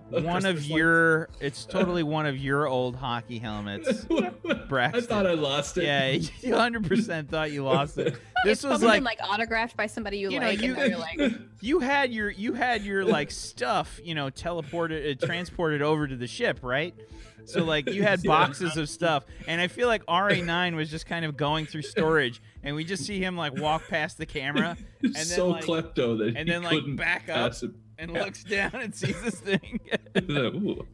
one of Christmas your. It's totally one of your old hockey helmets. I thought I lost it. Yeah, you 100% thought you lost it. This it's was like been, like autographed by somebody you, you know, like, you- and you're like, you had your you had your like stuff you know teleported uh, transported over to the ship right so like you had Yeah. boxes of stuff and i feel like ra9 was just kind of going through storage and we just see him like walk past the camera He's then, so like- klepto that and he then like couldn't back up pass it. And Yeah. looks down and sees this thing Ooh.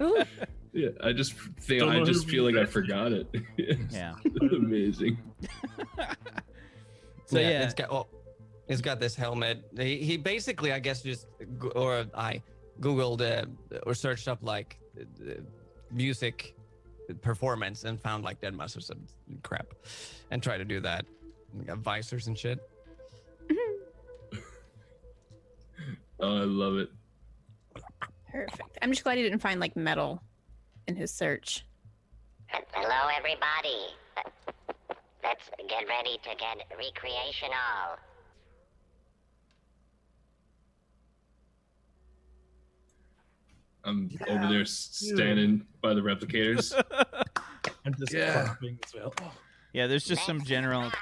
Ooh. Yeah, I just think I just feel like I forgot it. It's yeah amazing. so yeah, it's got oh, it's got this helmet. He, he basically, I guess, just or I googled uh, or searched up like uh, music performance and found like Deadmau5 or some crap, and tried to do that. And got visors and shit. Oh, I love it. perfect. I'm just glad he didn't find like metal in his search. Hello, everybody. Let's get ready to get recreational. I'm over there s- standing by the replicators. I'm just Yeah. clapping as well. Oh, yeah there's just some general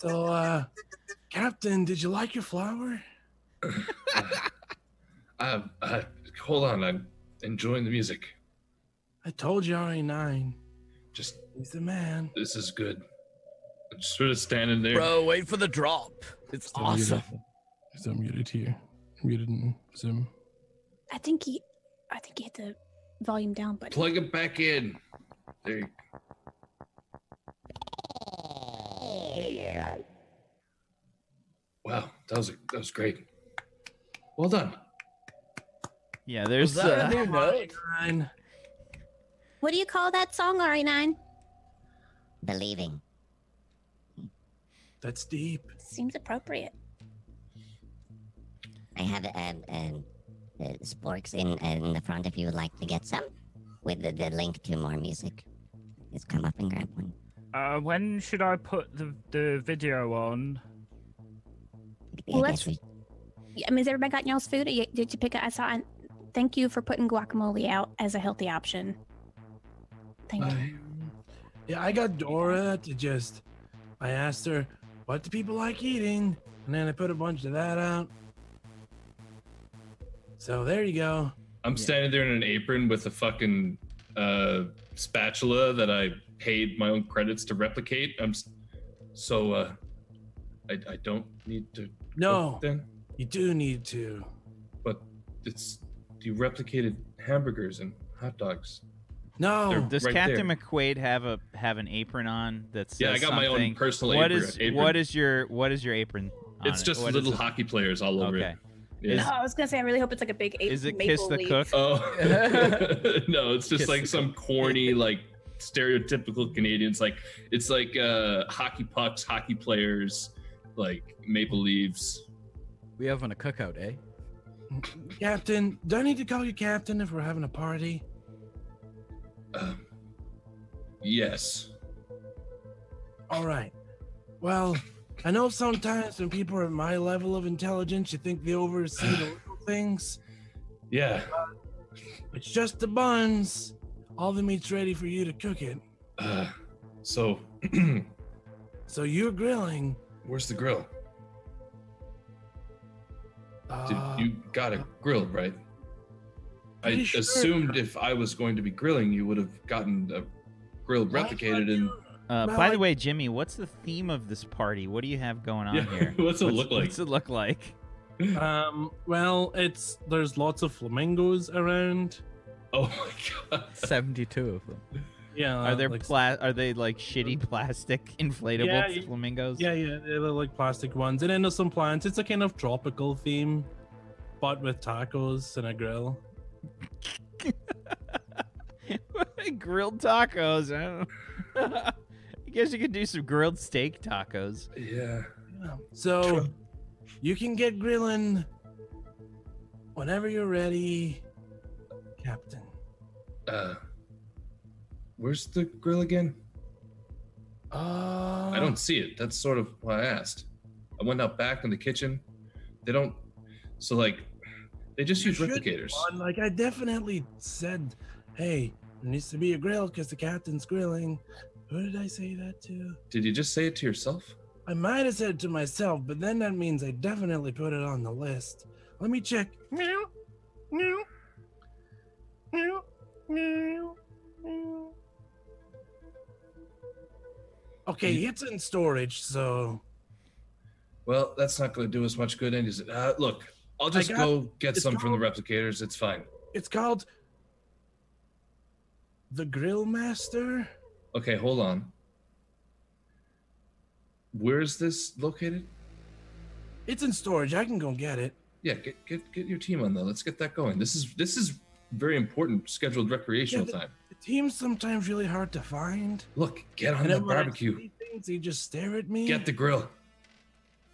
So, uh, Captain, did you like your flower? uh, uh, hold on, I'm enjoying the music. I told you, RA9. Just He's the man. this is good. I'm just sort of standing there. Bro, wait for the drop. It's Still awesome. Muted. Still muted here. Muted in Zoom. I think he, I think you hit the volume down button. Plug it back in. There you Wow, that was that was great. Well done. Yeah, there's. that a Uh, new note? Nine. What do you call that song, RA9? Believing. That's deep. Seems appropriate. I have um, um, sporks in, in the front if you would like to get some. With the, the link to more music. Just come up and grab one. Uh, when should I put the the video on? Well, let's- we- I mean, has everybody gotten y'all's food? You- Did you pick it? I saw. and Thank you for putting guacamole out as a healthy option. Thank you. Yeah, I got Dora to just. I asked her, "What do people like eating?" And then I put a bunch of that out. So there you go. I'm standing there in an apron with a fucking uh, spatula that I paid my own credits to replicate. I'm s- so uh, I, I don't need to. No, then, you do need to. but it's you replicated hamburgers and hot dogs. No, They're- does right Captain there. McQuaid have a have an apron on that's Yeah, I got my own personal What apron- is- apron. what is your what is your apron? on It's it? just What is little hockey players all over Okay. it. Yeah. Oh, I was gonna say, I really hope it's like a big. Is it maple Kiss the leaf. Cook? Oh no, it's just Kiss like the some corny, like stereotypical Canadians. Like it's like uh hockey pucks, hockey players, like maple leaves. We having a cookout, eh? Captain. Do I need to call you Captain if we're having a party? Um, yes. All right. Well, I know sometimes when people are at my level of intelligence, you think they oversee the little things. Yeah. It's just the buns. All the meat's ready for you to cook it. Uh, so, So you're grilling. where's the grill? Did, Uh, you got a grill, right? I sure. assumed if I was going to be grilling, you would have gotten a grill replicated and Uh, by I- the way, Jimmy, what's the theme of this party? What do you have going on Yeah, here? what's it look like? What's it look like? Um, well, it's there's lots of flamingos around. Oh my god. 72 of them. Yeah, Are there like, pla- Are they like shitty plastic inflatable Yeah, flamingos? Yeah, yeah, they're like plastic ones, and then there's some plants. It's a kind of tropical theme, but with tacos and a grill. grilled tacos. Guess you could do some grilled steak tacos. Yeah. So you can get grilling whenever you're ready, Captain. Uh, where's the grill again? Uh, I don't see it. That's sort of why I asked. I went out back in the kitchen. They don't. So like, they just use There should be replicators. one. Like I definitely said, hey, there needs to be a grill because the captain's grilling. Who did I say that to? Did you just say it to yourself? I might have said it to myself, but then that means I definitely put it on the list. Let me check. Meow, meow, meow, meow, meow. Okay, it's in storage, so Well, that's not going to do us much good, and is it? Uh, look, I'll just got- go get it's some from the replicators. It's fine. it's called the Grill Master. Okay, hold on. Where is this located? It's in storage. I can go get it. Yeah, get get get your team on though. Let's get that going. This is this is very important scheduled recreational Yeah, the- time. The team's sometimes really hard to find. Look, get on And that then when I barbecue. see Things, they just stare at me. Get the grill.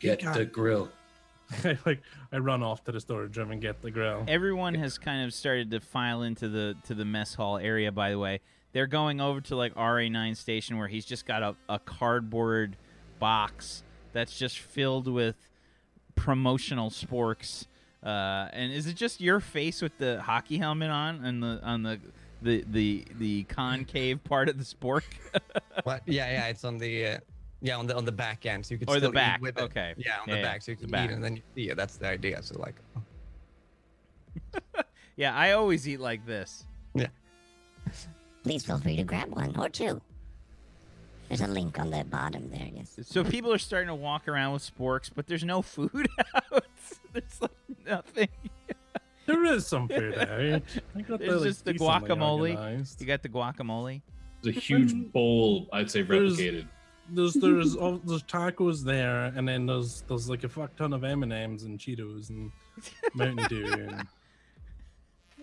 Get got the grill. I like I run off to the storage room and get the grill. Everyone has kind of started to file into the to the mess hall area. By the way, they're going over to like RA9 station where he's just got a, a cardboard box that's just filled with promotional sporks. Uh, and is it just your face with the hockey helmet on and the on the the the, the concave part of the spork? What? Yeah, yeah. It's on the uh, yeah on the on the back end, so you can Or the still eat back, with it. okay. Yeah, on Yeah, the yeah, back, so you the can back. eat and then you see it. That's the idea. So like, yeah, I always eat like this. Please feel free to grab one or two. There's a link on the bottom there, yes. So people are starting to walk around with sporks, but there's no food out. there's like nothing. There is some food out. I got There's like, just the guacamole. organized. You got the guacamole. It's a huge bowl, I'd say, There's- replicated. There's there's all, there's tacos there, and then there's there's like a fuck ton of M and M's and Cheetos and Mountain Dew. And,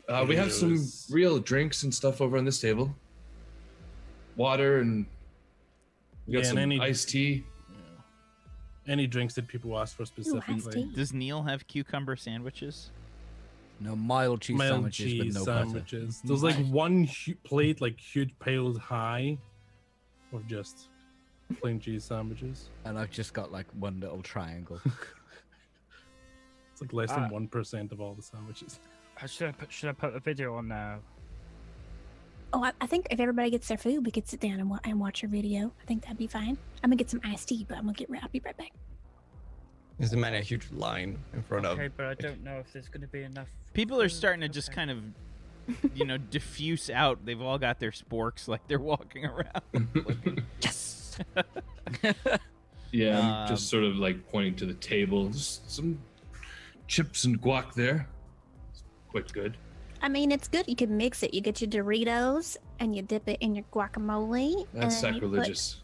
Uh, we have some real drinks and stuff over on this table. Water and we got Yeah, and some any- iced tea. any drinks that people ask for specifically. tea. Does Neil have cucumber sandwiches? No mild cheese Mild sandwiches cheese with no butter. sandwiches. There's like one hu- plate, like huge piled high, of just plain cheese sandwiches. And I've just got like one little triangle. It's like less Ah. than one percent of all the sandwiches. Should I put, should I put the video on now? Oh, I, I think if everybody gets their food, we could sit down and, wa- and watch a video. I think that'd be fine. I'm gonna get some iced tea, but I'm gonna get. Right, I'll be right back. There's a man a huge line in front of. Okay, but I don't know if there's going to be enough. People are starting to just Okay. kind of, you know, diffuse out. They've all got their sporks like they're walking around. Yes. Yeah, I'm Um, just sort of like pointing to the table. Just some chips and guac there. It's quite good. I mean, it's good. You can mix it. You get your Doritos and you dip it in your guacamole. That's and put- sacrilegious.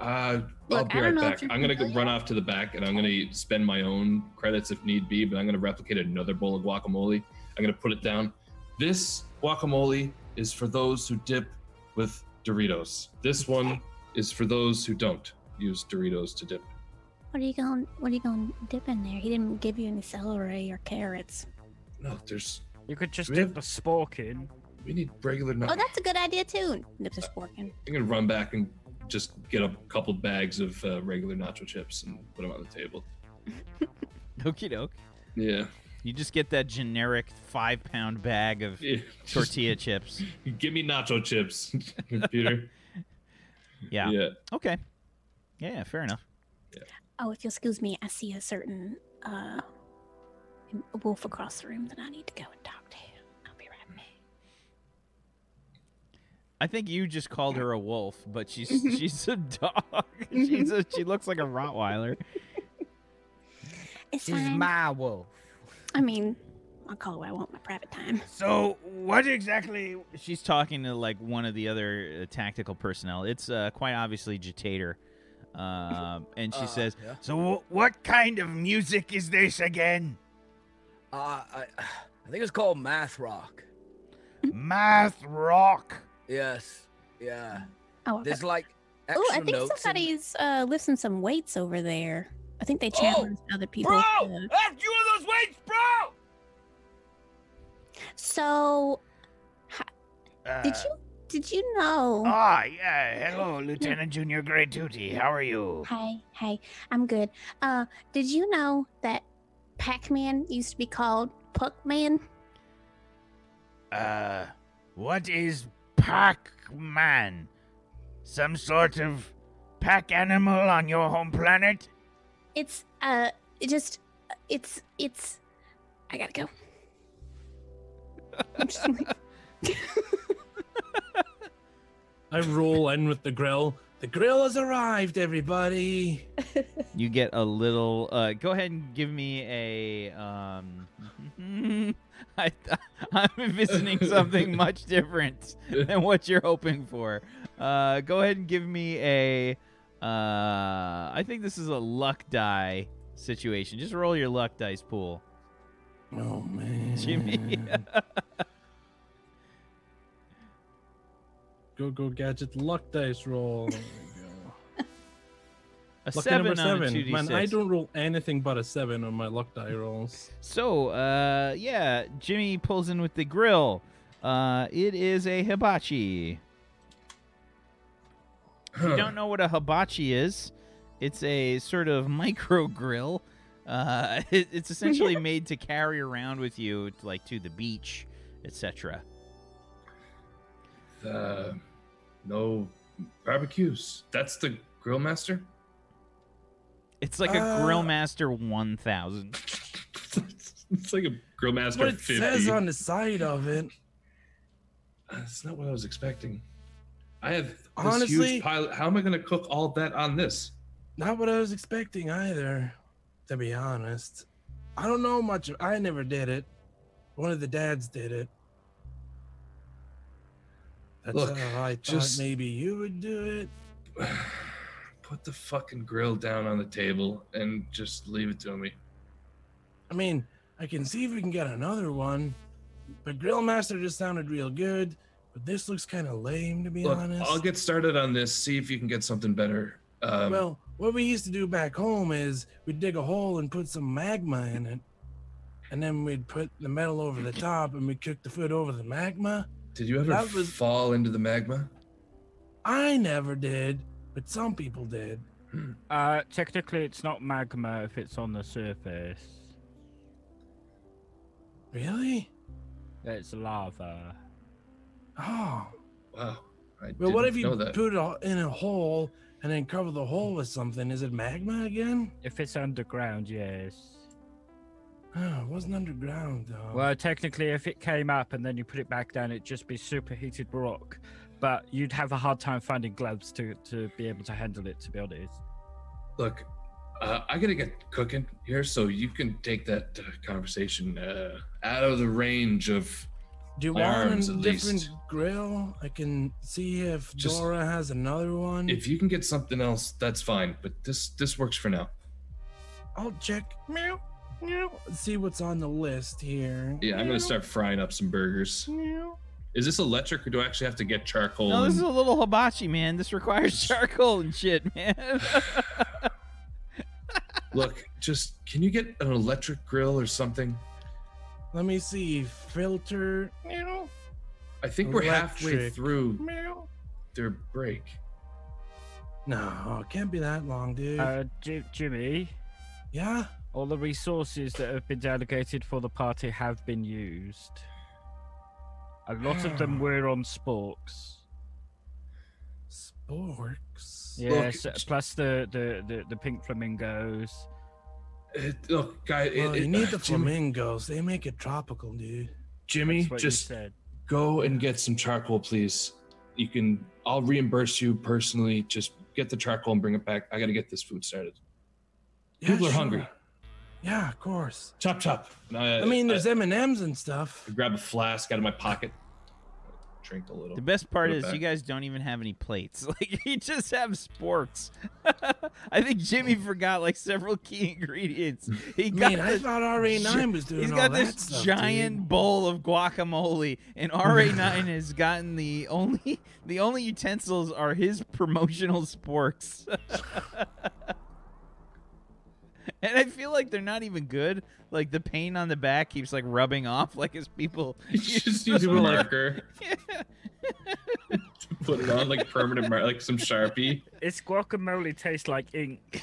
Uh, I'll Look, be I right don't know if back. I'm gonna go run off to the back and I'm gonna spend my own credits if need be, but I'm gonna replicate another bowl of guacamole. I'm gonna put it down. This guacamole is for those who dip with Doritos. This one is for those who don't use Doritos to dip. What are you going? What are you going to dip in there? He didn't give you any celery or carrots. No, there's You could just We dip have- the spork in. we need regular. Oh, that's a good idea too. Dip the spork in. I'm gonna run back and just get a couple bags of uh, regular nacho chips and put them on the table. Okie doke. Yeah. You just get that generic five pound bag of yeah. Just tortilla chips. Give me nacho chips, Peter. Yeah. Yeah. Okay. Yeah, yeah, fair enough. Oh, if you'll excuse me, I see a certain uh wolf across the room that I need to go and talk to. I'll be right back. I think you just called her a wolf, but she's she's a dog. she's a, she looks like a Rottweiler. It's She's fine. my wolf. I mean, I'll call it what I want my private time. So, what exactly? She's talking to like one of the other uh, tactical personnel. It's uh, quite obviously Jetator. Um, and she Uh, says, yeah. So, wh- what kind of music is this again? Uh, I, I think it's called math rock. Math rock. Yes. Yeah. Oh, There's like oh, I think notes. and- somebody's uh lifting some weights over there. I think they challenged other people. Bro, to- that's you of those weights, bro. So, did Uh, you did you know? Ah, yeah. Hello, Lieutenant Junior Grade Duty. How are you? Hi, hi, I'm good. Uh, did you know that Pac-Man used to be called Puckman? Uh, what is Pac-Man? Some sort of pack animal on your home planet? It's uh, it just it's it's. I gotta go. I'm just I roll in with the grill. The grill has arrived, everybody. you get a little. Uh, go ahead and give me a. Um, I, I'm envisioning something much different than what you're hoping for. Uh, go ahead and give me a. Uh, I think this is a luck die situation. Just roll your luck dice pool, Oh man, Jimmy. go go gadget luck dice roll. Go. a Lucky seven on a 2d6. Man, I don't roll anything but a seven on my luck die rolls. So, uh, yeah, Jimmy pulls in with the grill. Uh, it is a hibachi. If you don't know what a hibachi is, it's a sort of micro grill. Uh, it, it's essentially made to carry around with you, like to the beach, etc. Uh, no barbecues. That's the grill master. It's like a Uh, Grill Master 1000. it's like a grill master What it 50. says on the side of it. That's not what I was expecting. I have this Honestly- huge pile. How am I going to cook all that on this? Not what I was expecting either, to be honest. I don't know much. I never did it. one of the dads did it. That's Look, how I just- maybe you would do it. Put the fucking grill down on the table and just leave it to me. I mean, I can see if we can get another one, but Grillmaster just sounded real good. But this looks kind of lame, to be Look, honest. I'll get started on this. See if you can get something better. Um, well, what we used to do back home is we'd dig a hole and put some magma in it, and then we'd put the metal over the top, and we'd cook the food over the magma. Did you ever that was- fall into the magma? I never did, but some people did. Uh, technically, it's not magma if it's on the surface. Really? It's lava. Oh. Wow. I Well, what didn't if you that. put it in a hole and then cover the hole with something? Is it magma again? If it's underground, yes. Oh, it wasn't underground though. Well, technically, if it came up and then you put it back down, it'd just be superheated rock. But you'd have a hard time finding gloves to, to be able to handle it, to be honest. Look, uh, I gotta get cooking here, so you can take that uh, conversation uh, out of the range of. Do you my want a different least. grill? I can see if Just- Dora has another one. If you can get something else, that's fine. But this this works for now. I'll check. Meow, meow. See what's on the list here. Yeah, I'm gonna start frying up some burgers. Is this electric, or do I actually have to get charcoal? No, this is a little hibachi, man. This requires charcoal and shit, man. Look, just can you get an electric grill or something? Let me see. Filter. Meow, I think we're halfway Electric. through their break. No, it can't be that long, dude. Uh, Ji- Jimmy, yeah? All the resources that have been delegated for the party have been used. A lot of them were on sporks. Sporks. Yes, Look, plus the, the, the, the pink flamingos. It, look, guy, it, Well, you it- need the uh, Jimmy, flamingos. They make it tropical, dude. Jimmy, That's what you just said. go and get some charcoal, please. You can. I'll reimburse you personally. Just get the charcoal and bring it back. I gotta get this food started. Yeah, People are sure. hungry. Yeah, of course. Chop chop. And I, I mean, uh, there's I, M and M's and stuff. I grab a flask out of my pocket. Drink a little. the best part is it is you guys don't even have any plates. Like you just have sporks. I think Jimmy forgot like several key ingredients. He I got mean, I this- thought RA9 was doing He's all got that this stuff, giant dude. bowl of guacamole, and RA9 has gotten the only the only utensils are his promotional sporks. and I feel like they're not even good. Like the paint on the back keeps like rubbing off, like as people. You just use a marker. Put it on like permanent, mar- like some sharpie. Its guacamole tastes like ink.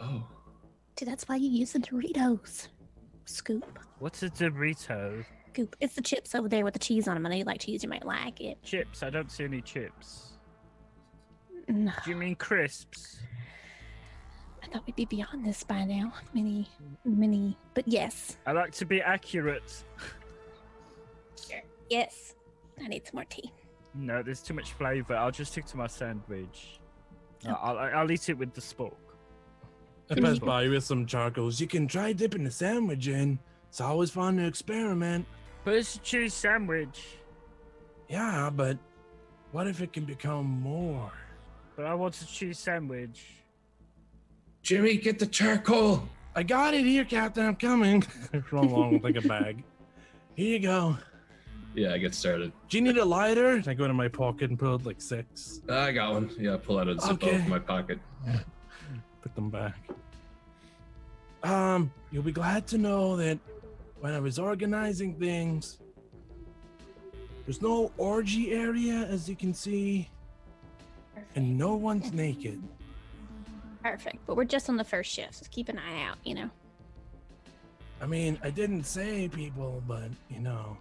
Oh, Dude, that's why you use the Doritos. Scoop. What's a Dorito? Scoop. It's the chips over there with the cheese on them. I know you like cheese. You might like it. Chips. I don't see any chips. No, Do you mean crisps? I thought we'd be beyond this by now. Many, many. But yes, I like to be accurate. yes. I need some more tea. No, there's too much flavor. I'll just stick to my sandwich. Uh, I'll, I'll, I'll eat it with the spork. I pass by with some charcoals. You can try dipping the sandwich in. It's always fun to experiment. But it's a cheese sandwich. Yeah, but what if it can become more? But I want a cheese sandwich. Jimmy, get the charcoal. I got it here, Captain. I'm coming. Run along with like a bag. Here you go. Yeah, I get started. Do you need a lighter? I go into my pocket and pull out like six. I got one. Yeah, pull out a Zippo Okay. from my pocket. Put them back. Um, you'll be glad to know that when I was organizing things, there's no orgy area, as you can see, and no one's naked. Perfect. But we're just on the first shift, so keep an eye out. You know. I mean, I didn't say people, but you know.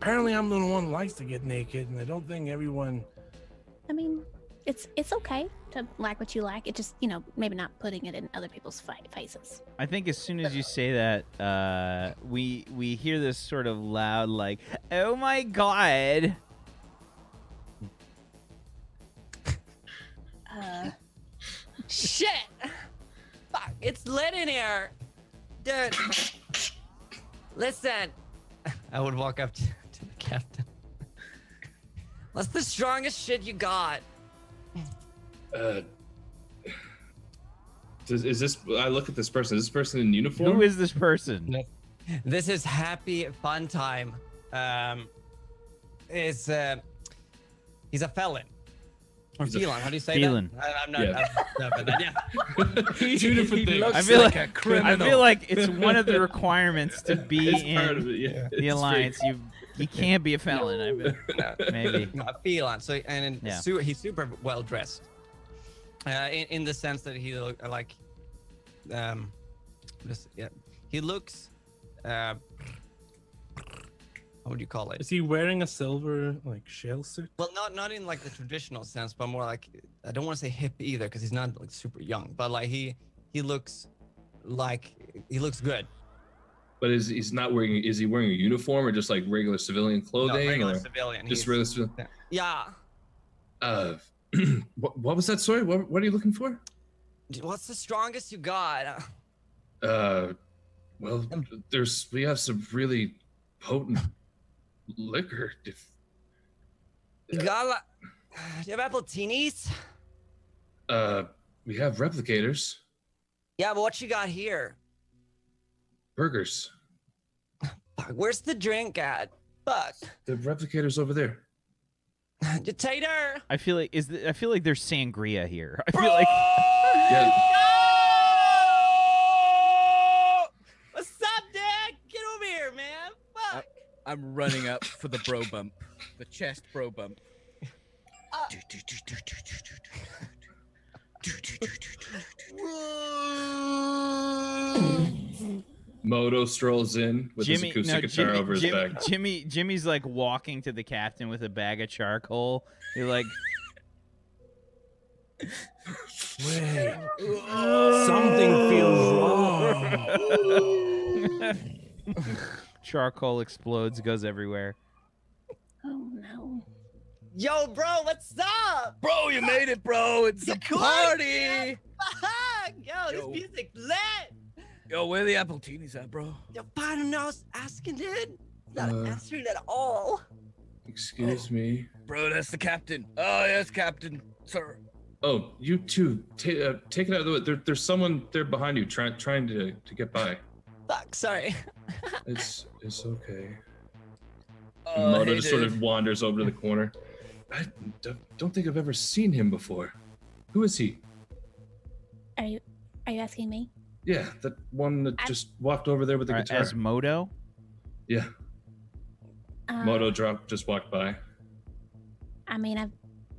Apparently, I'm the one who likes to get naked, and I don't think everyone. I mean, it's it's okay to like what you like. It just you know maybe not putting it in other people's fi- faces. I think as soon as you say that, uh, we we hear this sort of loud like, "Oh my god!" Uh, Shit! Fuck! It's lit in here. Dude! Listen. I would walk up to, to the captain. What's the strongest shit you got? Uh, does, is this? I look at this person. Is this person in uniform? Who is this person? No. This is happy fun time. Um, is uh, he's a felon. Or He's a felon. How do you say felon. that? I, I'm not. Yeah. I'm, no, but yeah. Two different things. I feel like, a I criminal. feel like it's one of the requirements to be it's in it. Yeah. the alliance. You you can't be a felon. I feel. No. Maybe. No, a felon. So and Yeah. su- he's super well dressed. Uh, in, in the sense that he look like, um, just, yeah, he looks. Uh, what would you call it? Is he wearing a silver like shell suit? Well, not not in like the traditional sense, but more like I don't want to say hip either because he's not like super young, but like he he looks like he looks good. But is he's not wearing? Is he wearing a uniform or just like regular civilian No, clothing? regular or civilian. just he's- regular civilian? Yeah. Uh, what, what was that? Sorry, what, what are you looking for? What's the strongest you got? Uh, well, there's we have some really potent liquor. If You got like, do you have appletinis? uh, we have replicators, Yeah, but what you got here? burgers. Where's the drink at? Fuck. The replicators over there. Dictator! I feel like is the, I feel like there's sangria here. I feel like Yeah. What's up, Dad? Get over here, man. Fuck. I'm running up for the bro bump, the chest bro bump. Moto strolls in with Jimmy, his acoustic no, guitar Jimmy, over his Jimmy, back. Jimmy, Jimmy's like walking to the captain with a bag of charcoal. You're like, Wait. Something feels wrong. charcoal explodes, goes everywhere. Oh no. Yo, bro, what's up? Bro, you made it, bro! It's a Good, party! man. Fuck! Yo, Yo. this music lit! Yo, where the appletinis at, bro? Yo, I don't know. I was asking, dude. Not Uh. answering at all. Excuse me. Bro, that's the captain. Oh, yes, captain, sir. Oh, you two, ta- uh, take it out of the way. There, there's someone there behind you trying trying to to get by. Fuck, sorry. It's it's okay. Oh, Moto hey, just sort of wanders over to the corner. I don't think I've ever seen him before. Who is he? Are you are you asking me? Yeah, that one that I- just walked over there with the Uh, guitar. as Moto, yeah, Uh, Moto drop just walked by. I mean, I've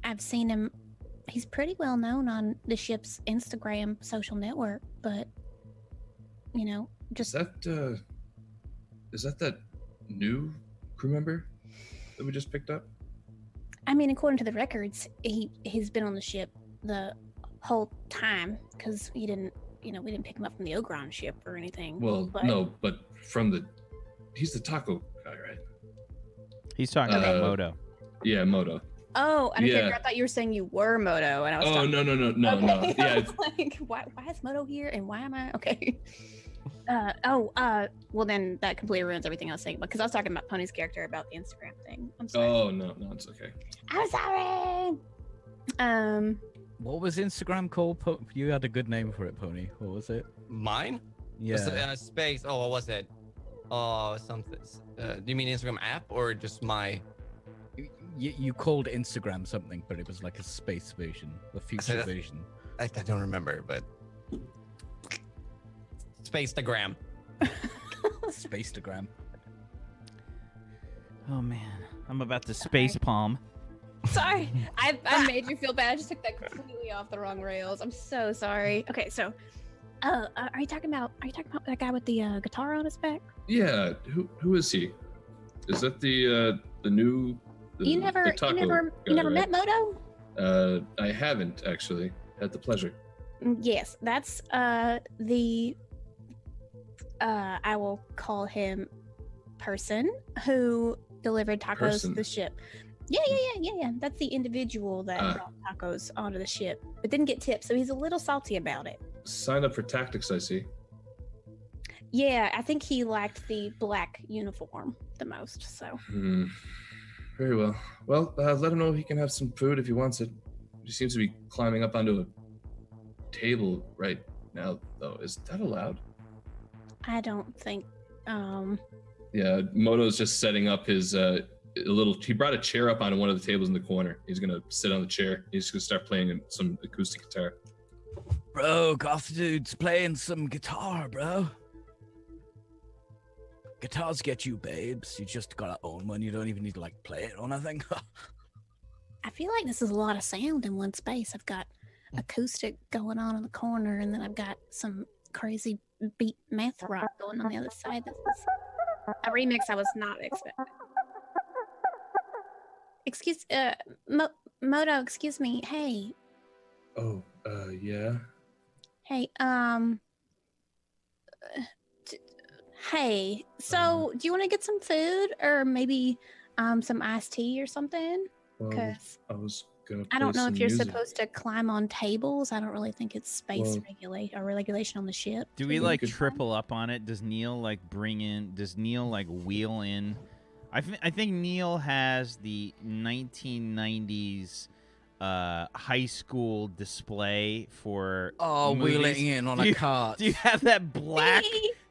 I've seen him. He's pretty well known on the ship's Instagram social network, but you know, Is just that uh, is that that new crew member that we just picked up? I mean, according to the records, he he's been on the ship the whole time because he didn't, you know, we didn't pick him up from the Ogron ship or anything. Well, but, no, but from the he's the taco guy, right? he's talking about Uh, Moto. Yeah, Moto. Oh, and I, figured- Yeah. I thought you were saying you were Moto, and I was. Oh talking- no no no no no. Yeah, I it's- was like, why, why is Moto here, and why am I okay? Uh, oh, uh, well then that completely ruins everything I was saying because I was talking about Pony's character about the Instagram thing. I'm sorry. oh no no, it's okay. I'm sorry. Um, What was Instagram called? Po- you had a good name for it, Pony. What was it? Mine? Yeah. Was it, uh, space. Oh, what was it? Oh, something. Uh, do you mean Instagram app or just my? You, you called Instagram something, but it was like a space version, the future that- version. I, I don't remember, but Spacetagram. Spacetagram. Oh man, I'm about to space palm. sorry. I I made you feel bad. I just took that completely off the wrong rails. I'm so sorry. Okay, so, uh, uh, are you talking about? Are you talking about that guy with the uh, guitar on his back? Yeah, who who is he? Is that the uh the new? The, you never, the you never, guy, you never right? met Moto? Uh, I haven't actually had the pleasure. Mm, Yes, that's uh the uh I will call him person who delivered tacos Person. to the ship. Yeah, yeah, yeah, yeah, yeah. That's the individual that Ah. brought tacos onto the ship, but didn't get tips, so he's a little salty about it. Sign up for tactics. I see. Yeah, I think he liked the black uniform the most. So Hmm. Very well. Well, uh, let him know he can have some food if he wants it. He seems to be climbing up onto a table right now, though. Is that allowed? I don't think. Um, Yeah, Moto's just setting up his uh, a little. He brought a chair up onto one of the tables in the corner. He's gonna sit on the chair. He's gonna start playing some acoustic guitar. Bro, goth dude's playing some guitar, bro. Guitars get you babes. You just gotta own one. You don't even need to like play it or nothing. I feel like this is a lot of sound in one space. I've got acoustic going on in the corner, and then I've got some crazy beat math rock going on the other side. This is a remix I was not expecting. Excuse, uh, Mo- Moto. Excuse me. Hey, Oh, uh, yeah. hey. Um. uh, t- Hey, so do you want to get some food or maybe um some iced tea or something? Well, Because I was. I don't know if you're music. supposed to climb on tables. I don't really think it's space Well- regulate or regulation on the ship. Do we like that. triple up on it? Does Neil like bring in? Does Neil like wheel in? I th- I think Neil has the 1990s uh, high school display for. oh, movies. wheeling in on Do a you- cart. Do you have that black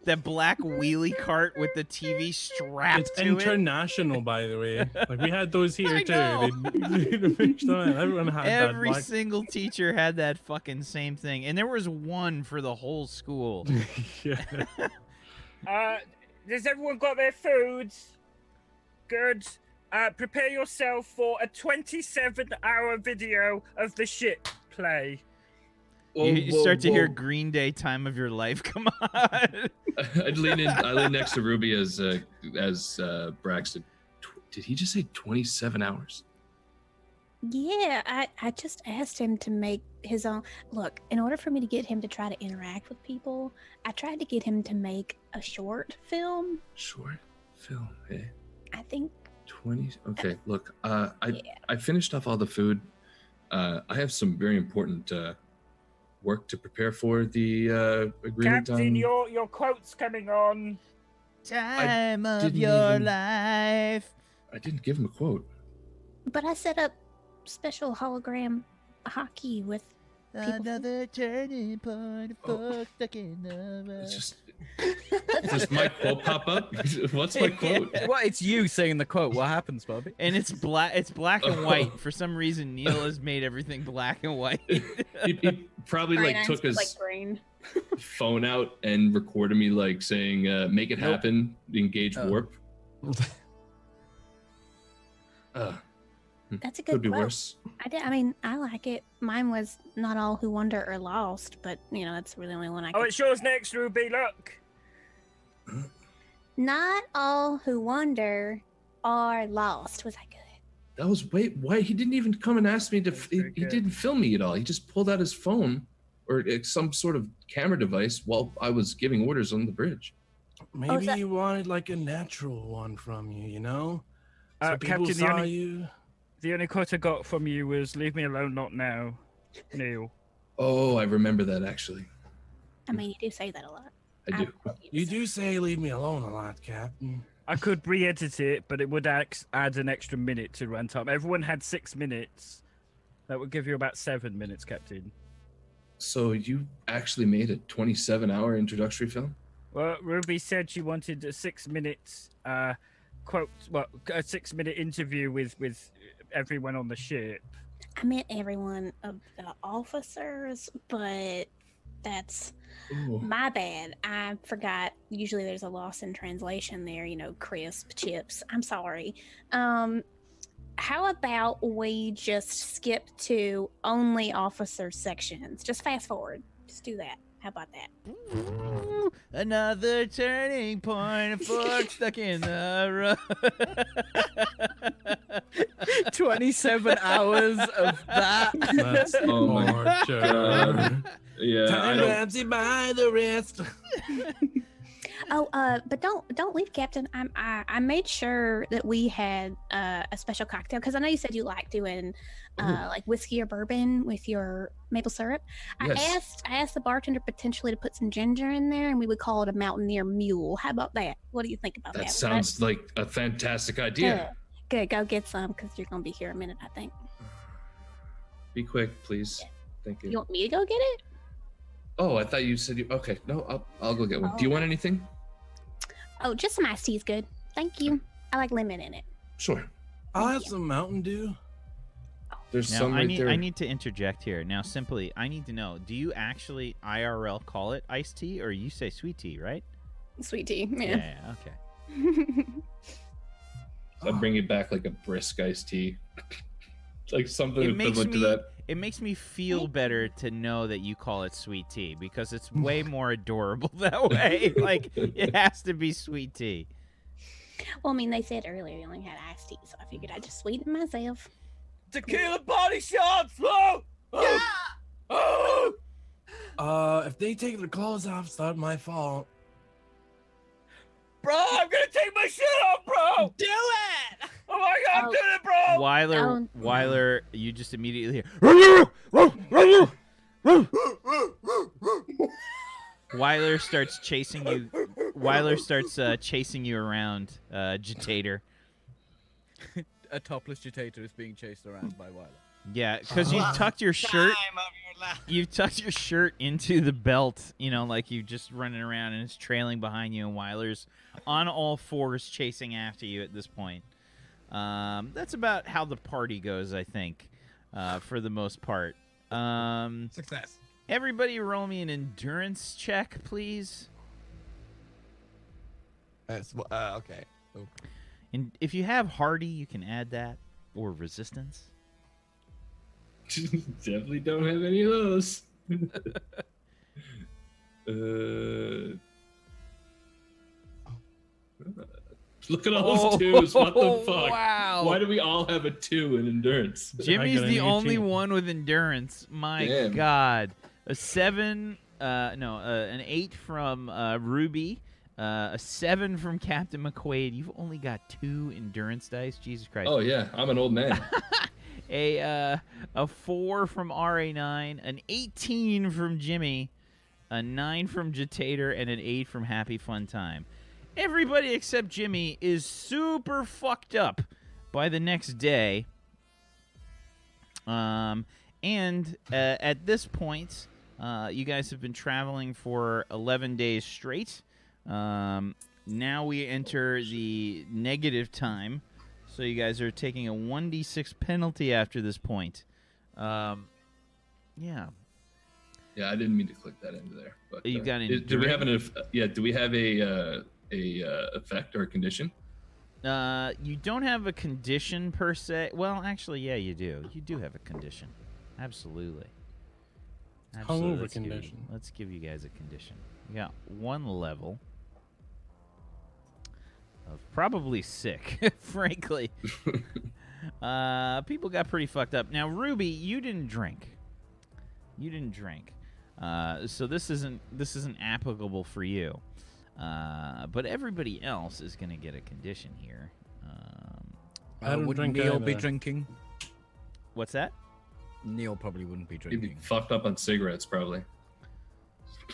that black wheelie cart with the TV strapped It's to it? international, by the way. Like we had those here I too. know. They, they fixed on it. Everyone had Every that. Black... single teacher had that fucking same thing, and there was one for the whole school. yeah. Uh, has everyone got their food? Good. Uh, prepare yourself for a 27-hour video of the ship play. You you start to hear Green Day "Time of Your Life." Come on. I'd lean in. I lean next to Ruby as uh, as uh, Braxton. Tw- Did he just say twenty-seven hours? Yeah, I, I just asked him to make his own. Look, in order for me to get him to try to interact with people, I tried to get him to make a short film. Short film, eh? I think. Twenty. Okay, look. Uh, I Yeah. I finished off all the food. Uh, I have some very important uh, work to prepare for the uh, agreement Captain, on. your your quote's coming on. Time of your even- life. I didn't give him a quote. But I set up special hologram hockey with. People- Another turning point. Oh. Stuck in the It's just. Does my quote pop up? What's my quote? Well, It's you saying the quote. What happens, Bobby? and it's black. It's black and white. For some reason, Neil has made everything black and white. he, he probably like took his like brain. phone out and recorded me like saying, uh, "Make it Nope. happen, engage Oh. warp." uh, That's a good could be quote. worse. I did. I mean, I like it. Mine was not all who wander are lost, but you know that's really the only one I. Oh, Could... it's yours next, Ruby. Look. Not all who wander are lost. Was that good? That was wait. Why he didn't even come and ask me to? He, he didn't film me at all. He just pulled out his phone or uh, some sort of camera device while I was giving orders on the bridge. Maybe that- he wanted like a natural one from you, you know? So Uh, people Captain, saw only- you. The only quote I got from you was "Leave me alone, not now." Neil. Oh, I remember that actually. I mean, you do say that a lot. I do. want You do say leave me alone a lot, Captain. I could re-edit it, but it would ax- add an extra minute to runtime. Everyone had six minutes. That would give you about seven minutes, Captain. So you actually made a 27-hour introductory film? Well, Ruby said she wanted a six-minute uh, quote, well, a six-minute interview with with everyone on the ship. I meant everyone of the officers, but that's Ooh. my bad. I forgot. Usually there's a loss in translation there, you know, crisp chips. I'm sorry. Um how about we just skip to only officer sections? Just fast forward. Just do that. How about that? Ooh, Another turning point. A fork stuck in the road. 27 hours of that. That's Oh my. God. Yeah, Time don't, grabs you by the wrist. Oh, uh, but don't don't leave, Captain. I'm, I I made sure that we had uh, a special cocktail because I know you said you like doing uh, like whiskey or bourbon with your maple syrup. I asked I asked the bartender potentially to put some ginger in there, and we would call it a Mountaineer Mule. How about that? What do you think about that? That Would sounds like a fantastic idea. good. Good. Go get some because you're gonna be here a minute. I think. Be quick, please. Thank you. You want me to go get it? Oh, I thought you said you. Okay, no, I'll, I'll go get one. Do you want oh. anything? Oh, just some iced tea is good. Thank you. I like lemon in it. Sure. I'll have some Mountain Dew. There's Now some I right need there. I need to interject here. Now, simply, I need to know: Do you actually IRL call it iced tea, or you say sweet tea, right? Sweet tea. yeah okay. So I bring you back like a brisk iced tea, like something It makes equivalent me to that. it makes me feel better to know that you call it sweet tea because it's way more adorable that way. like it has to be sweet tea. Well, I mean, they said earlier you only had iced tea, so I figured I'd just sweeten myself. Tequila body shots, flow. Yeah. Oh. Uh, if they take their clothes off, it's not my fault. Bro, I'm gonna take my shit off, bro. Do it. Oh my god, I'm Oh. doing it, bro. Weiler, Down. Weiler, you just immediately hear. Weiler starts chasing you. Weiler starts uh, chasing you around, uh, Jetator. A topless agitator is being chased around by Weiler. Yeah, because you tucked your shirt. You've tucked your shirt into the belt, you know, like you just running around and it's trailing behind you, and Weiler's on all fours chasing after you at this point. Um, that's about how the party goes, I think, uh, for the most part. Um, Success. everybody, roll me an endurance check, please. That's, uh, okay. Oh. And if you have hardy, you can add that or resistance. Definitely don't have any of those. uh, look at all those twos. What the fuck? Wow. Why do we all have a two in endurance? Jimmy's the only 18. one with endurance. My Damn. God, a seven, uh, no, uh, an eight from uh, Ruby, uh, a seven from Captain McQuaid. You've only got two endurance dice. Jesus Christ. Oh yeah, I'm an old man. A uh, a four from RA9, an eighteen from Jimmy, a nine from Jetator, and an eight from Happy Fun Time. Everybody except Jimmy is super fucked up by the next day. Um, and uh, at this point, uh, you guys have been traveling for 11 days straight. Um, now we enter the negative time. So you guys are taking a 1d6 penalty after this point. Um, yeah. yeah, I didn't mean to click that into there. But You uh, got is- Do we have an? Yeah. Do we have a uh, a uh, effect or a condition? Uh, you don't have a condition per se. Well, actually, yeah, you do. You do have a condition. Absolutely. Hungover Let's give you- condition. let's give you guys a condition. You got one level of probably sick, frankly. uh, people got pretty fucked up. Now, Ruby, you didn't drink. You didn't drink. Uh, so this isn't this isn't applicable for you. Uh, but everybody else is going to get a condition here. Um, I Uh, don't would drink Neil be drinking? what's that? Neil probably wouldn't be drinking. He'd be fucked up on cigarettes probably.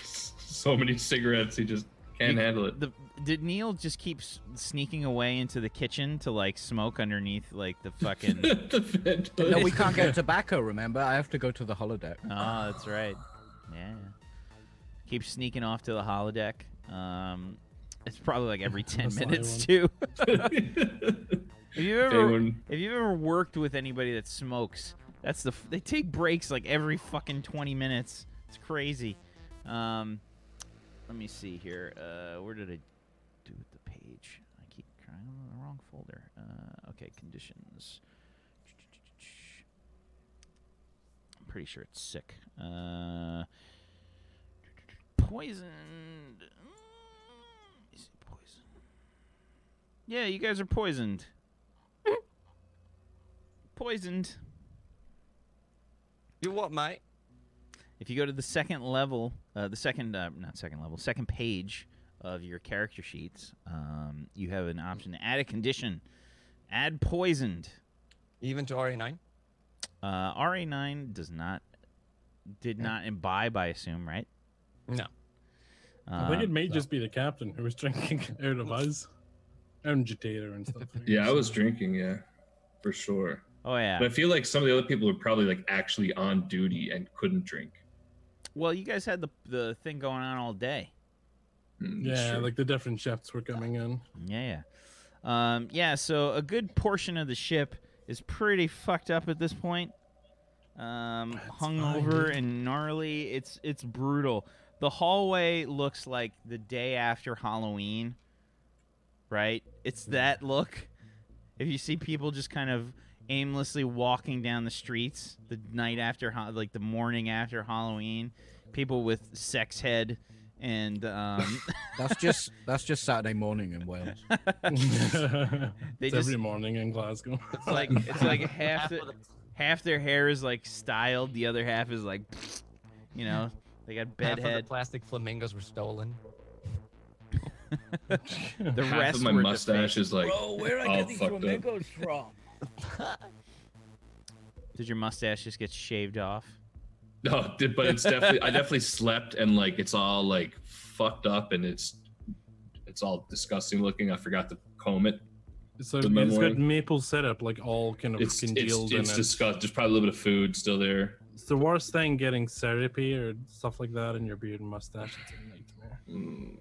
So many cigarettes, he just can't You- handle it. The, did Neil just keep sneaking away into the kitchen to like smoke underneath like the fucking? The No, we can't get tobacco. Remember, I have to go to the holodeck. oh, that's right. Yeah. Keep sneaking off to the holodeck. Um, it's probably like every ten minutes too. Have you ever Anyone- have you ever worked with anybody that smokes? That's the f- they take breaks like every fucking twenty minutes. It's crazy. Um, let me see here. Uh, where did I do with the page? I keep trying on the wrong folder. Uh, okay, conditions. I'm pretty sure it's sick. Uh, poisoned. Mm, Is it poison? Yeah, you guys are poisoned. poisoned. You what, mate? If you go to the second level, uh, the second, uh, not second level, second page of your character sheets, um, you have an option to add a condition. Add poisoned. Even to RA9? Uh, RA9 does not did not imbibe, I assume, right? No. I think it Um, may just be the captain who was drinking out of us. And Jetator and stuff. Yeah, I was drinking. Yeah, for sure. oh yeah. But I feel like some of the other people were probably like actually on duty and couldn't drink. Well, you guys had the the thing going on all day. Mm, Yeah, sure. like the different chefs were coming in. Yeah, yeah. Um, yeah, so a good portion of the ship is pretty fucked up at this point. Um, hungover fine, and gnarly. It's it's brutal. The hallway looks like the day after Halloween. Right? It's that look. If you see people just kind of aimlessly walking down the streets the night after like the morning after Halloween, people with sex head and um That's just that's just Saturday morning in Wales. They it's just- every morning in Glasgow. It's like it's like half the, half their hair is like styled, the other half is like, you know, they got bed Half of the plastic flamingos were stolen. The Half rest of my mustache defaced. is like Bro, where I all get these fucked up. flamingos from? Did your mustache just get shaved off? No, but it's definitely I definitely slept and like it's all like fucked up and it's it's all disgusting looking. I forgot to comb it. So With it's my got maple syrup, like all kind of It's it's congealed it's in it. disgusting. There's probably a little bit of food still there. It's the worst thing getting syrupy or stuff like that in your beard and mustache. It's a nightmare. Mm,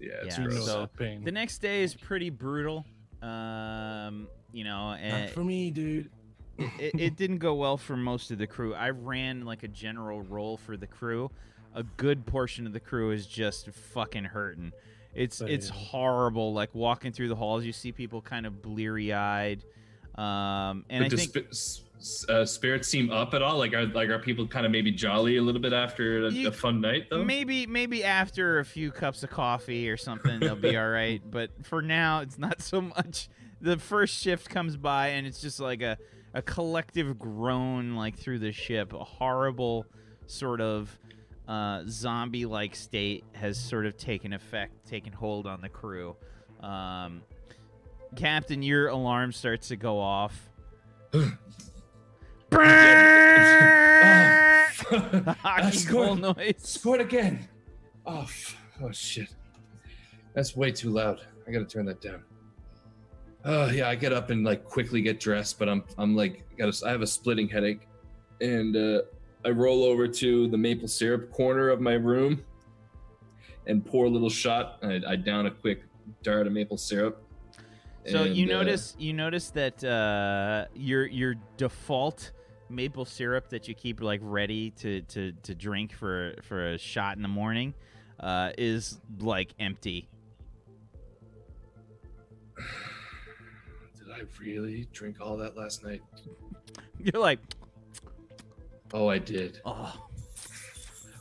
yeah, it's Yeah, You gross. so pain. The next day is pretty brutal. Um, you know, Not and for me, dude. It, it didn't go well for most of the crew. I ran like a general role for the crew. A good portion of the crew is just fucking hurting. It's it's Same. horrible. Like walking through the halls, you see people kind of bleary eyed. Um, and But I does think spi- s- uh, spirits seem up at all? Like are like are people kind of maybe jolly a little bit after a, You- a fun night though? maybe maybe after a few cups of coffee or something, they'll be all right. But for now, it's not so much. The first shift comes by, and it's just like a a collective groan like through the ship. A horrible sort of uh, zombie-like state has sort of taken effect, taken hold on the crew. Um, Captain, your alarm starts to go off. I Hockey noise. Scored again. Oh, oh shit. That's way too loud. I gotta turn that down. Oh yeah, I get up and like quickly get dressed, but I'm I'm like got a, I have a splitting headache, and uh, I roll over to the maple syrup corner of my room, and pour a little shot. I, I down a quick dart of maple syrup. So you and, uh, notice you notice that uh, your your default maple syrup that you keep like ready to, to, to drink for for a shot in the morning uh, is like empty. Did I really drink all that last night? You're like, Oh, I did. oh,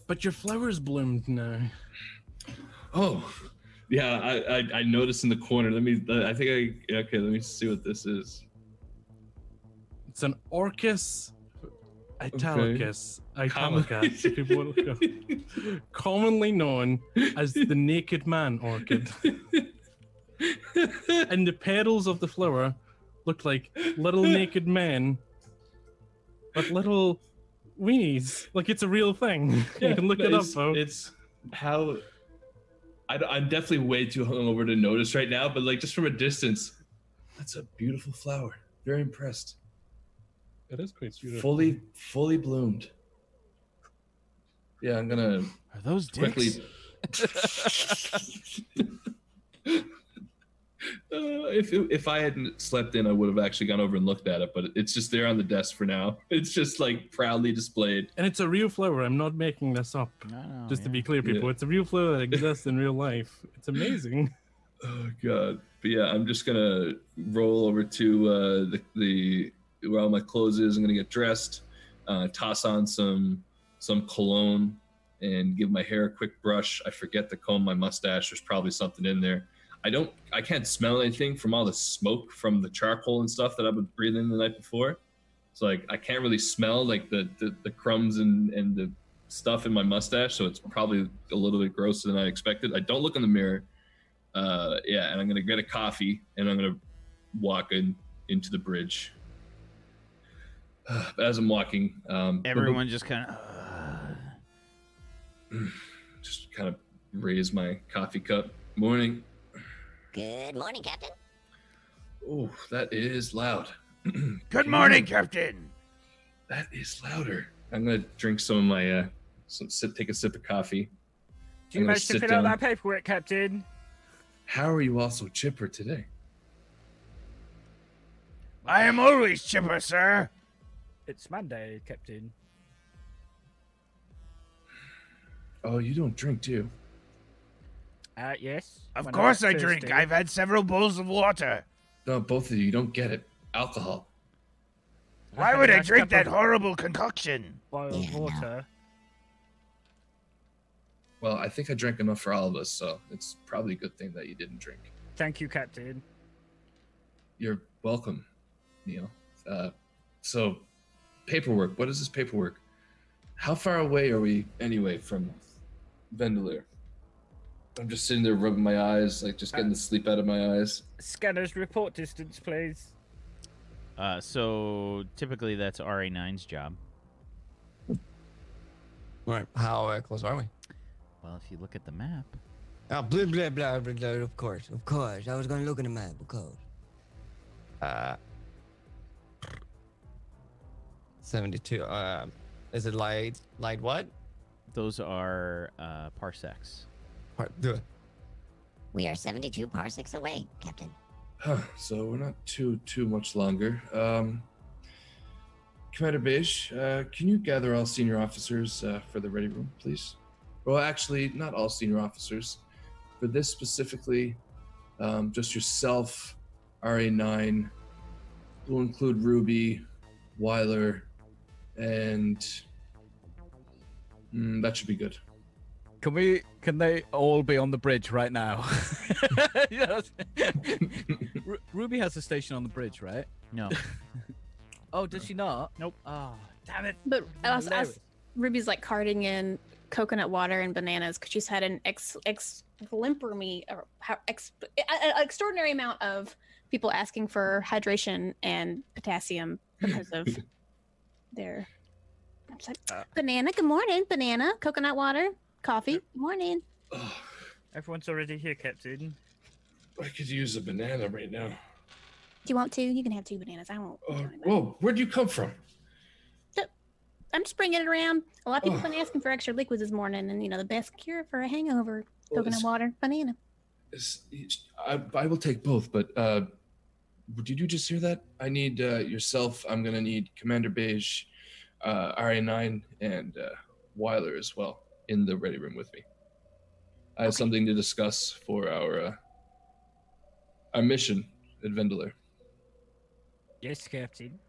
But your flowers bloomed now. Oh, yeah. I, I I noticed in the corner. Let me. I think I. Okay. Let me see what this is. It's an Orchis Italicus. Common- Italicus, if people want to go. commonly known as the naked man orchid. And the petals of the flower look like little naked men, but little weenies. Like it's a real thing. you can look it up, it's, folks. It's how. I, am definitely way too hungover to notice right now, but like just from a distance, that's a beautiful flower. Very impressed. It is quite beautiful. Fully, fully bloomed. Yeah, I'm gonna are those quickly. dicks? Uh, if if I hadn't slept in, I would have actually gone over and looked at it. But it's just there on the desk for now. It's just like proudly displayed. And it's a real flower. I'm not making this up. No, Just to be clear, people, Yeah. it's a real flower that exists in real life. It's amazing. Oh god. But yeah, I'm just gonna roll over to uh, the the where all my clothes is. I'm gonna get dressed, uh, toss on some some cologne, and give my hair a quick brush. I forget to comb my mustache. There's probably something in there. I don't. I can't smell anything from all the smoke from the charcoal and stuff that I've been breathing the night before. So like I can't really smell like the the, the crumbs and and the stuff in my mustache. So it's probably a little bit grosser than I expected. I don't look in the mirror Uh, yeah, and I'm gonna get a coffee, and I'm gonna walk in into the bridge. As I'm walking, um, Everyone just kind of. just kind of raise my coffee cup. Morning. Good morning, Captain. Oh, that is loud. Good morning, Captain. That is louder. I'm gonna drink some of my uh, some sip, take a sip of coffee. Do you I'm gonna manage to fill out that paperwork, Captain? How are you all so chipper today? I am always chipper, sir. It's Monday, Captain. Oh, you don't drink, do you? Uh, yes. Of when course get I drink. I've had several bowls of water. No, both of you, you don't get it. Alcohol. Why would I drink that horrible concoction? Boiled Yeah, no. water. Well, I think I drank enough for all of us, so it's probably a good thing that you didn't drink. Thank you, Captain. You're welcome, Neil. Uh, so, paperwork. What is this paperwork? How far away are we anyway from Vendelier? I'm just sitting there rubbing my eyes, like just getting the sleep out of my eyes. Scanners report distance, please. Uh, so typically that's RA9's job. Right. How uh, close are we? Well, if you look at the map, Oh, blah, blah, blah, blah, blah. Of course, of course. I was going to look at the map, of course. Uh, 72. Um, is it light? Light what? those are uh, parsecs. Part, do it. We are 72 parsecs away, Captain. Huh, so we're not too too much longer. Um, Commander Beige, uh, can you gather all senior officers uh, for the ready room, please? Well, actually, not all senior officers. For this specifically, um, just yourself, RA9. We'll include Ruby, Weiler, and mm, that should be good. Can we? Can they all be on the bridge right now? yes. Ru- Ruby has a station on the bridge, right? No, Oh, does she not? Nope. Oh, damn it. But as, as Ruby's like carting in coconut water and bananas because she's had an ex ex me or how ex, a- a- extraordinary amount of people asking for hydration and potassium because of their. I'm just like, Uh. banana. Good morning, banana. Coconut water, coffee. Good morning. Oh, Everyone's already here, Captain. I could use a banana right now. Do you want two? You can have two bananas. I won't. Oh, whoa, where'd you come from? I'm just bringing it around. A lot of people Oh. have been asking for extra liquids this morning, and you know the best cure for a hangover: Well, coconut water, banana. Is- I, I will take both, but uh, did you just hear that? I need uh, yourself. I'm gonna need Commander Beige, uh, RA9, and uh, Weiler as well in the ready room with me. I have Okay. something to discuss for our uh, our mission at Vendelier. Yes, Captain.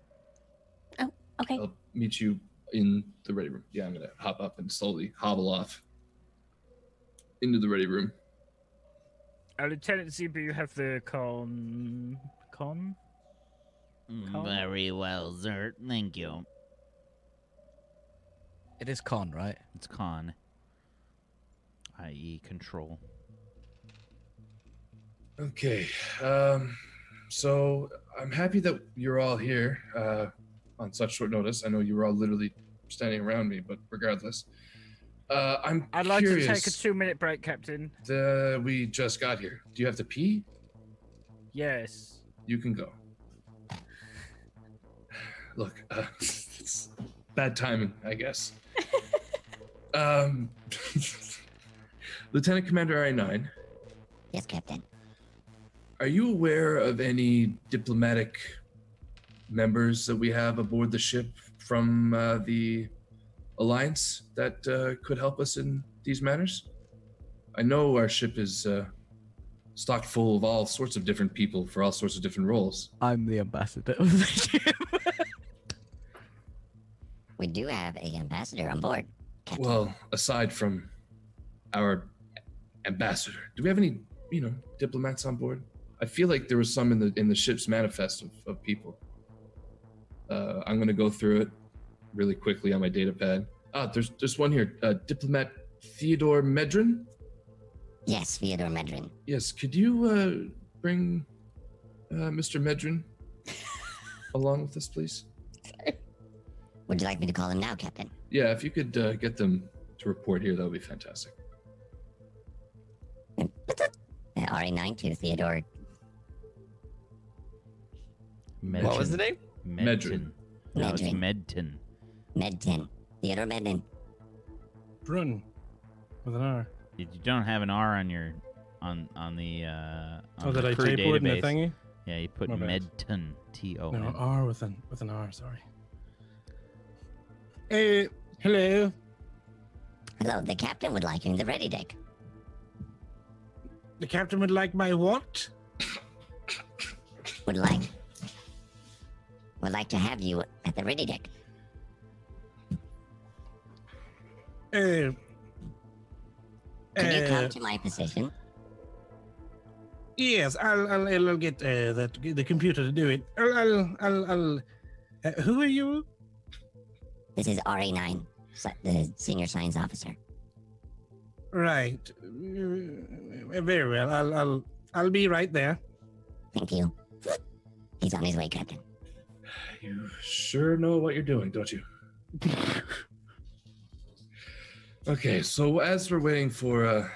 Oh, okay. I'll meet you in the ready room. Yeah, I'm gonna hop up and slowly hobble off into the ready room. Uh, Lieutenant Zebu, you have the con. Con? Con? very well, sir. Thank you. It is con, right? It's con, i.e., control. Okay. Um, so I'm happy that you're all here uh, on such short notice. I know you were all literally standing around me, but regardless, uh, I'm I'd like curious. to take a two minute break, Captain. The, we just got here. Do you have to pee? Yes. You can go. Look, uh, it's bad timing, I guess. um, Lieutenant Commander RA9, Yes, Captain. Are you aware of any diplomatic members that we have aboard the ship from uh, the Alliance that uh, could help us in these matters? I know our ship is uh, stocked full of all sorts of different people for all sorts of different roles. I'm the ambassador of the ship. We do have a ambassador on board. Captain. Well, aside from our ambassador, do we have any, you know, diplomats on board? I feel like there was some in the in the ship's manifest of, of people. Uh, I'm gonna go through it really quickly on my data pad. Ah, there's there's one here. Uh, Diplomat Theodore Medrin. Yes, Theodore Medrin. Yes, could you uh, bring uh, Mr. Medrin along with us, please? Would you like me to call him now, Captain? Yeah, if you could uh, get them to report here, that would be fantastic. RA9 to Theodore. What was the name? Medrin. No, it's Medrin. Medton. Medtin. Theodore Medrin. Brun with an R. You you don't have an R on your on on the uh on Oh, the did I crew typo it in the thingy? Yeah, you put My. Medton. T O No, N. R with an with an R. Sorry. Hey, hello. Hello, the captain would like you in the ready deck. The captain would like my what? Would like. Would like to have you at the ready deck. Uh, Can you come uh, to my position? yes, I'll, I'll, I'll get uh, that the computer to do it. I'll, I'll, I'll, I'll uh, who are you? This is RA9, the senior science officer. Right. Uh, very well. I'll, I'll, I'll be right there. Thank you. He's on his way, Captain. You sure know what you're doing, don't you? okay, so as we're waiting for uh,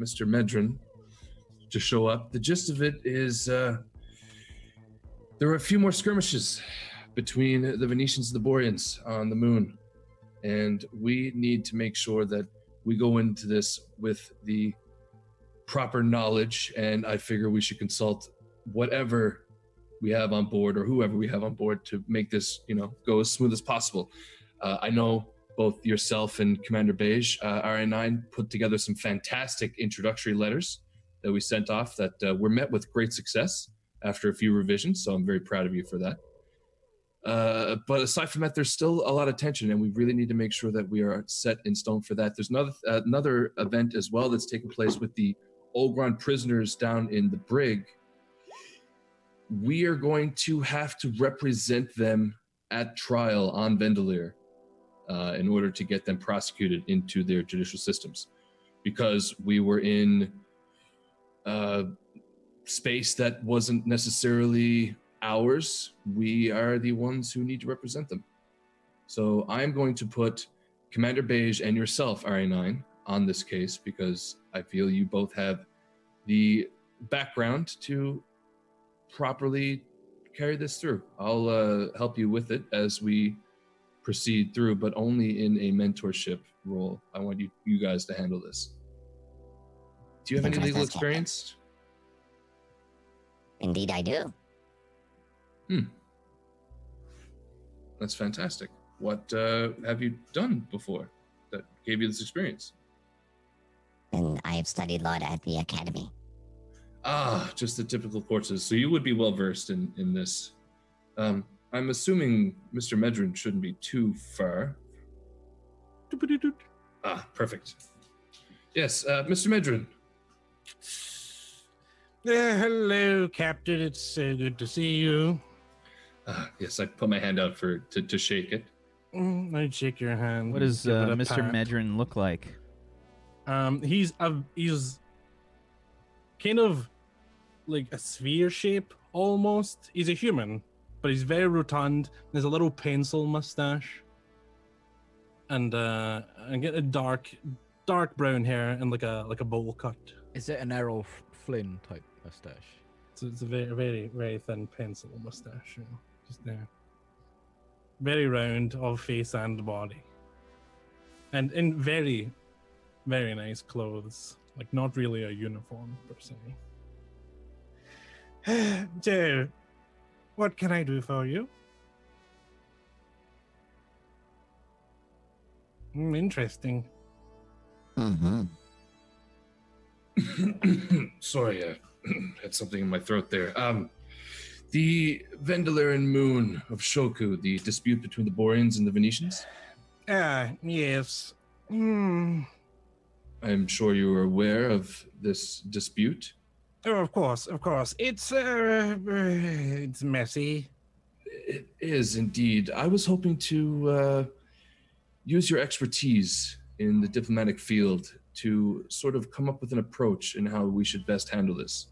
Mr. Medrin to show up, the gist of it is uh, there were a few more skirmishes between the Venetians and the Boreans on the moon, and we need to make sure that we go into this with the proper knowledge. And I figure we should consult whatever we have on board or whoever we have on board to make this you know go as smooth as possible uh, i know both yourself and commander beige uh, ra9 put together some fantastic introductory letters that we sent off that uh, were met with great success after a few revisions so i'm very proud of you for that uh, but aside from that there's still a lot of tension and we really need to make sure that we are set in stone for that. There's another uh, another event as well that's taking place with the Olgron prisoners down in the brig. We are going to have to represent them at trial on Vendelier uh, in order to get them prosecuted into their judicial systems. Because we were in uh, space that wasn't necessarily ours. We are the ones who need to represent them. So I'm going to put Commander Beige and yourself, RA9, on this case because I feel you both have the background to properly carry this through. I'll uh, help you with it as we proceed through, but only in a mentorship role. I want you you guys to handle this. Do you have any legal trust us, Captain. experience? Indeed, I do. That's fantastic. What uh, have you done before that gave you this experience? And I have studied law at the academy. Ah, just the typical courses. So you would be well versed in in this. Um, I'm assuming Mr. Medrin shouldn't be too far. Ah, perfect. Yes, uh, Mr. Medrin. Uh, hello, Captain. It's uh, good to see you. Ah, yes, I put my hand out for to, to shake it. Mm, I'd shake your hand. What does uh, Mr. pat. Medrin look like? Um, he's a he's kind of like a sphere shape almost. He's a human, but he's very rotund. There's a little pencil mustache, and uh, and get a dark, dark brown hair and like a like a bowl cut. Is it an Errol F- Flynn type mustache? So it's a very very very thin pencil mustache, you know, just there. Very round of face and body, and in very, very nice clothes. Like not really a uniform per se. so, what can I do for you? Hmm, interesting. Mm-hmm. Sorry, I had something in my throat there. Um, the Vendeliran moon of Shoku, the dispute between the Boreans and the Venetians. Ah, yes. Hmm. I'm sure you are aware of this dispute. Oh, of course, of course. It's uh, uh, it's messy. It is indeed. I was hoping to uh, use your expertise in the diplomatic field to sort of come up with an approach in how we should best handle this.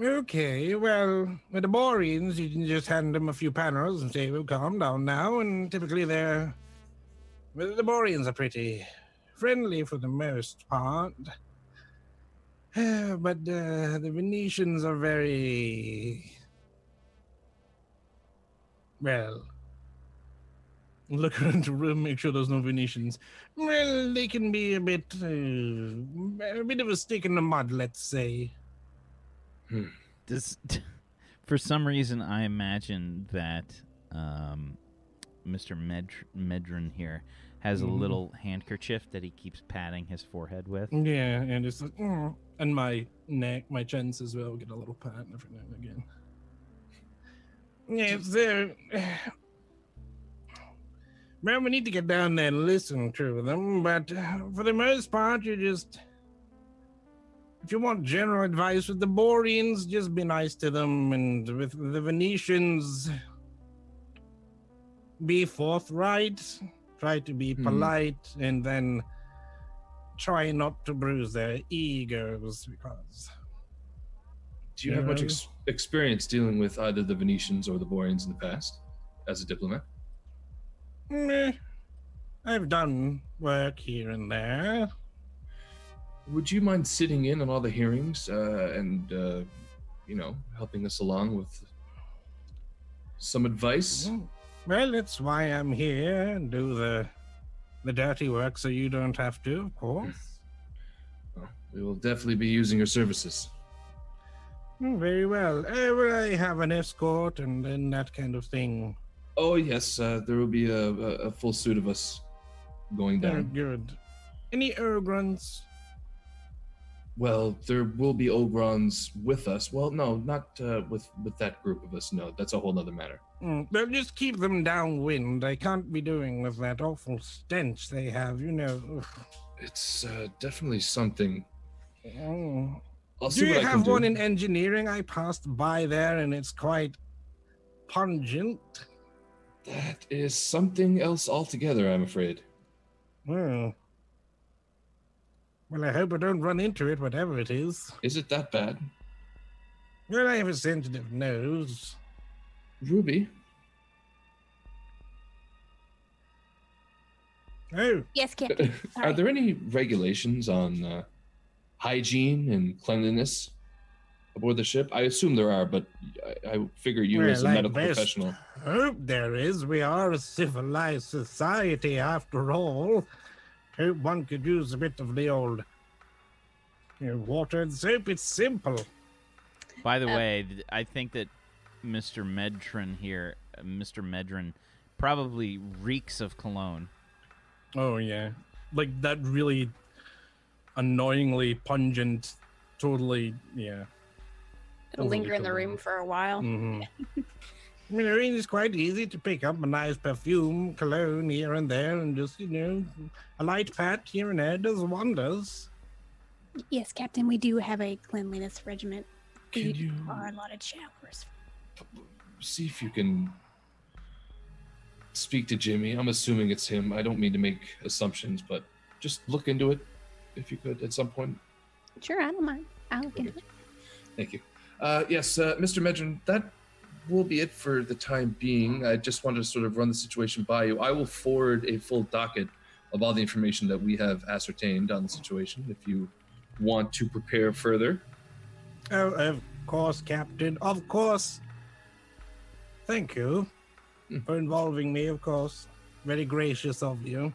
Okay, well, with the Boreans, you can just hand them a few panels and say, well, calm down now. And typically they're. Well, the Boreans are pretty friendly for the most part. but uh, the Venetians are very. Well. Look around the room, make sure there's no Venetians. Well, they can be a bit. Uh, a bit of a stick in the mud, let's say. Does for some reason I imagine that um, Mr. Med- Medron here has a Mhm. little handkerchief that he keeps patting his forehead with. Yeah, and it's like, "Mm," and my neck, my chins as well get a little pat every now and again. Yeah, so well, we need to get down there and listen to them, but uh, for the most part, you just if you want general advice with the Boreans, just be nice to them, and with the Venetians, be forthright, try to be Hmm. polite, and then try not to bruise their egos because Do you have much ex- experience dealing with either the Venetians or the Boreans in the past as a diplomat? Meh. I've done work here and there. Would you mind sitting in on all the hearings uh, and, uh, you know, helping us along with some advice? Well, that's why I'm here and do the the dirty work so you don't have to, of course. Well, we will definitely be using your services. Mm, Very well. Uh, well, I have an escort and then that kind of thing. Oh yes, uh, there will be a, a, a full suit of us going Very down. good. Any Urgrons? Well, there will be Ogrons with us. Well, no, not uh, with with that group of us. No, that's a whole other matter. Mm, just keep them downwind. I can't be doing with that awful stench they have, you know. It's uh, definitely something. Mm. Do you have do. one in engineering? I passed by there and it's quite pungent. That is something else altogether, I'm afraid. Well, well, I hope I don't run into it, whatever it is. Is it that bad? Well, I have a sensitive nose. Ruby, Oh, Yes, Captain. are there any regulations on uh, hygiene and cleanliness aboard the ship? I assume there are, but I, I figure you, as a medical best professional, Hope there is. We are a civilized society, after all. Hope one could use a bit of the old you know, water and soap. It's simple. By the Uh, way, I think that Mr. Medron here, uh, Mr. Medron, probably reeks of cologne. Oh yeah, like that really annoyingly pungent, totally yeah. It'll overly linger in the room for a while. hmm I mean, I mean, it's quite easy to pick up a nice perfume, cologne here and there, and just, you know, a light pat here and there does wonders. Yes, Captain. We do have a cleanliness regiment. can We you are a lot of showers. see if you can speak to Jimmy? I'm assuming it's him. I don't mean to make assumptions, but just look into it if you could at some point. Sure, I don't mind. I'll look into it. Thank you. Uh, yes, uh, Mr. Medron, that will be it for the time being. I just wanted to sort of run the situation by you. I will forward a full docket of all the information that we have ascertained on the situation if you want to prepare further. Oh, of course, Captain. Of course. Thank you Hmm. for involving me, of course. Very gracious of you.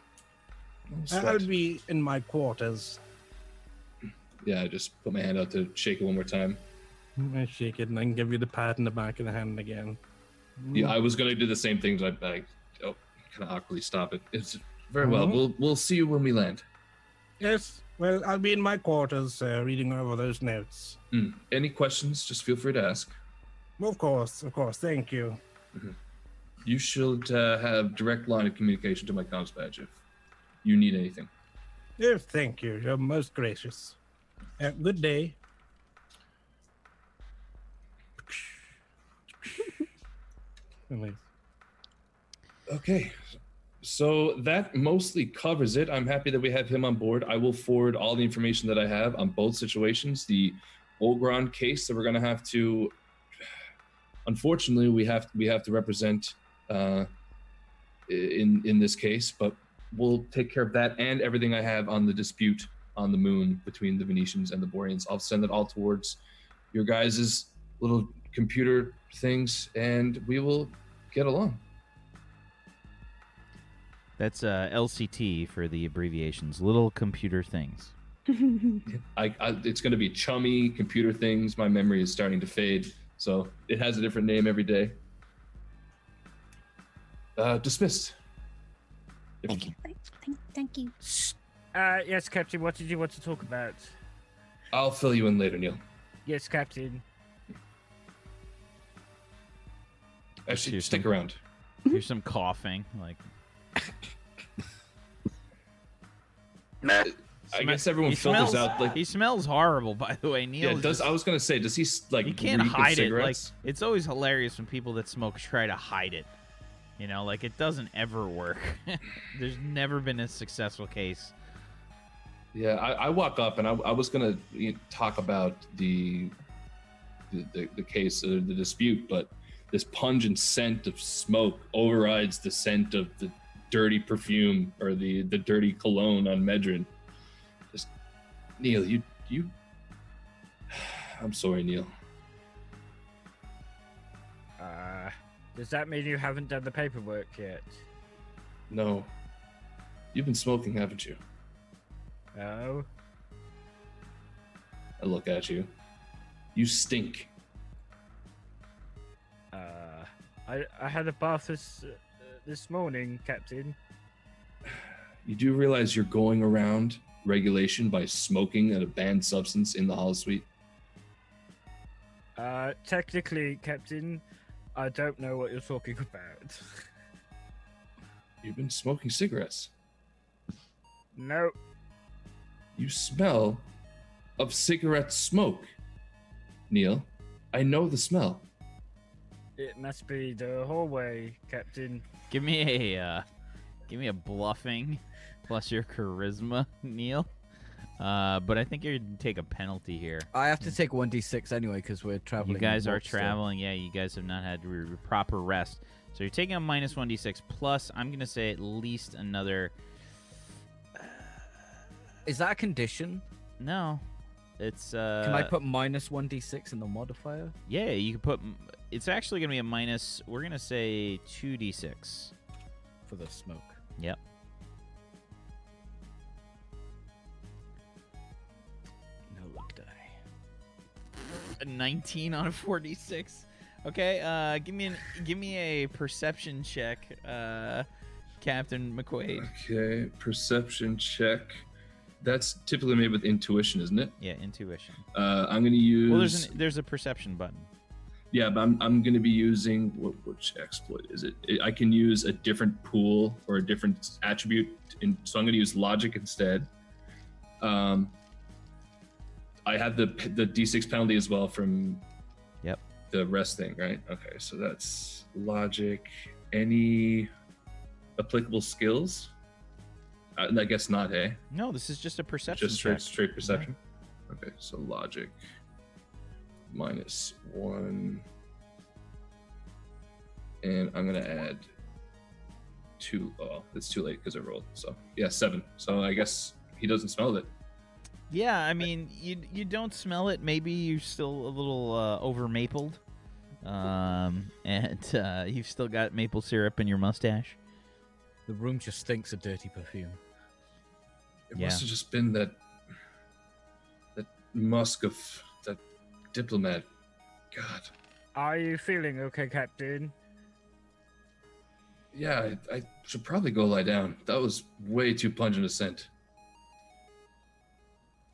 I'll be in my quarters. Yeah, I just put my hand out to shake it one more time. I shake it and then give you the pat in the back of the hand again. Yeah, I was gonna do the same thing, but I, I oh, kind of awkwardly stop it. It's very well. Mhm. We'll we'll see you when we land. Yes, well, I'll be in my quarters uh, reading over those notes. Mm. Any questions? Just feel free to ask. Of course, of course. Thank you. You should uh, have direct line of communication to my comms badge if you need anything. Yes, thank you. You're most gracious. Uh, good day. Okay. So that mostly covers it. I'm happy that we have him on board. I will forward all the information that I have on both situations. The Ogron case that we're going to have to, unfortunately, we have we have to represent uh, in in this case, but we'll take care of that and everything I have on the dispute on the moon between the Venetians and the Boreans. I'll send it all towards your guys' little computer things, and we will get along. That's uh, LCT for the abbreviations. Little computer things. I, I it's going to be chummy computer things. My memory is starting to fade, so it has a different name every day. Uh, dismissed. If- Thank you. Thank, thank, thank you. Uh, yes, Captain. What did you want to talk about? I'll fill you in later, Neil. Yes, Captain. Actually, Here's stick some- around. Here's some coughing. Like I guess everyone he filters smells, out like he smells horrible. By the way, Neil. yeah. Does I was gonna say, does he like you can't hide it. Like it's always hilarious when people that smoke try to hide it. You know, like it doesn't ever work. There's never been a successful case. Yeah, I, I walk up and I, I was gonna you know, talk about the the, the, the case, uh, the dispute, but this pungent scent of smoke overrides the scent of the dirty perfume or the the dirty cologne on Medrin. Just Neil, you you. I'm sorry, Neil. Uh, does that mean you haven't done the paperwork yet? No, you've been smoking, haven't you? No. I look at you. You stink. I I had a bath this uh, this morning, Captain. You do realize you're going around regulation by smoking a banned substance in the hall suite? Uh, technically, Captain, I don't know what you're talking about. You've been smoking cigarettes. no. You smell of cigarette smoke. Neil, I know the smell. It must be the hallway, Captain. Give me a uh, give me a bluffing plus your charisma, Neil. Uh, but I think you're gonna take a penalty here. I have to take 1d6 anyway because we're traveling. You guys are warp still. traveling. Yeah, you guys have not had re- re- proper rest. So you're taking a minus 1d6 plus, I'm going to say at least another. Is that a condition? No. It's. uh Can I put minus 1d6 in the modifier? Yeah, you can put. It's actually going to be a minus. We're going to say 2d6. For the smoke. Yep. No luck die. A 19 on a 46. Okay, uh, give me an, give me a perception check, uh, Captain McQuaid. Okay, perception check. That's typically made with intuition, isn't it? Yeah, intuition. Uh, I'm going to use. Well, there's an, there's a perception button. Yeah, but I'm, I'm going to be using what, which exploit is it? I can use a different pool or a different attribute, in, so I'm going to use logic instead. Um, I have the the d6 penalty as well from Yep. the rest thing, right? Okay, so that's logic. Any applicable skills? Uh, I guess not. Hey, No, this is just a perception just straight check. straight perception. Okay, so logic minus one, and I'm gonna add two. Oh, it's too late because I rolled. So yeah, seven. So I guess he doesn't smell it. Yeah, I mean, you you don't smell it. Maybe you're still a little uh, over mapled, um, and uh, you've still got maple syrup in your mustache. The room just stinks of dirty perfume. It Yeah. must have just been that that musk of that diplomat. God. Are you feeling okay, Captain? Yeah, I, I should probably go lie down. That was way too pungent a scent.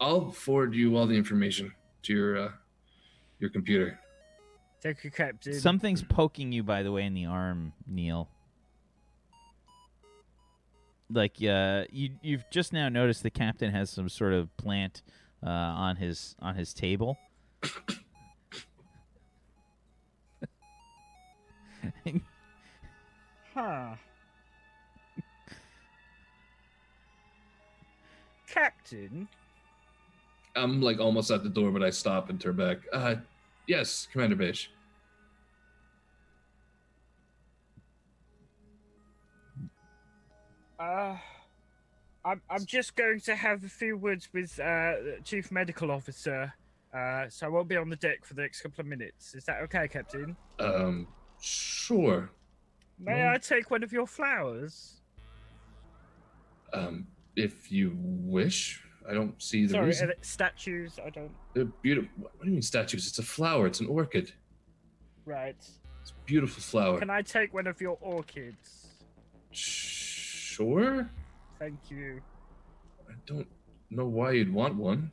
I'll forward you all the information to your uh, your computer. Thank you, Captain. Something's poking you, by the way, in the arm, Neil like uh, you you've just now noticed the captain has some sort of plant uh, on his on his table. huh. Captain. I'm like almost at the door, but I stop and turn back. Uh, yes, Commander Beige. Uh, I'm, I'm just going to have a few words with uh, Chief Medical Officer, uh, so I won't be on the deck for the next couple of minutes. Is that okay, Captain? Um, sure. May I take one of your flowers? Um, if you wish. I don't see the Sorry, reason. uh, statues. I don't. They're beautiful. What do you mean statues? It's a flower. It's an orchid. Right. It's a beautiful flower. Can I take one of your orchids? Sure. Thank you. I don't know why you'd want one.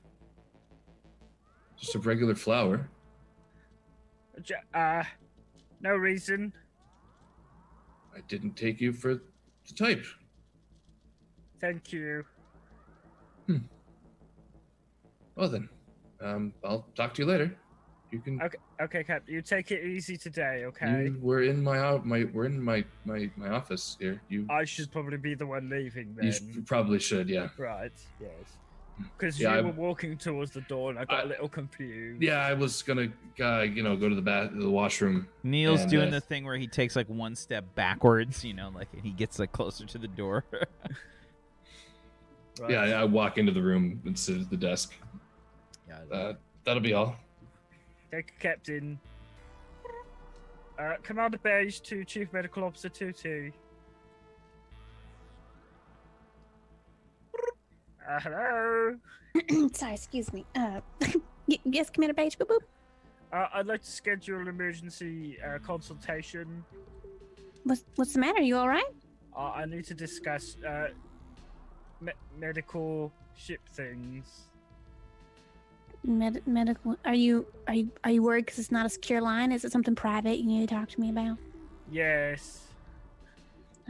Just a regular flower. Uh, no reason. I didn't take you for the type. Thank you. Hmm. Well then, um, I'll talk to you later. You can. Okay, okay, Captain. You take it easy today, okay? You, we're in my o- my we're in my my my office here. You I should probably be the one leaving then. you sh- probably should, yeah. Right. Yes. Because Yeah, you I- were walking towards the door and I got I- a little confused. Yeah, I was gonna, uh, you know, go to the bath, the washroom. Neil's And, doing uh, the thing where he takes like one step backwards, you know, like and he gets like closer to the door. Right. Yeah, I, I walk into the room and sit at the desk. Yeah. Uh, that'll be all. Thank you, Captain. Uh, Commander Beige to Chief Medical Officer Tutu. Uh, hello. Sorry, excuse me. Uh, yes, Commander Beige. Boop boop. Uh, I'd like to schedule an emergency uh, consultation. What's what's the matter? Are You all right? Uh, I need to discuss uh, me- medical ship things. Med- medical. Are you are you are you worried because it's not a secure line? Is it something private you need to talk to me about? Yes.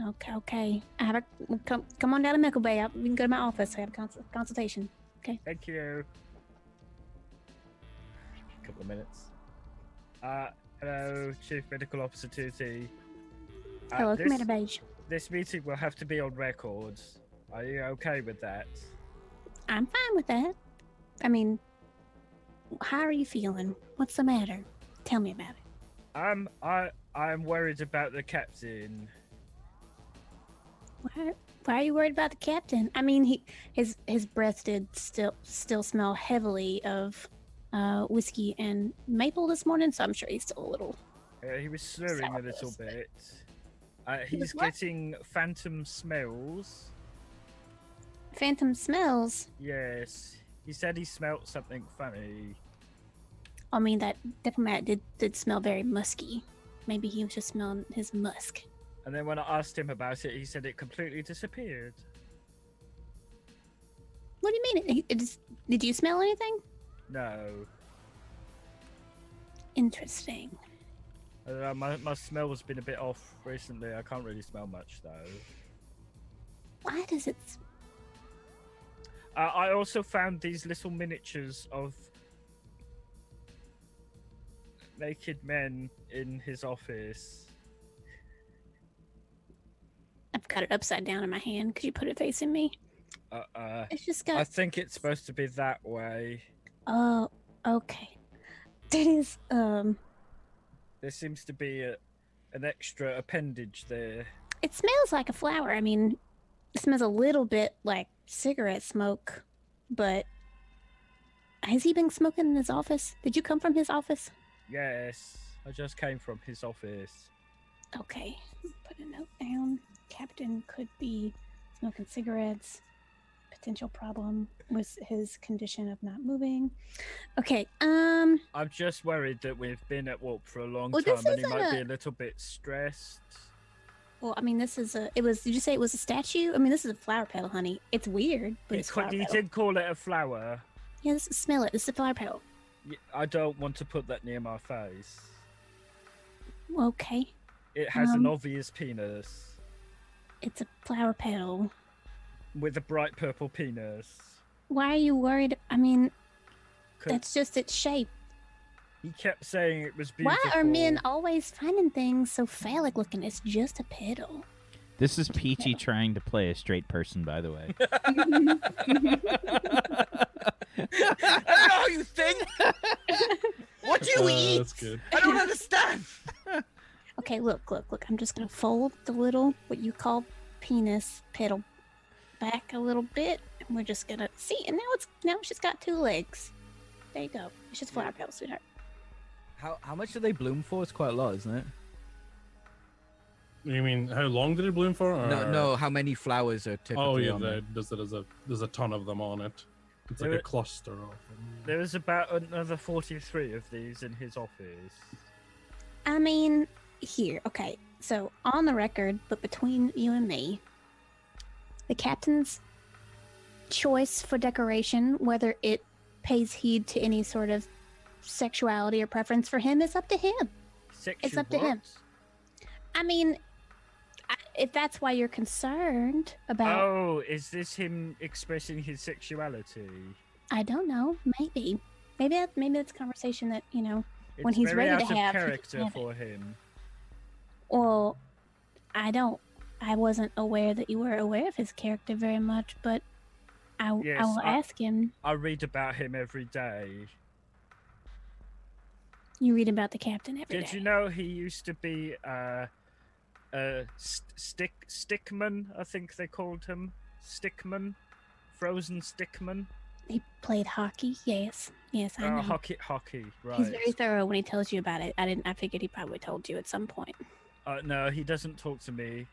Okay, okay. I have a come come on down to Mickle Bay. I, we can go to my office. I have a cons- consultation. Okay. Thank you. A couple of minutes. Uh, hello, Chief Medical Officer Tutti. Uh, Hello, this, Commander Beige. this meeting will have to be on record. Are you okay with that? I'm fine with that. I mean, how are you feeling? What's the matter? Tell me about it. I'm I I'm worried about the captain. Why, why are you worried about the captain? I mean, he his his breath did still still smell heavily of uh, whiskey and maple this morning, so I'm sure he's still a little. Uh, he was slurring a little bit. Uh, he's getting phantom smells. Phantom smells. Yes, he said he smelt something funny. I mean, that diplomat did did smell very musky. Maybe he was just smelling his musk. And then when I asked him about it, he said it completely disappeared. What do you mean? It, it just, did you smell anything? No, Interesting. uh, my my smell has been a bit off recently. I can't really smell much though. Why does it? Uh, I also found these little miniatures of naked men in his office. I've got it upside down in my hand. Could you put it facing me? Uh, uh, It's just I think it's supposed to be that way. Oh, okay. That is um. There seems to be a, an extra appendage there. It smells like a flower. I mean, it smells a little bit like cigarette smoke, but has he been smoking in his office? Did you come from his office? Yes, I just came from his office. Okay, put a note down. Captain could be smoking cigarettes. Potential problem with his condition of not moving. Okay, um, I'm just worried that we've been at Warp for a long Well, time and he might be a- a little bit stressed. Well, I mean, this is a. It was. Did you say it was a statue? I mean, this is a flower petal, honey. It's weird, but it's co- flower petal. did call it a flower. Yeah, this is, smell it. This is a flower petal. I don't want to put that near my face. Okay, It has an Um, obvious penis it's a flower petal. with a bright purple penis. Why are you worried? I mean, that's just its shape. He kept saying it was beautiful. Why are men always finding things so phallic looking? It's just a petal. This is Peachy trying to play a straight person, by the way. no, you think? what do you Uh, eat? That's good. I don't understand. Okay, look, look, look. I'm just gonna fold the little what you call penis pedal back a little bit, and we're just gonna see. And now it's now she's got two legs. There you go. It's just flower petals, sweetheart. How how much do they bloom for? It's quite a lot, isn't it? You mean how long did it bloom for? No, or- no. How many flowers are typically Oh yeah, on there, there? there's, there's a there's a ton of them on it. It's like a cluster of them. There was about another 43 of these in his office. I mean, here, okay. So on the record, but between you and me, the captain's choice for decoration, whether it pays heed to any sort of sexuality or preference for him, is up to him. Sexual it's up to him. I mean, I, if that's why you're concerned about, Oh, is this him expressing his sexuality? I don't know, maybe, maybe that, maybe that's a conversation that you know. It's When he's ready to have, character have for him. Well, I don't. I wasn't aware that you were aware of his character very much, but I, I will I- ask him. I read about him every day. You read about the captain every day. Did you know he used to be uh, a st- stick stickman? I think they called him stickman, frozen stickman. He played hockey. Yes, yes, I Oh, know. hockey, hockey, right? He's very thorough when he tells you about it. I didn't. I figured he probably told you at some point. Uh, no, he doesn't talk to me.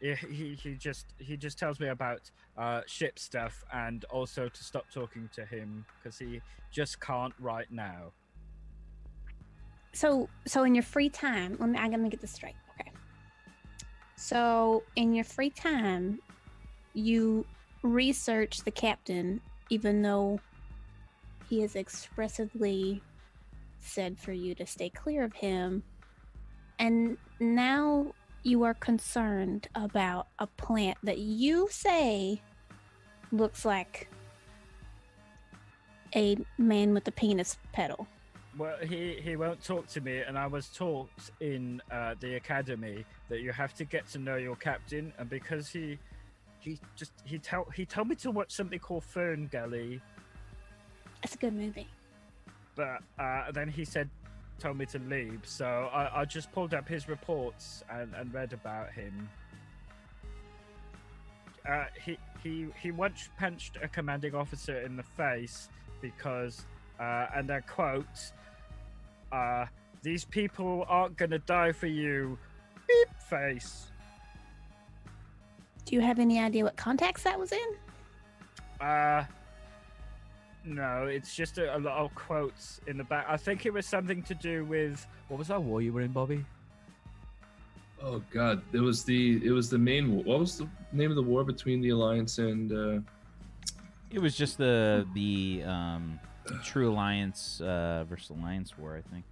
He, he, he just he just tells me about uh, ship stuff and also to stop talking to him because he just can't right now. So, so in your free time, let me. I'm gonna get this straight. Okay. So, in your free time, you research the captain, even though he has expressively said for you to stay clear of him, and now you are concerned about a plant that you say looks like a man with a penis pedal. Well, he, he won't talk to me, and I was taught in uh, the academy that you have to get to know your captain, and because he he just he tell he told me to watch something called FernGully, It's a good movie. but uh, then he said told me to leave, so I, I just pulled up his reports and, and read about him. Uh, he he he once punched a commanding officer in the face because, uh, and I quote, uh, "These people aren't gonna die for you." Beep face. Do you have any idea what context that was in? Uh, no, it's just a, a lot of quotes in the back. I think it was something to do with What was that war you were in, Bobby? Oh God, it was the it was the main. war. What was the name of the war between the Alliance and? uh It was just the the um, True Alliance uh, versus Alliance War, I think.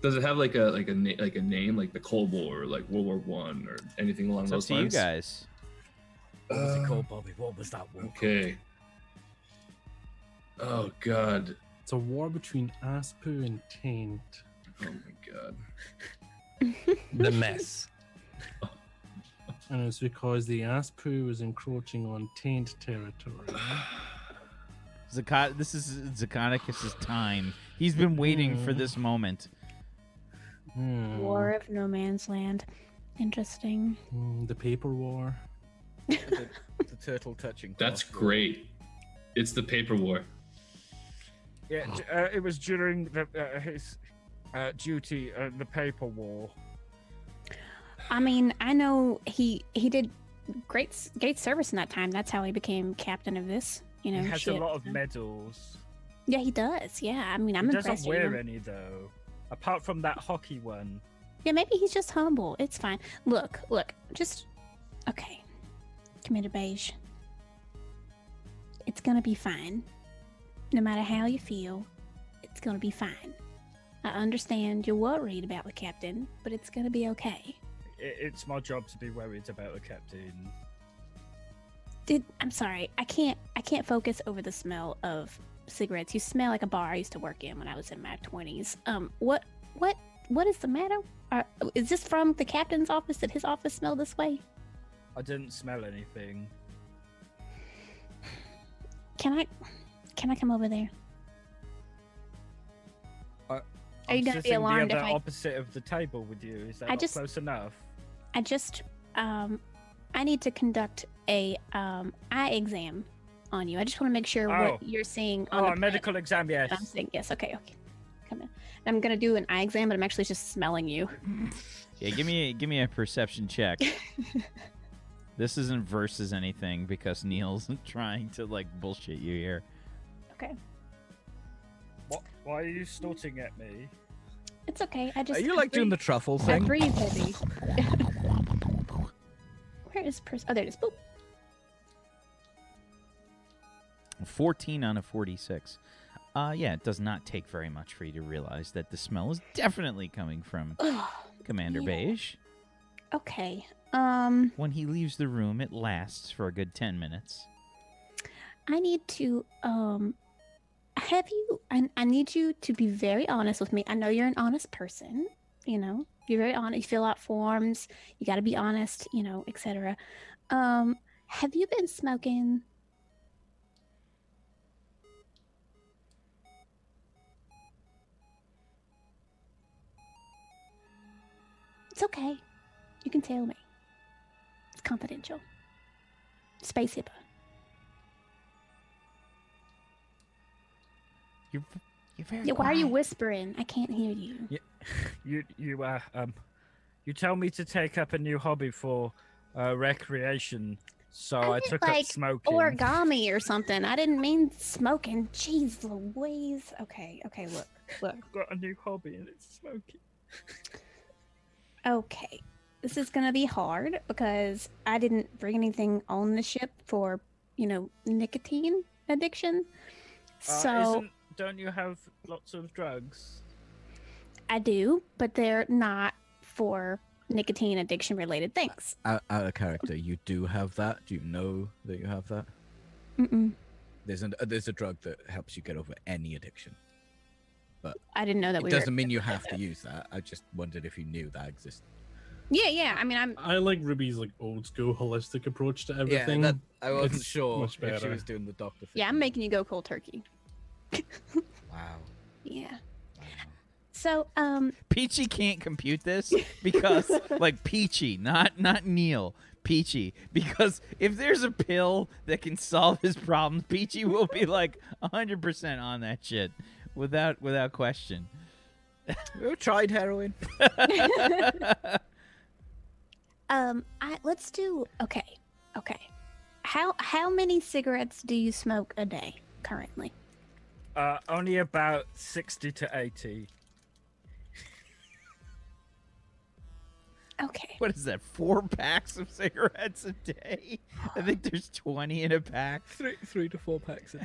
Does it have like a like a na- like a name like the Cold War or like World War One or anything along It's up those to you lines? guys. What was it Uh, called, Bobby? What was that war? Okay. Oh God. It's a war between Aspu and Taint. Oh my God. The mess. And it's because the Aspu was encroaching on Taint territory. Zakat, this is Zakonicus's time. He's been waiting for Hmm. this moment. Hmm. War of No Man's Land. Interesting. Hmm, the paper war. the, the turtle touching. That's cloth great. It's the paper war. yeah. Uh, it was during the, uh, his uh, duty, uh, the paper war. I mean, I know he he did great great service in that time. That's how he became captain of this. You know, he has a lot of medals. Yeah, he does. Yeah, I mean, I'm he impressed. doesn't wear any though, apart from that hockey one. Yeah, maybe he's just humble. It's fine. Look, look, just okay. Commander Beige. It's gonna be fine. No matter how you feel, it's gonna be fine. I understand you're worried about the captain, but it's gonna be okay. It's my job to be worried about the captain. Did I'm sorry, I can't I can't focus over the smell of cigarettes. You smell like a bar I used to work in when I was in my twenties. Um, what what what is the matter? Are, is this from the captain's office? Did his office smell this way? I didn't smell anything. Can I can I come over there? I, Are you gonna be alarmed the if other I- opposite of the table with you? Is that I just- close enough? I just um I need to conduct a um eye exam on you. I just want to make sure Oh. what you're seeing on Oh, the a medical exam, yes. I'm saying yes. Okay, okay. Come in. I'm gonna do an eye exam, but I'm actually just smelling you. Yeah, give me give me a perception check. this isn't versus anything because Neil's trying to like bullshit you here. Okay, What, why are you snorting at me? it's okay. I just Are you I like doing the breathe- truffle I thing? breathe heavy. Where is pers- Oh, there it is. Boop. 14 on a 46. Uh, yeah, it does not take very much for you to realize that the smell is definitely coming from Commander Yeah. Beige. okay. Um, When he leaves the room, it lasts for a good 10 minutes. I need to um have you I, I need you to be very honest with me. I know you're an honest person, you know. You're very honest. You fill out forms. You got to be honest, you know, etc. Um have you been smoking It's okay. You can tell me. It's confidential. Space HIPAA. You're, you're very Yeah, why are you whispering? I can't hear you. You you uh um you tell me to take up a new hobby for uh, recreation, so I I, took like, up smoking. Origami or something. I didn't mean smoking. Jeez Louise. Okay, okay, look, look. I've got a new hobby and it's smoking. Okay. This is gonna be hard because I didn't bring anything on the ship for, you know, nicotine addiction. Uh, So isn't, don't you have lots of drugs? I do, but they're not for nicotine addiction related things. Out, out of character, you do have that. Do you know that you have that? Mm-mm. There's an uh, there's a drug that helps you get over any addiction. I didn't know that It we doesn't were. mean you have to use that. I just wondered if you knew that existed. Yeah, yeah. I mean, I'm. I like Ruby's like old school holistic approach to everything. Yeah, that, I wasn't It's sure much if she was doing the doctor thing. Yeah, I'm making you go cold turkey. Wow. Yeah. wow. So, um, Peachy can't compute this because like Peachy, not not Neil. Peachy, because if there's a pill that can solve his problems, Peachy will be like 100% on that shit without without question. You tried heroin? um, I let's do. Okay, okay. How how many cigarettes do you smoke a day currently? Uh, only about sixty to eighty. Okay. What is that? Four packs of cigarettes a day? I think there's 20 in a pack. Three three to four packs a day.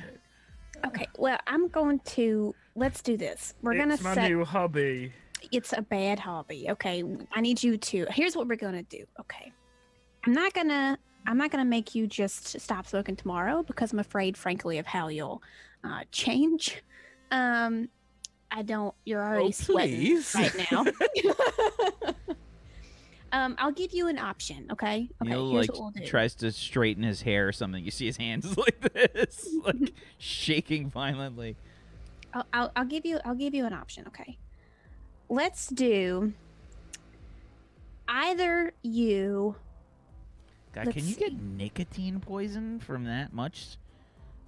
Okay. Well, I'm going to. Let's do this. We're gonna it's my set. new hobby. It's a bad hobby. Okay. I need you to. Here's what we're gonna do. Okay. I'm not gonna. I'm not gonna make you just stop smoking tomorrow because I'm afraid, frankly, of how you'll uh, change. Um, I don't. You're already Oh, sweating right now. um, I'll give you an option. Okay. Okay. Neil here's like what we'll do. tries to straighten his hair or something. You see his hands like this, like shaking violently. I'll, I'll, I'll give you I'll give you an option, okay? Let's do either you God, Let's can you get nicotine poison from that much?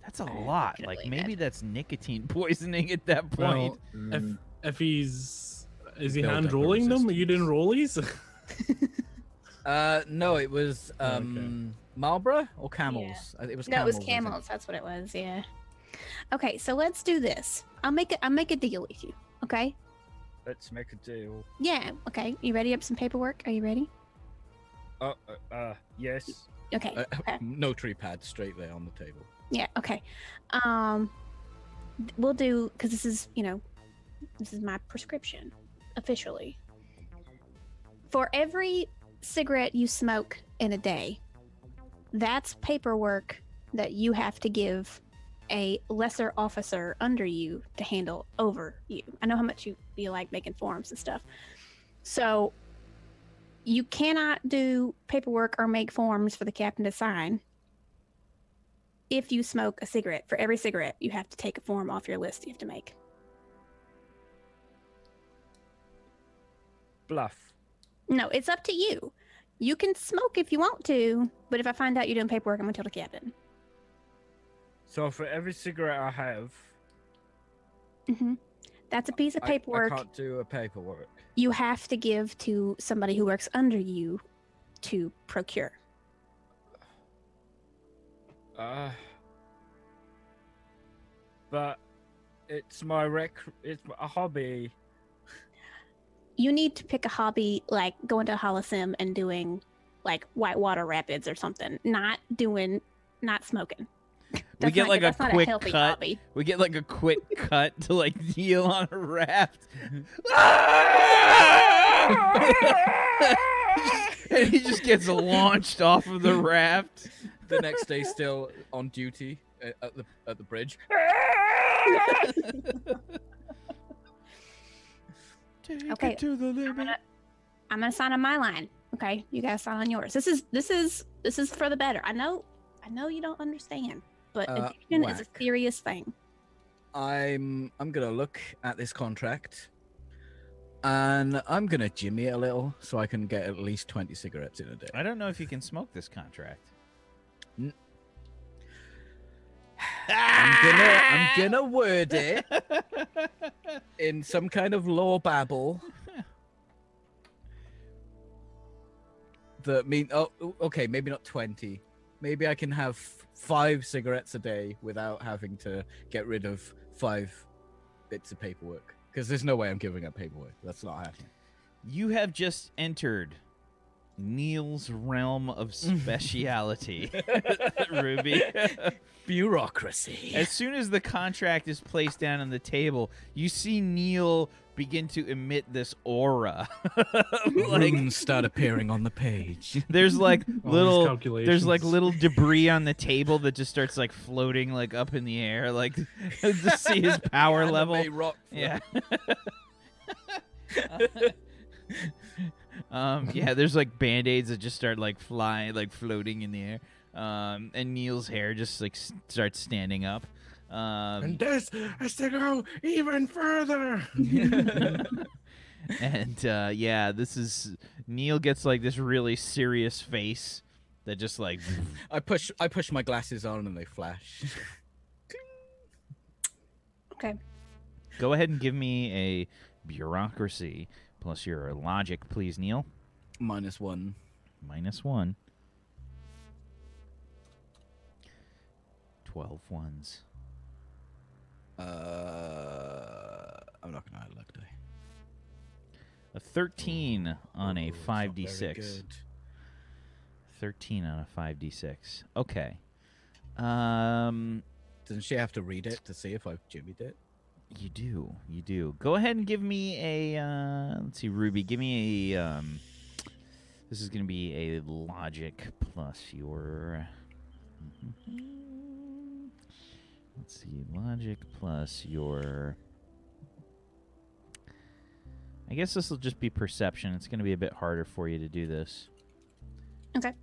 That's a I lot. can Like maybe it. that's nicotine poisoning at that point. Well, if if he's is he Build hand rolling them? Are you doing rollies? Uh, no, it was Okay. um Marlboro or Camels. Uh, It was No, it was Camels. I think. camels, that's what it was, yeah. Okay, so let's do this. I'll make it I'll make a deal with you, okay? Let's make a deal. Yeah, okay. You ready up some paperwork? Are you ready? Uh, uh, uh yes. Okay. Uh, okay. notary pad straight there on the table. Yeah, okay. Um we'll do cuz this is, you know, this is my prescription officially. For every cigarette you smoke in a day, that's paperwork that you have to give a lesser officer under you to handle over you. I know how much you, you like making forms and stuff. So you cannot do paperwork or make forms for the captain to sign if you smoke a cigarette. For every cigarette, you have to take a form off your list you have to make. Bluff. No, it's up to you. You can smoke if you want to, but if I find out you're doing paperwork, I'm gonna tell the captain. So for every cigarette I have, hmm That's a piece of I- paperwork I, can't do a paperwork. you have to give to somebody who works under you to procure. uh, but it's my rec. It's a hobby. You need to pick a hobby like going to Holosim and doing like whitewater rapids or something. Not doing, not smoking. we get not- like a that's quick healthy cut. hobby. We get like a quick cut to like Neil on a raft. and he just gets launched off of the raft. The next day, still on duty uh, at the at the bridge. Take Okay, it to the I'm gonna, I'm gonna sign on my line. Okay, you guys sign on yours. This is this is this is for the better. I know, I know you don't understand, but Uh, addiction is a serious thing. I'm I'm gonna look at this contract, and I'm gonna jimmy it a little so I can get at least twenty cigarettes in a day. I don't know if you can smoke this contract. I'm gonna I'm gonna word it in some kind of law babble that mean oh okay maybe not 20 maybe i can have five cigarettes a day without having to get rid of five bits of paperwork. Because there's no way i'm giving up paperwork. That's not happening. You have just entered Neil's realm of speciality, Ruby. bureaucracy As soon as the contract is placed down on the table, you see Neil begin to emit this aura. like runes start appearing on the page there's like little there's like little debris on the table that just starts like floating like up in the air like to see his power level. rock Yeah. Um yeah, there's like band-aids that just start like flying like floating in the air. Um and Neil's hair just like s- starts standing up. Um And this has to go even further. and uh yeah, this is Neil gets like this really serious face that just like i push i push my glasses on and they flash Okay. Go ahead and give me a bureaucracy plus your logic, please, Neil. minus one Minus one. Twelve ones. uh i'm not gonna add luck die A thirteen on a Ooh, five d six. Thirteen on a five d six. Okay. Um, Doesn't she have to read it to see if I've jimmied it? You do, you do. Go ahead and give me a. Uh, let's see, Ruby. Give me a. Um, this is going to be a logic plus your. Let's see, logic plus your. I guess this will just be perception. It's going to be a bit harder for you to do this. Okay.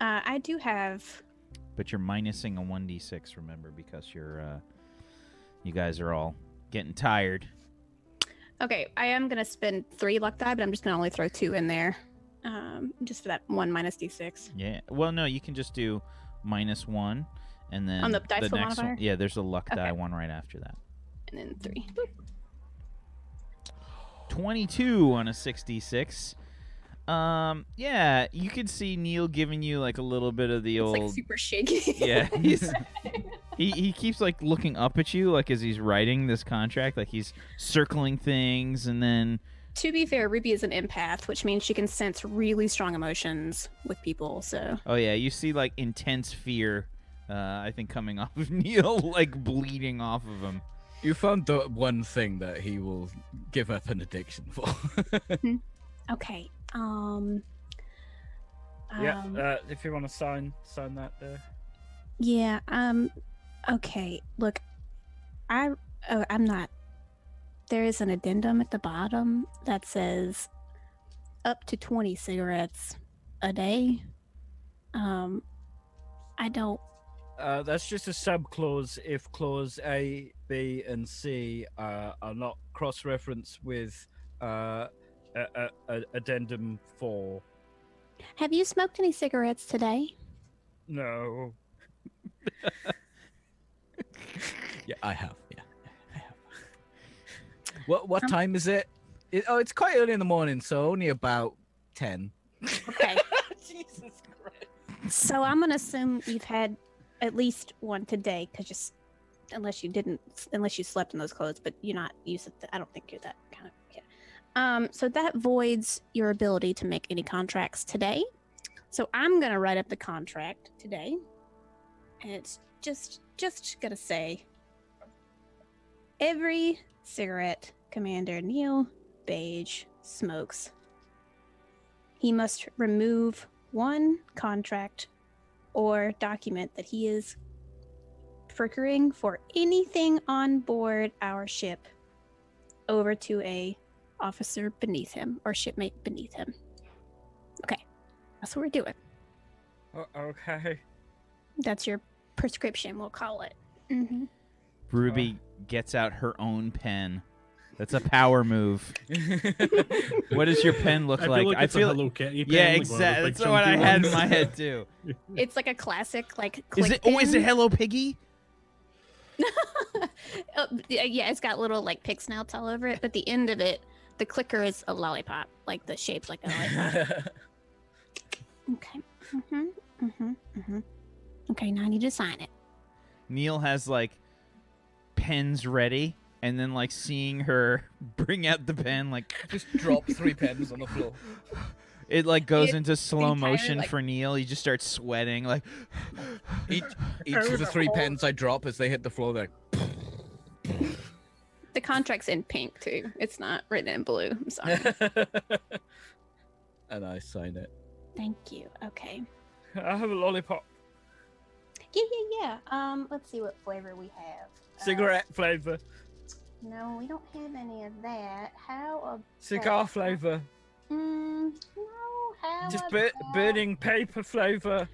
Uh, I do have. But you're minusing a 1d6, remember, because you're. Uh, you guys are all getting tired. Okay, I am gonna spend three luck die, but I'm just gonna only throw two in there, um, just for that one minus d6. Yeah. Well, no, you can just do minus one, and then On the dice roll next one. Yeah, there's a luck die one right after that. and then three. 22 on a 66. Um, yeah, you could see Neil giving you like a little bit of the It's old. like super shaky. yeah, he's he he keeps like looking up at you like as he's writing this contract, like he's circling things, and then to be fair, Ruby is an empath, which means she can sense really strong emotions with people. So oh yeah, you see like intense fear. Uh, I think coming off of Neil, like bleeding off of him. You found the one thing that he will give up an addiction for. okay, um, Yeah, um, uh, if you want to sign sign that there. yeah, um, okay. Look, I, oh, I'm not. There is an addendum at the bottom that says up to 20 cigarettes a day. Um, I don't. Uh, that's just a sub clause if clause A, B, and C uh, are not cross referenced with uh, a, a, a addendum 4. Have you smoked any cigarettes today? No. Yeah, I have. Yeah, I have. What what Um, time is it? it? Oh, it's quite early in the morning, so only about ten. Okay. Jesus Christ. so I'm gonna assume you've had at least one today, because just unless you didn't, unless you slept in those clothes, but you're not used to. Th- I don't think you're that kind of kid. Um, so that voids your ability to make any contracts today. So I'm gonna write up the contract today, and it's just just gonna say every cigarette Commander Neil Beige smokes he must remove one contract or document that he is procuring for anything on board our ship over to a officer beneath him or shipmate beneath him. Okay, that's what we're doing. O- okay. That's your prescription, we'll call it. hmm Ruby gets out her own pen. That's a power move. What does your pen look I like? feel like I it's feel a Hello Kitty pen, yeah, like one of those exactly. big That's what I chunky had in my head too. It's like a classic, like Is click it? Oh, is it. Hello Piggy? Oh, yeah, yeah, it's got little like pig snouts all over it, but the end of it, the clicker is a lollipop, like the shape's like a lollipop. okay. Mm-hmm. Mm-hmm. Mm-hmm. Okay, now I need to sign it. Neil has like pens ready, and then like seeing her bring out the pen, like Just drop three pens on the floor. it like goes It- into slow entire, motion like- for Neil. He just starts sweating, like Each each of the three pens I drop as they hit the floor, they're The contract's in pink too. It's not written in blue. I'm sorry. and I sign it. Thank you. Okay. I have a lollipop. Yeah, yeah, yeah. Um, let's see what flavor we have. Uh, Cigarette flavor. no, we don't have any of that. How about Cigar flavor. Mm, no. How Just about burning paper flavor.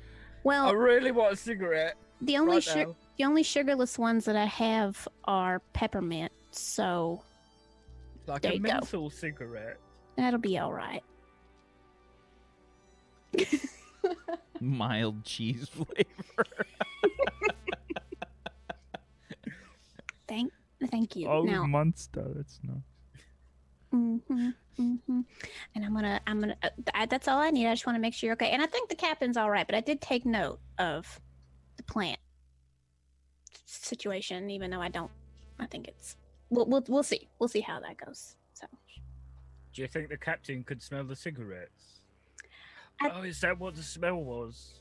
Well, I really want a cigarette. the only right su- the only sugarless ones that I have are peppermint, so Like there a you go. cigarette. that'll be all right. mild cheese flavor. Thank, thank you. Oh, now, monster. It's not. hmm hmm And I'm gonna, I'm gonna. Uh, th- that's all I need. I just want to make sure you're okay. And I think the captain's all right, but I did take note of the plant situation, even though I don't. I think it's. We'll, we'll, we'll see. We'll see how that goes. So Do you think the captain could smell the cigarettes? I- Oh, is that what the smell was?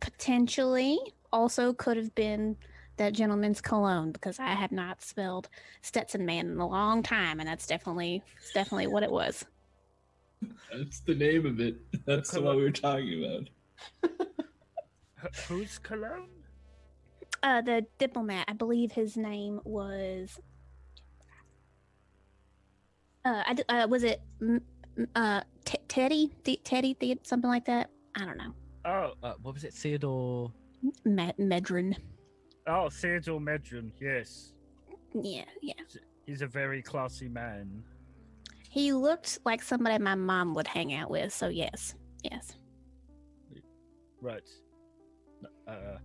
potentially, also could have been that gentleman's cologne because I have not smelled Stetson Man in a long time, and that's definitely, it's definitely what it was. That's the name of it. That's Come what we were talking about. H- whose cologne? Uh, the diplomat, I believe his name was. Uh, I uh, was it uh T- Teddy, Th- Teddy, Th- something like that. I don't know. Oh, Uh, what was it, Theodore? Med- Medrin. oh, Theodore Medron. Yes, Yeah, yeah. he's a very classy man. He looked like somebody my mom would hang out with. So yes, yes. Right. Uh, I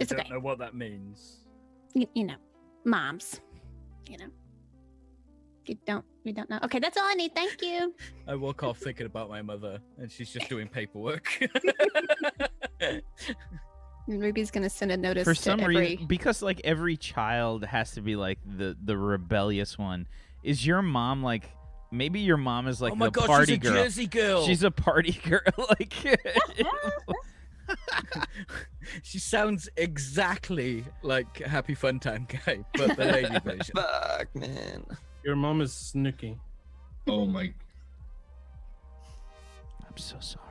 It's don't okay. know what that means. You, you know, moms. You know. You don't. You don't know. Okay, that's all I need. Thank you. I woke off thinking about my mother, and she's just doing paperwork. And Ruby's gonna send a notice For to some every. reason, because like every child has to be like the the rebellious one. Is your mom like? Maybe your mom is like oh my the god, party she's a girl. Jersey girl. She's a party girl. like she sounds exactly like Happy Fun Time guy, but the lady version. Fuck, man. Your mom is Snooki. Oh my. I'm so sorry.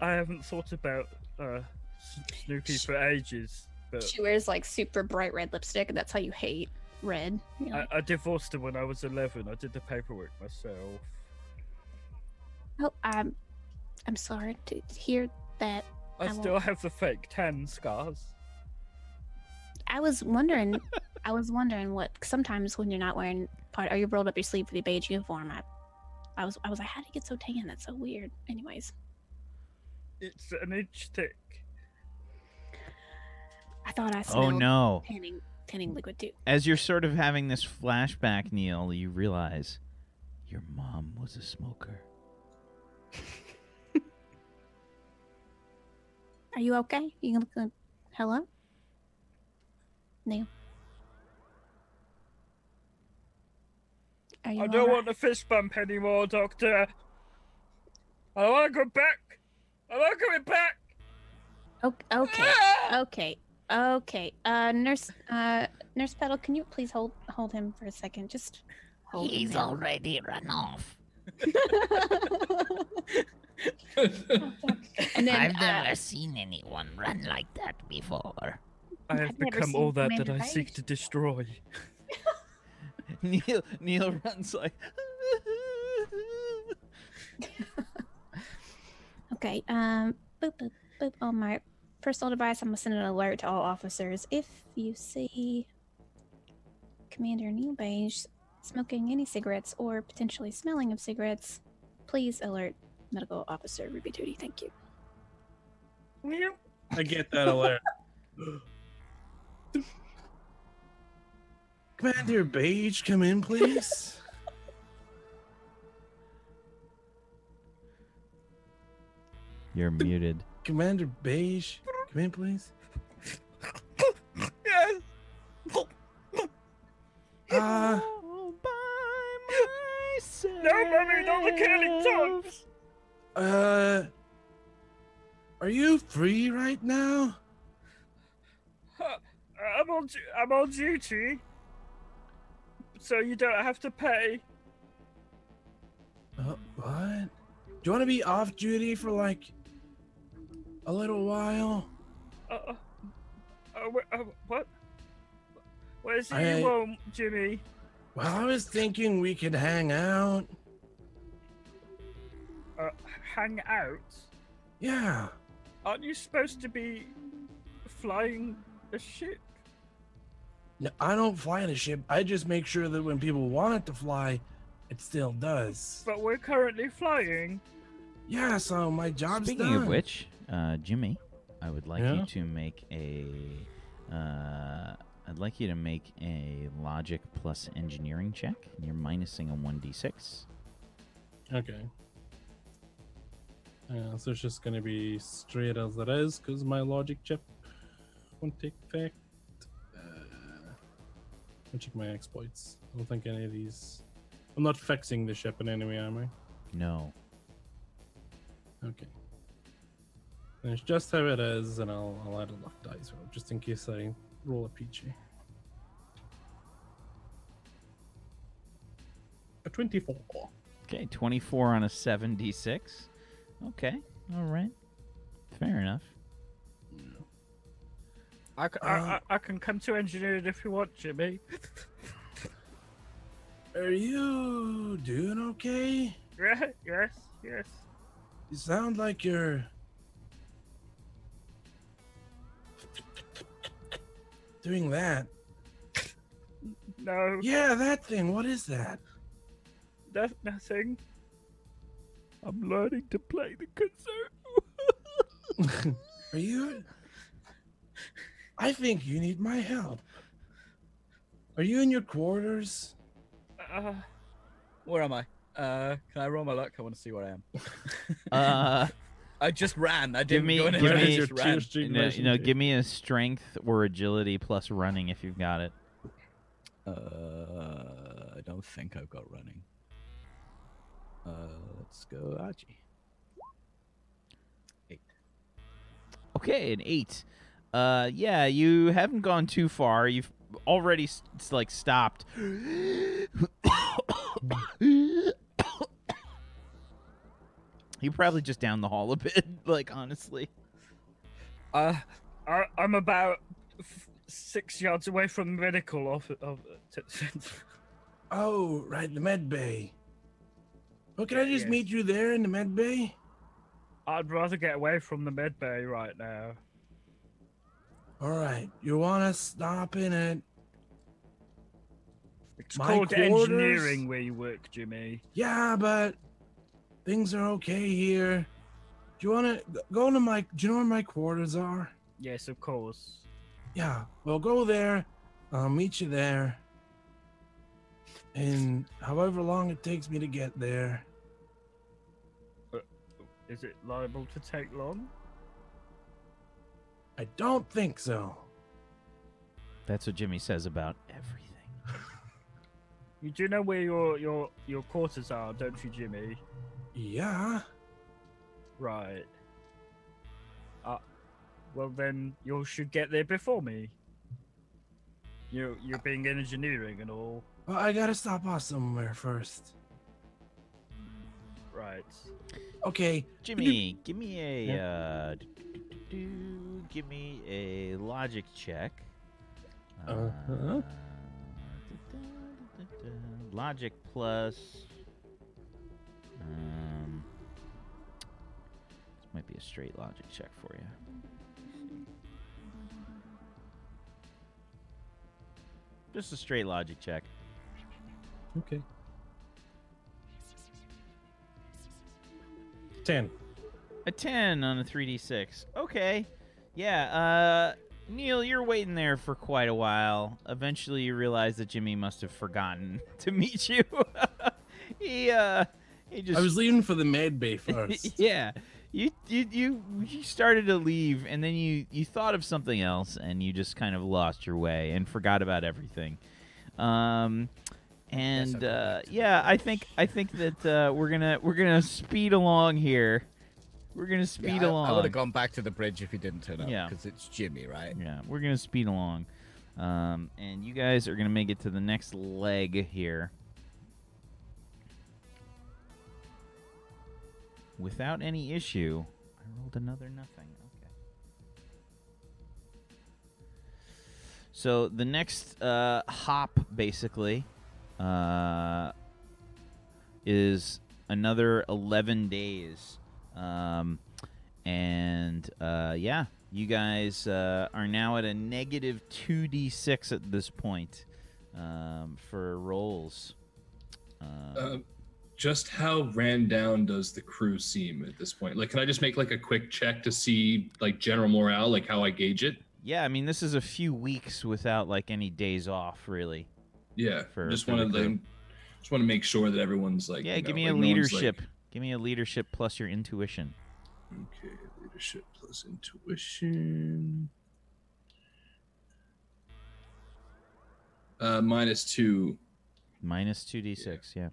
I haven't thought about uh, S- Snoopy for ages, but She wears like super bright red lipstick, and that's how you hate red. You know? I, I divorced her when I was 11. I did the paperwork myself. Oh, I'm, I'm sorry to hear that. I, I still won't- have the fake tan scars. I was wondering, I was wondering what Sometimes when you're not wearing part, or you rolled up your sleeve for the beige uniform, I, I was, I was like, how did it get so tan? That's so weird. Anyways, It's an inch thick. I thought I oh, smelled. Oh no. tanning, tanning liquid too. As you're sort of having this flashback, Neil, you realize your mom was a smoker. Are you okay? You can look. Like, hello, Neil. Are you I don't alright? want the fist bump anymore, Doctor. I don't want to go back. I'm not going back. Okay, okay, Ah! okay, okay. Uh, nurse, uh, nurse Petal, can you please hold hold him for a second? Just hold He's him. already run off. and then, I've uh, never seen anyone run like that before. I have I've become all that that I seek to destroy. Neil Neil runs like Okay. Um. Boop boop boop. On my personal device, I'm gonna send an alert to all officers. If you see Commander Neil Beige smoking any cigarettes or potentially smelling of cigarettes, please alert Medical Officer Ruby Duty. Thank you. I get that alert. Commander Beige, come in, please. You're muted. Commander Beige, come in, please. Yes. Uh, No, mommy, not the killing tongues. uh, are you free right now? I'm on. du- I'm on duty, so you don't have to pay. Uh, what? Do you want to be off duty for like a little while? Uh, uh, uh, uh, what? It I- you want, Jimmy? Well, I was thinking we could hang out. Uh, hang out? Yeah. Aren't you supposed to be flying a ship? No, I don't fly in a ship. I just make sure that when people want it to fly, it still does. But we're currently flying. Yeah, so my job's Speaking done. of which, uh, Jimmy, I would like you to make a. Uh, I'd like you to make a logic plus engineering check. And you're minusing a one d six. Okay. Uh, so it's just gonna be straight as it is, because my logic chip won't take effect. I'll check my exploits. I don't think any of these. I'm not fixing the ship in any way, am I? No. Okay. And it's just how it is, and I'll, I'll add a luck dice roll just in case I roll a peachy. A 24. Okay, twenty four on a seven d six. Okay, all right, fair enough. I, I- Uh, I- I can come to engineering if you want, Jimmy. Are you doing okay? Yeah, yes, yes. You sound like you're doing that. No, Yeah, that thing. What is that? that's nothing. I'm learning to play the kazoo. Are you? I think you need my help. Are you in your quarters? Uh, Where am I? Uh, can I roll my luck? I want to see where I am. Uh, I just ran. I didn't me- go in give anywhere, I me- just Your ran. tier street no, version no, give me a strength or agility plus running if you've got it. Uh, I don't think I've got running. Uh, let's go Archie. Eight. Okay, an eight. Uh, yeah, you haven't gone too far. You've already s- s- like stopped. you probably just down the hall a bit, like honestly. uh, I, I'm about f- six yards away from the medical of of. T- Oh, right, the med bay. Well, can I just Yes. meet you there in the med bay? I'd rather get away from the med bay right now. All right. You want to stop in it? It's My called quarters? engineering where you work, Jimmy. Yeah, but things are okay here. Do you want to go to my? Do you know where my quarters are? Yes, of course. Yeah. Well, go there. I'll meet you there. And however long it takes me to get there. Uh, is it liable to take long? I don't think so. That's what Jimmy says about everything. You do know where your your your quarters are, don't you, Jimmy? Yeah. Right. Uh, well then you should get there before me. You you're being in engineering and all. Well, I gotta stop off somewhere first. Right. Okay. Jimmy, give me a uh, do, do, do, do, give me a logic check. Uh-huh. da. Logic plus. Um, this might be a straight logic check for you. Just a straight logic check. Okay. Ten. A 10 on a 3d6. Okay. Yeah, uh Neil, you're waiting there for quite a while. Eventually you realize that Jimmy must have forgotten to meet you. he uh he just I was leaving for the med bay first. yeah. You, you you you started to leave and then you you thought of something else and you just kind of lost your way and forgot about everything. Um and Yes, uh, yeah, I think I think that uh, we're gonna we're gonna speed along here. We're gonna speed Yeah, I, along. would have gone back to the bridge if he didn't turn up. Yeah. Because it's Jimmy, right? Yeah, we're gonna speed along, um, and you guys are gonna make it to the next leg here without any issue. I rolled another nothing. Okay. So the next uh, hop, basically, uh, is another eleven days, um, and uh, yeah, you guys uh, are now at a negative two d six at this point um, for rolls. Um, Uh, just how ran down does the crew seem at this point? Like, can I just make like a quick check to see like general morale, like how I gauge it? yeah, I mean, this is a few weeks without like any days off, really. Yeah, For- just want to like, just want to make sure that everyone's like. Yeah, you give me a like- leadership. Give me a leadership plus your intuition. Okay, leadership plus intuition. Uh, minus two. Minus 2d6, yeah.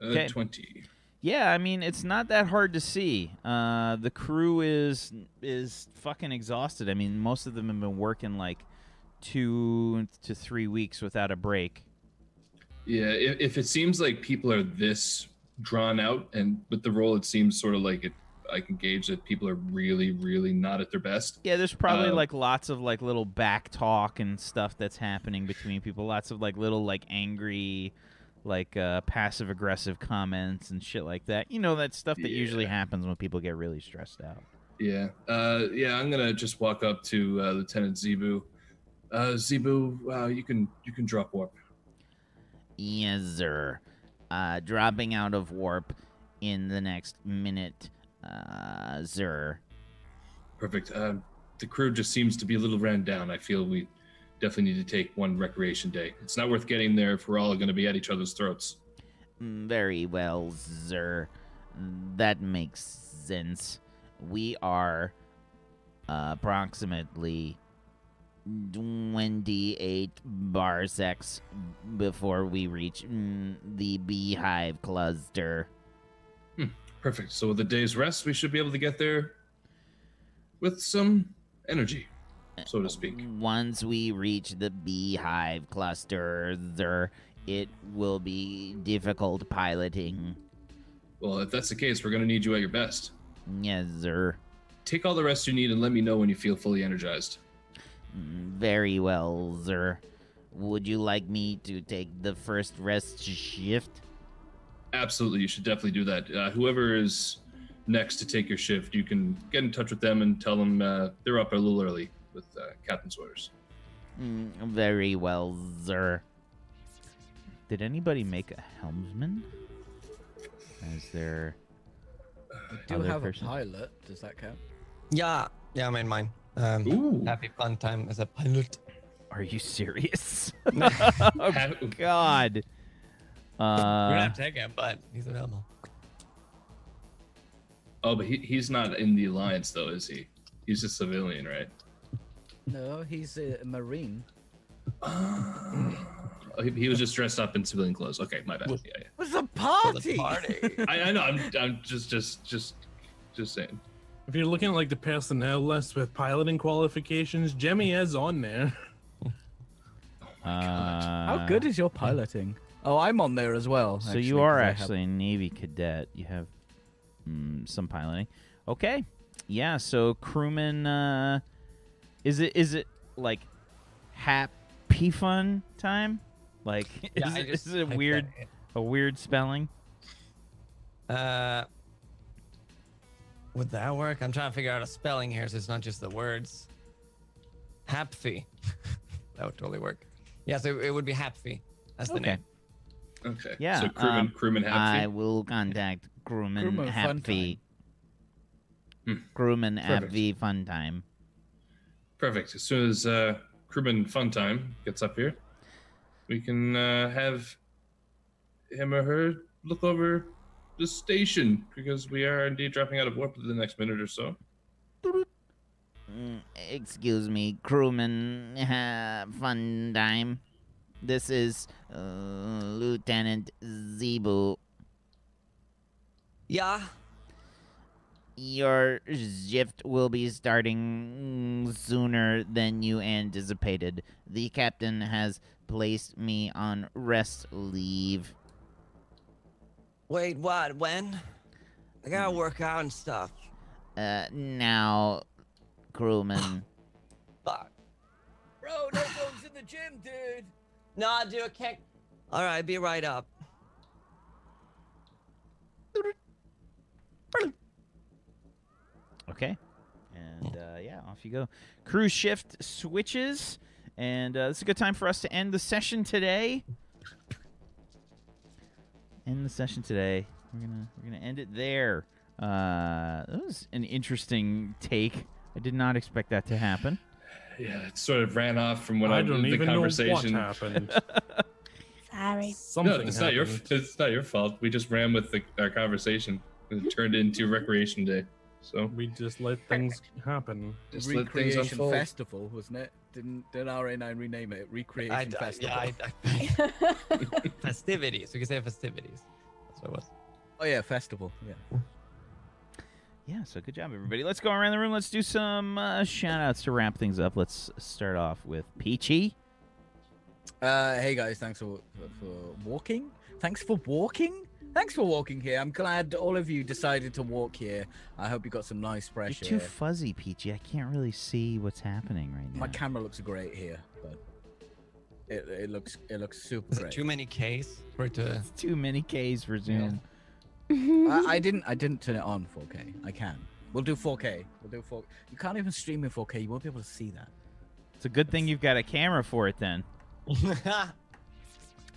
Uh, Okay. Twenty. Yeah, I mean it's not that hard to see. Uh, the crew is is fucking exhausted. I mean, most of them have been working like two to three weeks without a break. Yeah, if, if it seems like people are this drawn out, and with the role, it seems sort of like it. I can gauge that people are really, really not at their best. Yeah, there's probably Uh, like lots of like little back talk and stuff that's happening between people. Lots of like little like angry, like uh, passive aggressive comments and shit like that. You know that stuff that usually happens when people get really stressed out. Yeah, uh, yeah. I'm gonna just walk up to uh, Lieutenant Zebu. Uh, Zebu, uh, you can you can drop warp. Yes, sir. Uh, dropping out of warp in the next minute, uh, sir. Perfect. Uh, the crew just seems to be a little ran down. I feel we definitely need to take one recreation day. It's not worth getting there if we're all going to be at each other's throats. Mm, Very well, sir. That makes sense. We are uh, approximately 28 parsecs before we reach mm, the beehive cluster. Perfect. So with a day's rest, we should be able to get there with some energy, so to speak. Once we reach the beehive cluster, it will be difficult piloting. Well, if that's the case, we're going to need you at your best. Yes, sir. Take all the rest you need and let me know when you feel fully energized. Very well, sir. would you like me to take the first rest shift? Absolutely, you should definitely do that. Uh, whoever is next to take your shift, you can get in touch with them and tell them uh, they're up a little early with uh, captain's orders. Mm, very well, sir. Did anybody make a helmsman? As their We do Other have person? a pilot. Does that count? Yeah, yeah, I made mine. Um, Ooh. happy fun time as a pilot. Are you serious? Ha- oh, God. We're gonna Uh, have to take him, but he's available. oh, but he, he's not in the alliance though, is he? He's a civilian, right? No, he's a marine. Oh, he, he was just dressed up in civilian clothes. Okay, my bad. Yeah, yeah. It was a For party. the party. I, I know. I'm, I'm just, just, just, just saying. If you're looking at like the personnel list with piloting qualifications, Jemmy is on there. God, how uh, good is your piloting? Oh, I'm on there as well. So actually, you are 'cause I have- actually a Navy cadet. You have mm, some piloting. Okay. Yeah. So crewman, uh, is it is it like happy fun time? Like Yeah, is, I it, just is it a typed weird a weird spelling? in. Uh, would that work? I'm trying to figure out a spelling here, so it's not just the words. Hapfy. that would totally work. Yeah, so it would be Hapfy. That's the Okay. name. Okay. Yeah, So crewman, um, crewman I will contact crewman Crewman fun happy. Hmm. Crewman Perfect. happy fun time. Perfect. As soon as uh, crewman fun time gets up here, we can uh, have him or her look over the station because we are indeed dropping out of warp within the next minute or so. Mm, Excuse me, crewman. Have fun time. This is uh, Lieutenant Zebu. Yeah. Your shift will be starting sooner than you anticipated. The captain has placed me on rest leave. Wait, what? When? I gotta work out and stuff. Uh, now, crewman. Fuck. Bro, no phones in the gym, dude. No, dude, I can't. All right, be right up. Okay. And uh, yeah, off you go. Crew shift switches, and uh, this is a good time for us to end the session today. End the session today. We're gonna we're gonna end it there. Uh, that was an interesting take. I did not expect that to happen. Yeah, it sort of ran off from when I, I don't the even know what conversation. happened. Sorry. Something no, it's not your it's not your fault. We just ran with the, our conversation. It turned into recreation day. So We just let things happen. just let things Recreation. Festival, wasn't it? Didn't didn't RA9 rename it Recreation I, I, Festival? yeah, I, I, festivities. We could say festivities. That's what it was. Oh yeah, festival. Yeah. Yeah, so good job, everybody. Let's go around the room. Let's do some uh, shout outs to wrap things up. Let's start off with Peachy. Uh, hey guys, thanks for, for for walking. Thanks for walking. Thanks for walking here. I'm glad all of you decided to walk here. I hope you got some nice You're fresh too fuzzy, Peachy. I can't really see what's happening right now. My camera looks great here, but it, it looks it looks super Is it great. too many Ks for it to? It's too many Ks for Zoom. I, I didn't I didn't turn it on 4K. I can. We'll do 4K. We'll do 4. You can't even stream in 4K. You won't be able to see that. It's a good thing you've got a camera for it then.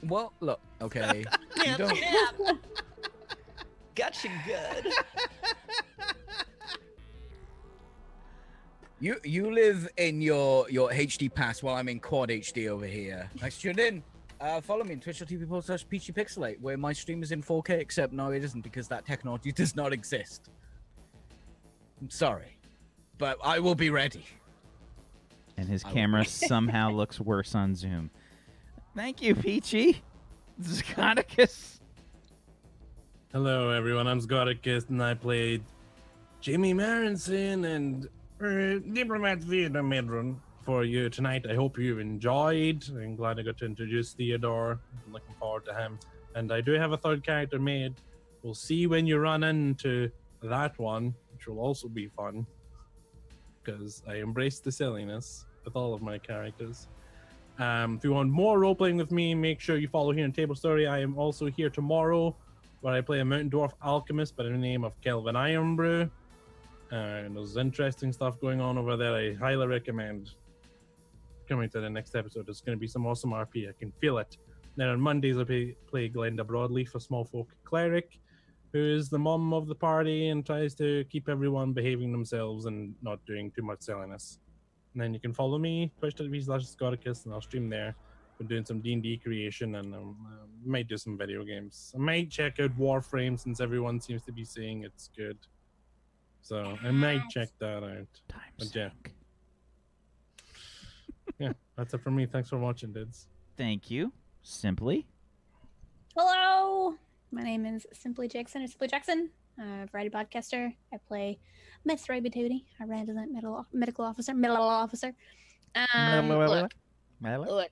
Well, look. Okay. you don't. Gotcha good. You you live in your your HD pass while I'm in quad HD over here. Thanks for tuning in. Uh, follow me on twitch.tv forward slash peachy pixelate where my stream is in 4K except no it isn't because that technology does not exist. I'm sorry. But I will be ready. And his I camera somehow looks worse on Zoom. Thank you, Peachy. Scoticus. Hello, everyone. I'm Scoticus, and I played Jamie Marinson and uh, Diplomat Theodore Medron for you tonight. I hope you enjoyed. I'm glad I got to introduce Theodore. I'm looking forward to him. And I do have a third character made. We'll see when you run into that one, which will also be fun. Because I embrace the silliness with all of my characters. Um, if you want more role playing with me, make sure you follow here in Table Story. I am also here tomorrow, where I play a Mountain Dwarf alchemist by the name of Kelvin Ironbrew. Uh, and there's interesting stuff going on over there. I highly recommend coming to the next episode. There's going to be some awesome RP. I can feel it. Then on Mondays, I play, play Glenda Broadleaf, a small folk cleric, who is the mom of the party and tries to keep everyone behaving themselves and not doing too much silliness. And then you can follow me, twitch.tv slash Scoticus, and I'll stream there. Been doing some D&D creation and um, uh, might do some video games. I might check out Warframe since everyone seems to be saying it's good. So I might check that out. Time But yeah. Yeah, that's it for me. Thanks for watching, dudes. Thank you. Simply. Hello, my name is Simply Jackson or Simply Jackson. I'm a variety podcaster. I play Miss Raby Tootie, a resident medical medical officer. Medical officer. Um, look, look,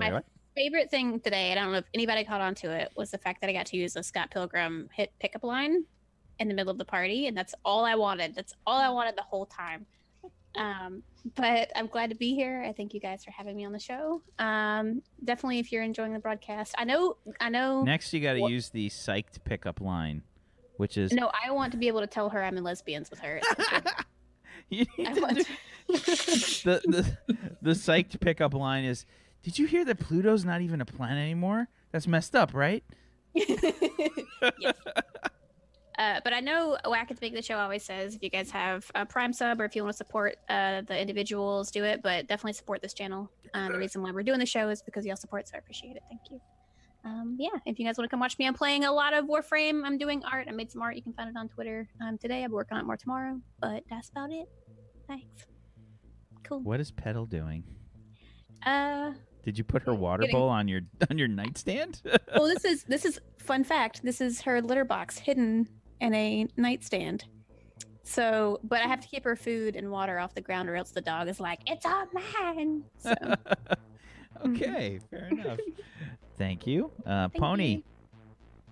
my favorite thing today, I don't know if anybody caught on to it, was the fact that I got to use a Scott Pilgrim hit pickup line in the middle of the party, and that's all I wanted. That's all I wanted the whole time. Um, but I'm glad to be here. I thank you guys for having me on the show. Um, definitely, if you're enjoying the broadcast, I know, I know. Next, you got to use the psyched pickup line, which is No, I want to be able to tell her I'm in lesbians with her. You I to want the, the the psyched pickup line is. Did you hear that Pluto's not even a planet anymore? That's messed up, right? yes. Uh, but I know Whack at the Big the Show always says if you guys have a Prime sub or if you want to support uh, the individuals, do it. But definitely support this channel. Um, the reason why we're doing the show is because y'all support, so I appreciate it. Thank you. Um, yeah, if you guys want to come watch me, I'm playing a lot of Warframe. I'm doing art. I made some art. You can find it on Twitter um, today. I'll be working on it more tomorrow. But that's about it. Thanks. Cool. What is Petal doing? Uh, Did you put her water Getting- bowl on your on your nightstand? well, this is this is fun fact. This is her litter box hidden in a nightstand. So, but I have to keep her food and water off the ground, or else the dog is like, "It's all mine." So, okay, fair enough. Thank you, uh, Thank Pony. you.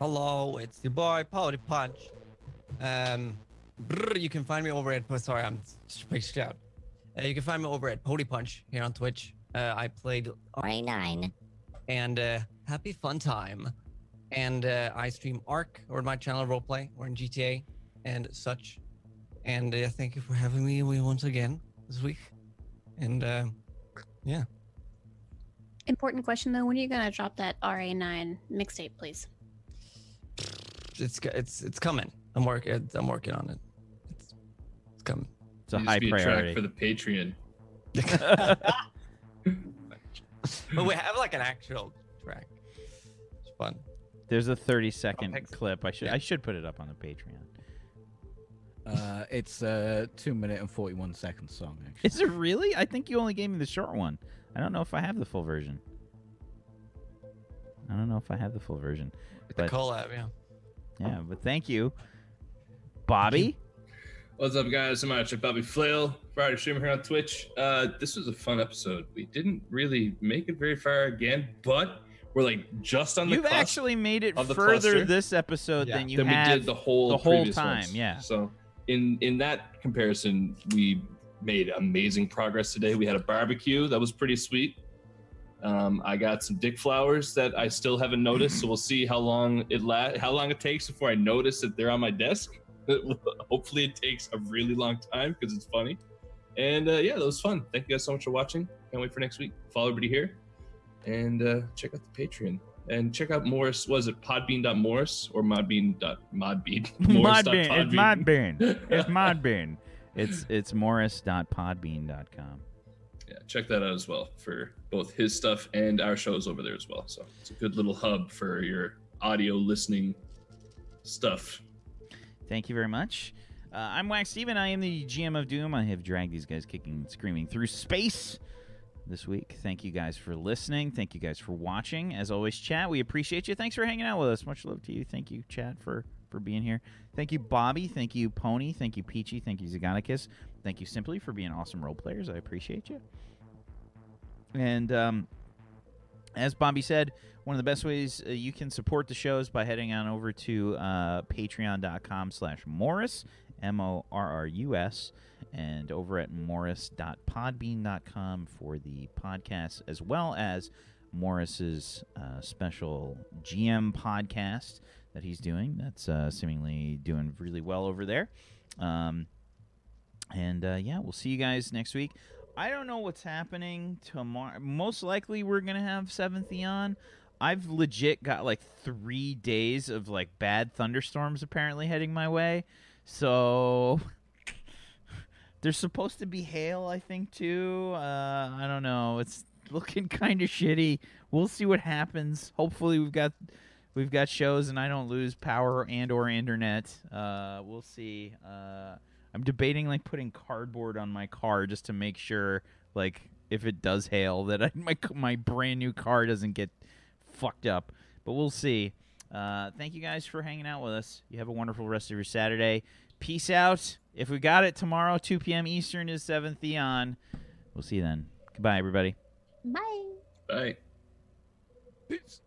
Hello, it's your boy Pony Punch. Um, brr, you can find me over at. Sorry, I'm spaced out. Uh, you can find me over at Pony Punch here on Twitch. Uh, I played RA9. and uh, happy fun time. And uh, I stream Arc or my channel roleplay or in GTA and such. And uh, thank you for having me once again this week. And uh, yeah, important question though: When are you gonna drop that RA9 mixtape, please? it's it's it's coming. I'm working. I'm working on it. It's, it's coming. It's a Needs high to be a track for the Patreon. but we have like an actual track. It's fun. There's a 30 second Thanks. clip. I should Yeah. I should put it up on the Patreon. Uh, it's a two minute and 41 second song, actually. Is it really? I think you only gave me the short one. I don't know if I have the full version. I don't know if I have the full version. With the But- collab, yeah. Yeah, but thank you, Bobby. What's up, guys? I'm Archer Bobby Flail, Friday streamer here on Twitch. Uh, this was a fun episode. We didn't really make it very far again, but we're like just on the You've cusp actually made it further cluster. this episode Yeah. than you than have we did the whole the whole time. ones. Yeah. So in in that comparison, we made amazing progress today. We had a barbecue that was pretty sweet. Um, I got some dick flowers that I still haven't noticed, so we'll see how long it la- how long it takes before I notice that they're on my desk. Hopefully, it takes a really long time because it's funny. And uh, yeah, that was fun. Thank you guys so much for watching. Can't wait for next week. Follow everybody here, and uh, check out the Patreon. And check out Morrus. Was it podbean.morrus or modbean.modbean? Modbean. It's Modbean. It's Modbean. It's it's morrus.podbean.com. yeah, check that out as well for both his stuff and our shows over there as well. So it's a good little hub for your audio listening stuff. Thank you very much. Uh, I'm Wax Steven. I am the GM of Doom. I have dragged these guys kicking and screaming through space this week. Thank you guys for listening. Thank you guys for watching. As always, chat, we appreciate you. Thanks for hanging out with us. Much love to you. Thank you, chat, for for being here. Thank you, Bobby. Thank you, Pony. Thank you, Peachy. Thank you, Zagonicus. Thank you, Simply, for being awesome role players. I appreciate you. And um, as Bobby said, one of the best ways uh, you can support the show is by heading on over to uh, patreon.com slash Morrus, M-O-R-R-U-S, and over at morrus.podbean.com for the podcast, as well as Morrus's uh, special GM podcast that he's doing. That's uh, seemingly doing really well over there. Um, and uh, yeah, we'll see you guys next week. I don't know what's happening tomorrow. Most likely, we're gonna have Seventh Eon. I've legit got like three days of like bad thunderstorms apparently heading my way. So there's supposed to be hail, I think, too. Uh, I don't know. It's looking kind of shitty. We'll see what happens. Hopefully, we've got we've got shows and I don't lose power and or internet. Uh, we'll see. Uh, I'm debating like putting cardboard on my car just to make sure, like, if it does hail, that I, my my brand new car doesn't get fucked up. But we'll see. Uh, thank you guys for hanging out with us. You have a wonderful rest of your Saturday. Peace out. If we got it tomorrow, 2 p.m. Eastern is 7th Theon. We'll see you then. Goodbye, everybody. Bye. Bye. Peace.